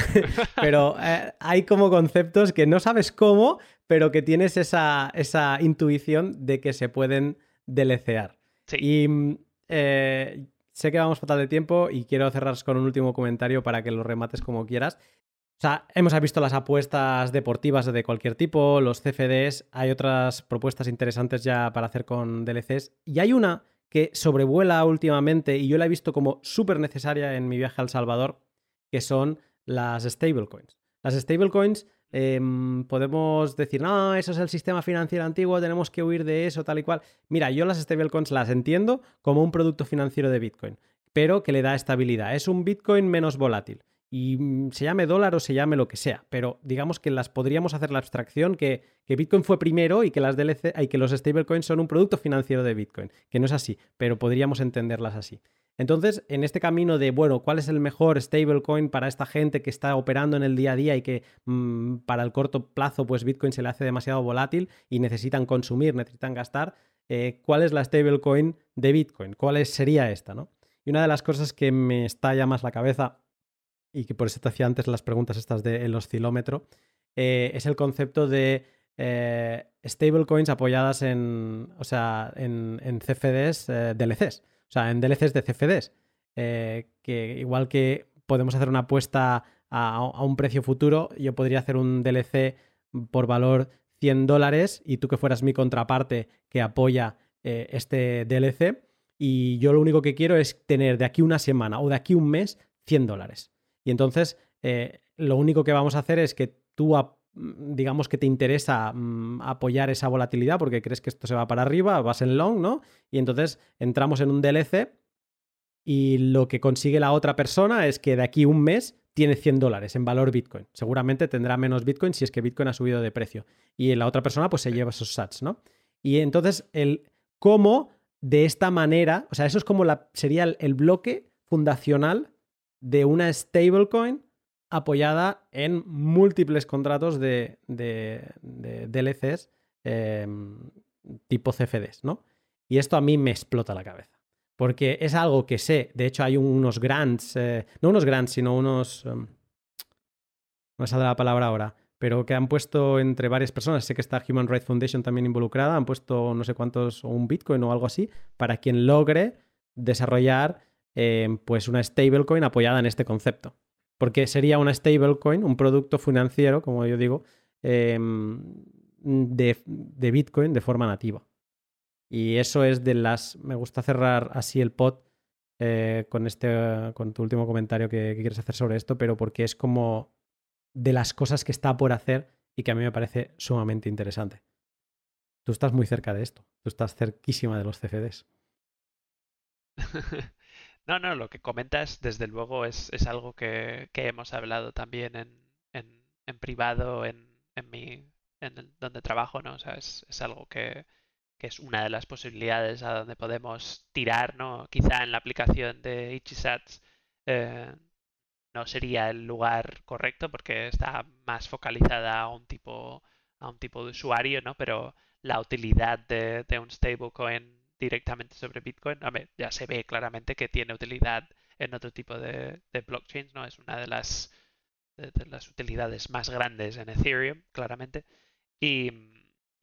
A: pero eh, hay como conceptos que no sabes cómo, pero que tienes esa, esa intuición de que se pueden delecear. Y mm, eh, sé que vamos fatal de tiempo y quiero cerrar con un último comentario para que lo remates como quieras. O sea, hemos visto las apuestas deportivas de cualquier tipo, los CFDs, hay otras propuestas interesantes ya para hacer con DLCs y hay una que sobrevuela últimamente y yo la he visto como súper necesaria en mi viaje a El Salvador, que son las stablecoins. Las stablecoins em, podemos decir, no, eso es el sistema financiero antiguo, tenemos que huir de eso, tal y cual. Mira, yo las stablecoins las entiendo como un producto financiero de Bitcoin, pero que le da estabilidad. Es un Bitcoin menos volátil y mm, se llame dólar o se llame lo que sea, pero digamos que las podríamos hacer la abstracción que, Bitcoin fue primero y que las DLC y que los stablecoins son un producto financiero de Bitcoin, que no es así, pero podríamos entenderlas así. Entonces, en este camino de, bueno, ¿cuál es el mejor stablecoin para esta gente que está operando en el día a día y que mm, para el corto plazo, pues Bitcoin se le hace demasiado volátil y necesitan consumir, necesitan gastar? Eh, ¿Cuál es la stablecoin de Bitcoin? ¿Cuál sería esta, no? Y una de las cosas que me estalla más la cabeza y que por eso te hacía antes las preguntas estas del oscilómetro, eh, es el concepto de eh, stablecoins apoyadas en, o sea, en, CFDs eh, DLCs, o sea, en DLCs de CFDs, que igual que podemos hacer una apuesta a, a, un precio futuro, yo podría hacer un DLC por valor 100 dólares y tú que fueras mi contraparte que apoya este DLC y yo lo único que quiero es tener de aquí una semana o de aquí un mes 100 dólares. Y entonces, eh, lo único que vamos a hacer es que tú, mm, digamos que te interesa mm, apoyar esa volatilidad porque crees que esto se va para arriba, vas en long, ¿no? Y entonces entramos en un DLC y lo que consigue la otra persona es que de aquí un mes tiene 100 dólares en valor Bitcoin. Seguramente tendrá menos Bitcoin si es que Bitcoin ha subido de precio. Y la otra persona pues se lleva esos sats, ¿no? Y entonces el cómo de esta manera, o sea, eso es como la, sería el bloque fundacional de una stablecoin apoyada en múltiples contratos de, DLCs em, tipo CFDs, ¿no? Y esto a mí me explota la cabeza. Porque es algo que sé, de hecho hay unos grants, eh, no unos grants, sino unos... Em, no me sale la palabra ahora, pero que han puesto entre varias personas, sé que está Human Rights Foundation también involucrada, han puesto no sé cuántos, o un Bitcoin o algo así, para quien logre desarrollar em, pues una stablecoin apoyada en este concepto. Porque sería una stablecoin, un producto financiero, como yo digo, em, de, Bitcoin de forma nativa. Y eso es de las. Me gusta cerrar así el pod eh, con, este, con tu último comentario que, quieres hacer sobre esto, pero porque es como de las cosas que está por hacer y que a mí me parece sumamente interesante. Tú estás muy cerca de esto, tú estás cerquísima de los CFDs.
B: No, no, lo que comentas desde luego es, algo que, hemos hablado también en, en, privado, en, en, mi, en donde trabajo, ¿no? O sea, es, algo que, es una de las posibilidades a donde podemos tirar, ¿no? Quizá en la aplicación de Ichisats eh, no sería el lugar correcto porque está más focalizada a un tipo, a un tipo de usuario, ¿no? Pero la utilidad de, de un stablecoin directamente sobre Bitcoin, ya se ve claramente que tiene utilidad en otro tipo de, blockchains, ¿no? Es una de las, de, las utilidades más grandes en Ethereum, claramente. Y,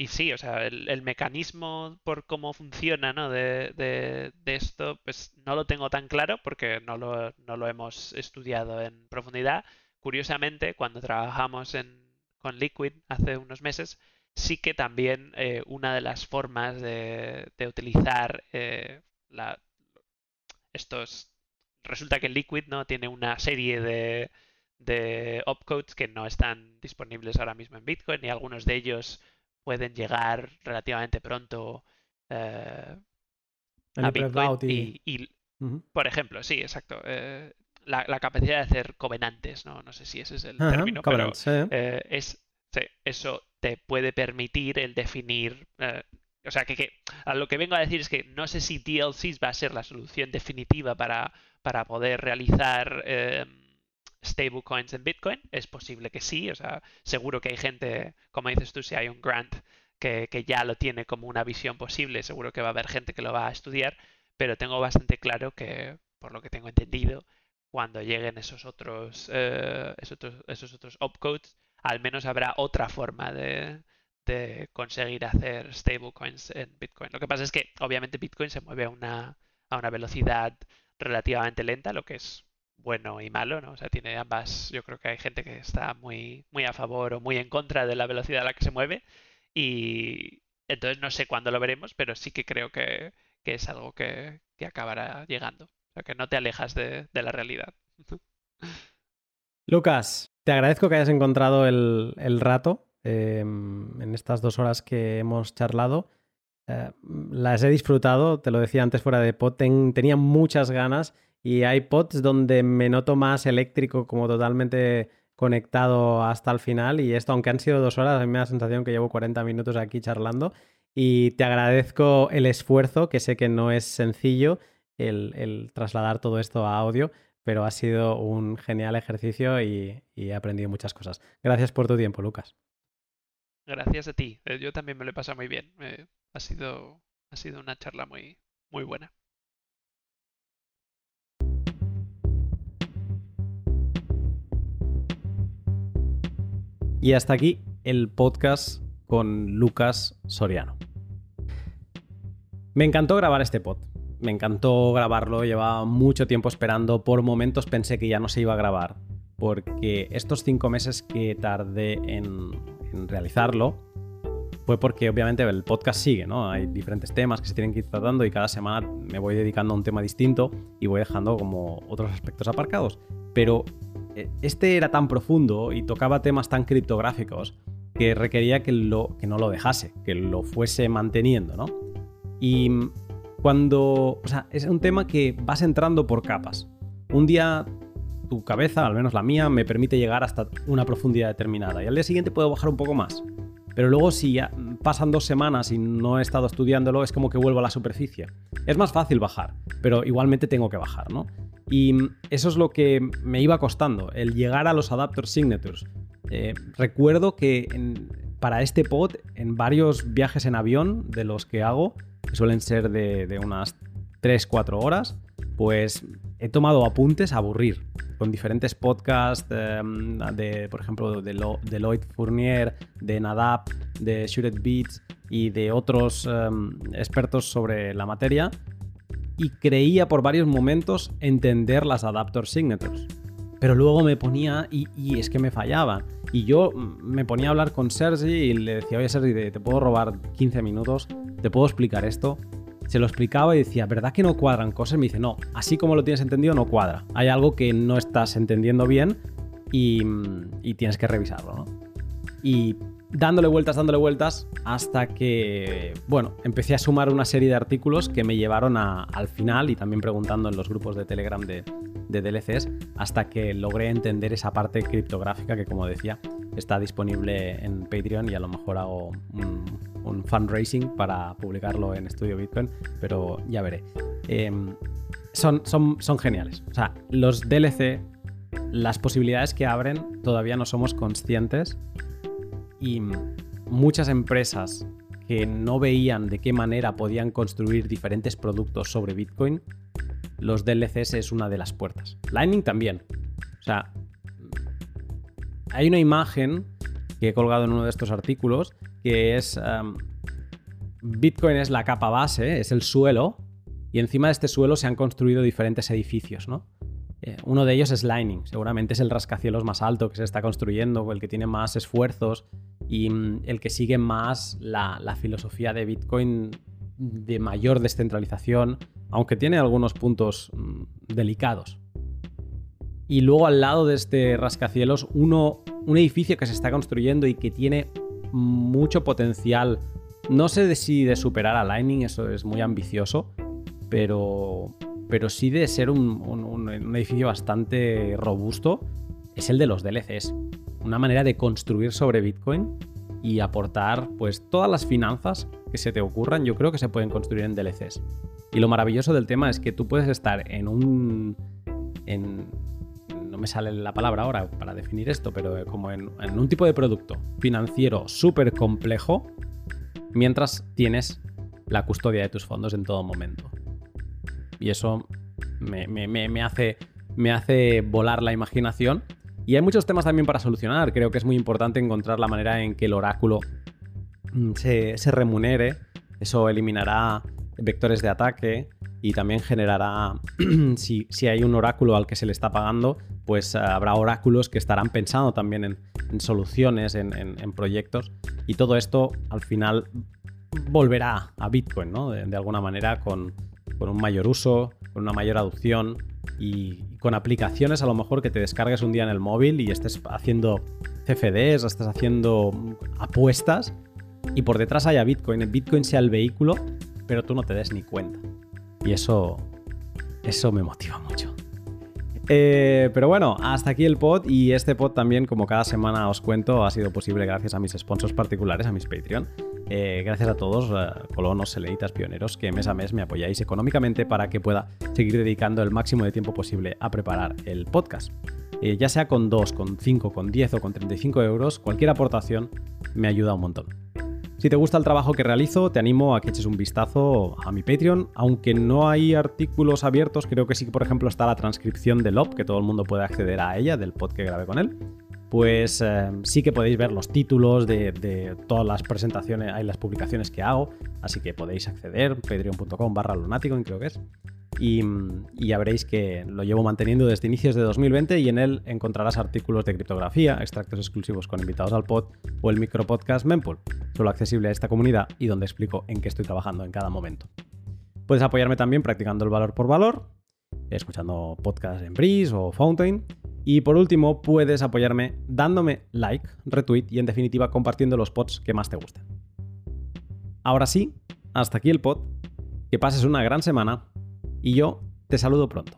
B: sí, o sea, el, mecanismo por cómo funciona ¿no? de, esto, pues no lo tengo tan claro porque no lo, no lo hemos estudiado en profundidad. Curiosamente, cuando trabajamos con Liquid hace unos meses, sí que también eh, una de las formas de, utilizar eh, estos... Resulta que Liquid ¿no? tiene una serie de, de opcodes que no están disponibles ahora mismo en Bitcoin y algunos de ellos pueden llegar relativamente pronto eh, a Bitcoin y, por ejemplo, sí, exacto. la, capacidad de hacer covenantes, ¿no? No sé si ese es el término, pero es, eso te puede permitir el definir. Eh, o sea, que, a lo que vengo a decir es que no sé si DLCs va a ser la solución definitiva para, para poder realizar em, stablecoins en Bitcoin. Es posible que sí, o sea, seguro que hay gente, como dices tú, si hay un grant que, que ya lo tiene como una visión posible, seguro que va a haber gente que lo va a estudiar, pero tengo bastante claro que, por lo que tengo entendido, cuando lleguen esos otros, eh, esos otros, esos otros opcodes, al menos habrá otra forma de, conseguir hacer stablecoins en Bitcoin. Lo que pasa es que obviamente Bitcoin se mueve a una, a una velocidad relativamente lenta, lo que es bueno y malo, ¿no? O sea, tiene ambas, yo creo que hay gente que está muy, muy a favor o muy en contra de la velocidad a la que se mueve y entonces no sé cuándo lo veremos, pero sí que creo que, es algo que, acabará llegando. O sea, que no te alejas de, de la realidad.
A: Lucas, te agradezco que hayas encontrado el, rato em, en estas dos horas que hemos charlado. Eh, las he disfrutado, te lo decía antes fuera de pod, tenía muchas ganas y hay pods donde me noto más eléctrico, como totalmente conectado hasta el final. Y esto, aunque han sido dos horas, a mí me da la sensación que llevo 40 minutos aquí charlando. Y te agradezco el esfuerzo, que sé que no es sencillo el trasladar todo esto a audio, pero ha sido un genial ejercicio y, he aprendido muchas cosas. Gracias por tu tiempo, Lucas.
B: Gracias a ti. Eh, yo también me lo he pasado muy bien. ha, sido, ha sido una charla muy, muy buena.
A: Y hasta aquí el podcast con Lucas Soriano. Me encantó grabar este pod me encantó grabarlo, llevaba mucho tiempo esperando, por momentos pensé que ya no se iba a grabar, porque estos cinco meses que tardé en, realizarlo fue porque obviamente el podcast sigue, ¿no? Hay diferentes temas que se tienen que ir tratando y cada semana me voy dedicando a un tema distinto y voy dejando como otros aspectos aparcados. Pero eh, este era tan profundo y tocaba temas tan criptográficos que requería que, que no lo dejase, que lo fuese manteniendo, ¿no? Y cuando, o sea, es un tema que vas entrando por capas. Un día tu cabeza, al menos la mía, me permite llegar hasta una profundidad determinada y al día siguiente puedo bajar un poco más. Pero luego si pasan dos semanas y no he estado estudiándolo, es como que vuelvo a la superficie. Es más fácil bajar, pero igualmente tengo que bajar, ¿no? Y eso es lo que me iba costando, el llegar a los adapter signatures. Eh, recuerdo que para este pod, en varios viajes en avión de los que hago, que suelen ser de, unas 3-4 horas, pues he tomado apuntes a aburrir con diferentes podcasts em, de, por ejemplo, de, Lloyd Fournier, de Nadab, de Shooted Beats y de otros em, expertos sobre la materia y creía por varios momentos entender las adapter signatures. Pero luego me ponía y, y, es que me fallaba. Y yo me ponía a hablar con Sergi y le decía, oye Sergi, te puedo robar 15 minutos, te puedo explicar esto se lo explicaba y decía, ¿verdad que no cuadran cosas? Me dice, no, así como lo tienes entendido, no cuadra. Hay algo que no estás entendiendo bien y, tienes que revisarlo, ¿no? Y dándole vueltas, dándole vueltas, hasta que, bueno, empecé a sumar una serie de artículos que me llevaron al final y también preguntando en los grupos de Telegram de, de DLCs, hasta que logré entender esa parte criptográfica que, como decía, está disponible en Patreon y a lo mejor hago un, fundraising para publicarlo en Estudio Bitcoin, pero ya veré. Em, son, son, son geniales. O sea, los DLC, las posibilidades que abren, todavía no somos conscientes y muchas empresas que no veían de qué manera podían construir diferentes productos sobre Bitcoin, los DLCs es una de las puertas. Lightning también. O sea, hay una imagen que he colgado en uno de estos artículos que es Bitcoin es la capa base, es el suelo, y encima de este suelo se han construido diferentes edificios, ¿no? Eh, uno de ellos es Lightning, seguramente es el rascacielos más alto que se está construyendo, el que tiene más esfuerzos y mm, el que sigue más la, filosofía de Bitcoin de mayor descentralización, aunque tiene algunos puntos mm, delicados y luego al lado de este rascacielos uno, un edificio que se está construyendo y que tiene mucho potencial. No sé si de superar a Lightning, eso es muy ambicioso, pero, pero sí de ser un, edificio bastante robusto, es el de los DLCs. Una manera de construir sobre Bitcoin y aportar pues todas las finanzas que se te ocurran, yo creo que se pueden construir en DLCs. Y lo maravilloso del tema es que tú puedes estar en un... En, no me sale la palabra ahora para definir esto, pero eh, como en, un tipo de producto financiero súper complejo, mientras tienes la custodia de tus fondos en todo momento. Y eso me, hace, me hace volar la imaginación. Y hay muchos temas también para solucionar. Creo que es muy importante encontrar la manera en que el oráculo mm, se, se remunere. Eso eliminará vectores de ataque, y también generará, si, hay un oráculo al que se le está pagando, pues eh, habrá oráculos que estarán pensando también en, soluciones, en, proyectos, y todo esto al final volverá a Bitcoin, ¿no? De, alguna manera con, un mayor uso, con una mayor adopción y, con aplicaciones a lo mejor que te descargues un día en el móvil y estés haciendo CFDs, estés haciendo apuestas y por detrás haya Bitcoin, Bitcoin sea el vehículo, pero tú no te des ni cuenta. Y eso, eso me motiva mucho. Eh, pero bueno, hasta aquí el pod y este pod también, como cada semana os cuento, ha sido posible gracias a mis sponsors particulares, a mis Patreon. Eh, gracias a todos, eh, colonos, seleitas, pioneros, que mes a mes me apoyáis económicamente para que pueda seguir dedicando el máximo de tiempo posible a preparar el podcast. ya sea con 2, con 5, con 10 o con 35 euros, cualquier aportación me ayuda un montón. Si te gusta el trabajo que realizo, te animo a que eches un vistazo a mi Patreon. Aunque no hay artículos abiertos, creo que sí que, por ejemplo, está la transcripción del OP, que todo el mundo puede acceder a ella, del pod que grabé con él. Pues eh, sí que podéis ver los títulos de, todas las presentaciones, hay las publicaciones que hago, así que podéis acceder, patreon.com barra lunático, creo que es y, ya veréis que lo llevo manteniendo desde inicios de 2020 y en él encontrarás artículos de criptografía, extractos exclusivos con invitados al pod o el micropodcast Mempool, solo accesible a esta comunidad y donde explico en qué estoy trabajando en cada momento. Puedes apoyarme también practicando el valor por valor, escuchando podcasts en Breeze o Fountain. Y por último, puedes apoyarme dándome like, retweet y en definitiva compartiendo los pods que más te gusten. Ahora sí, hasta aquí el pod. Que pases una gran semana y yo te saludo pronto.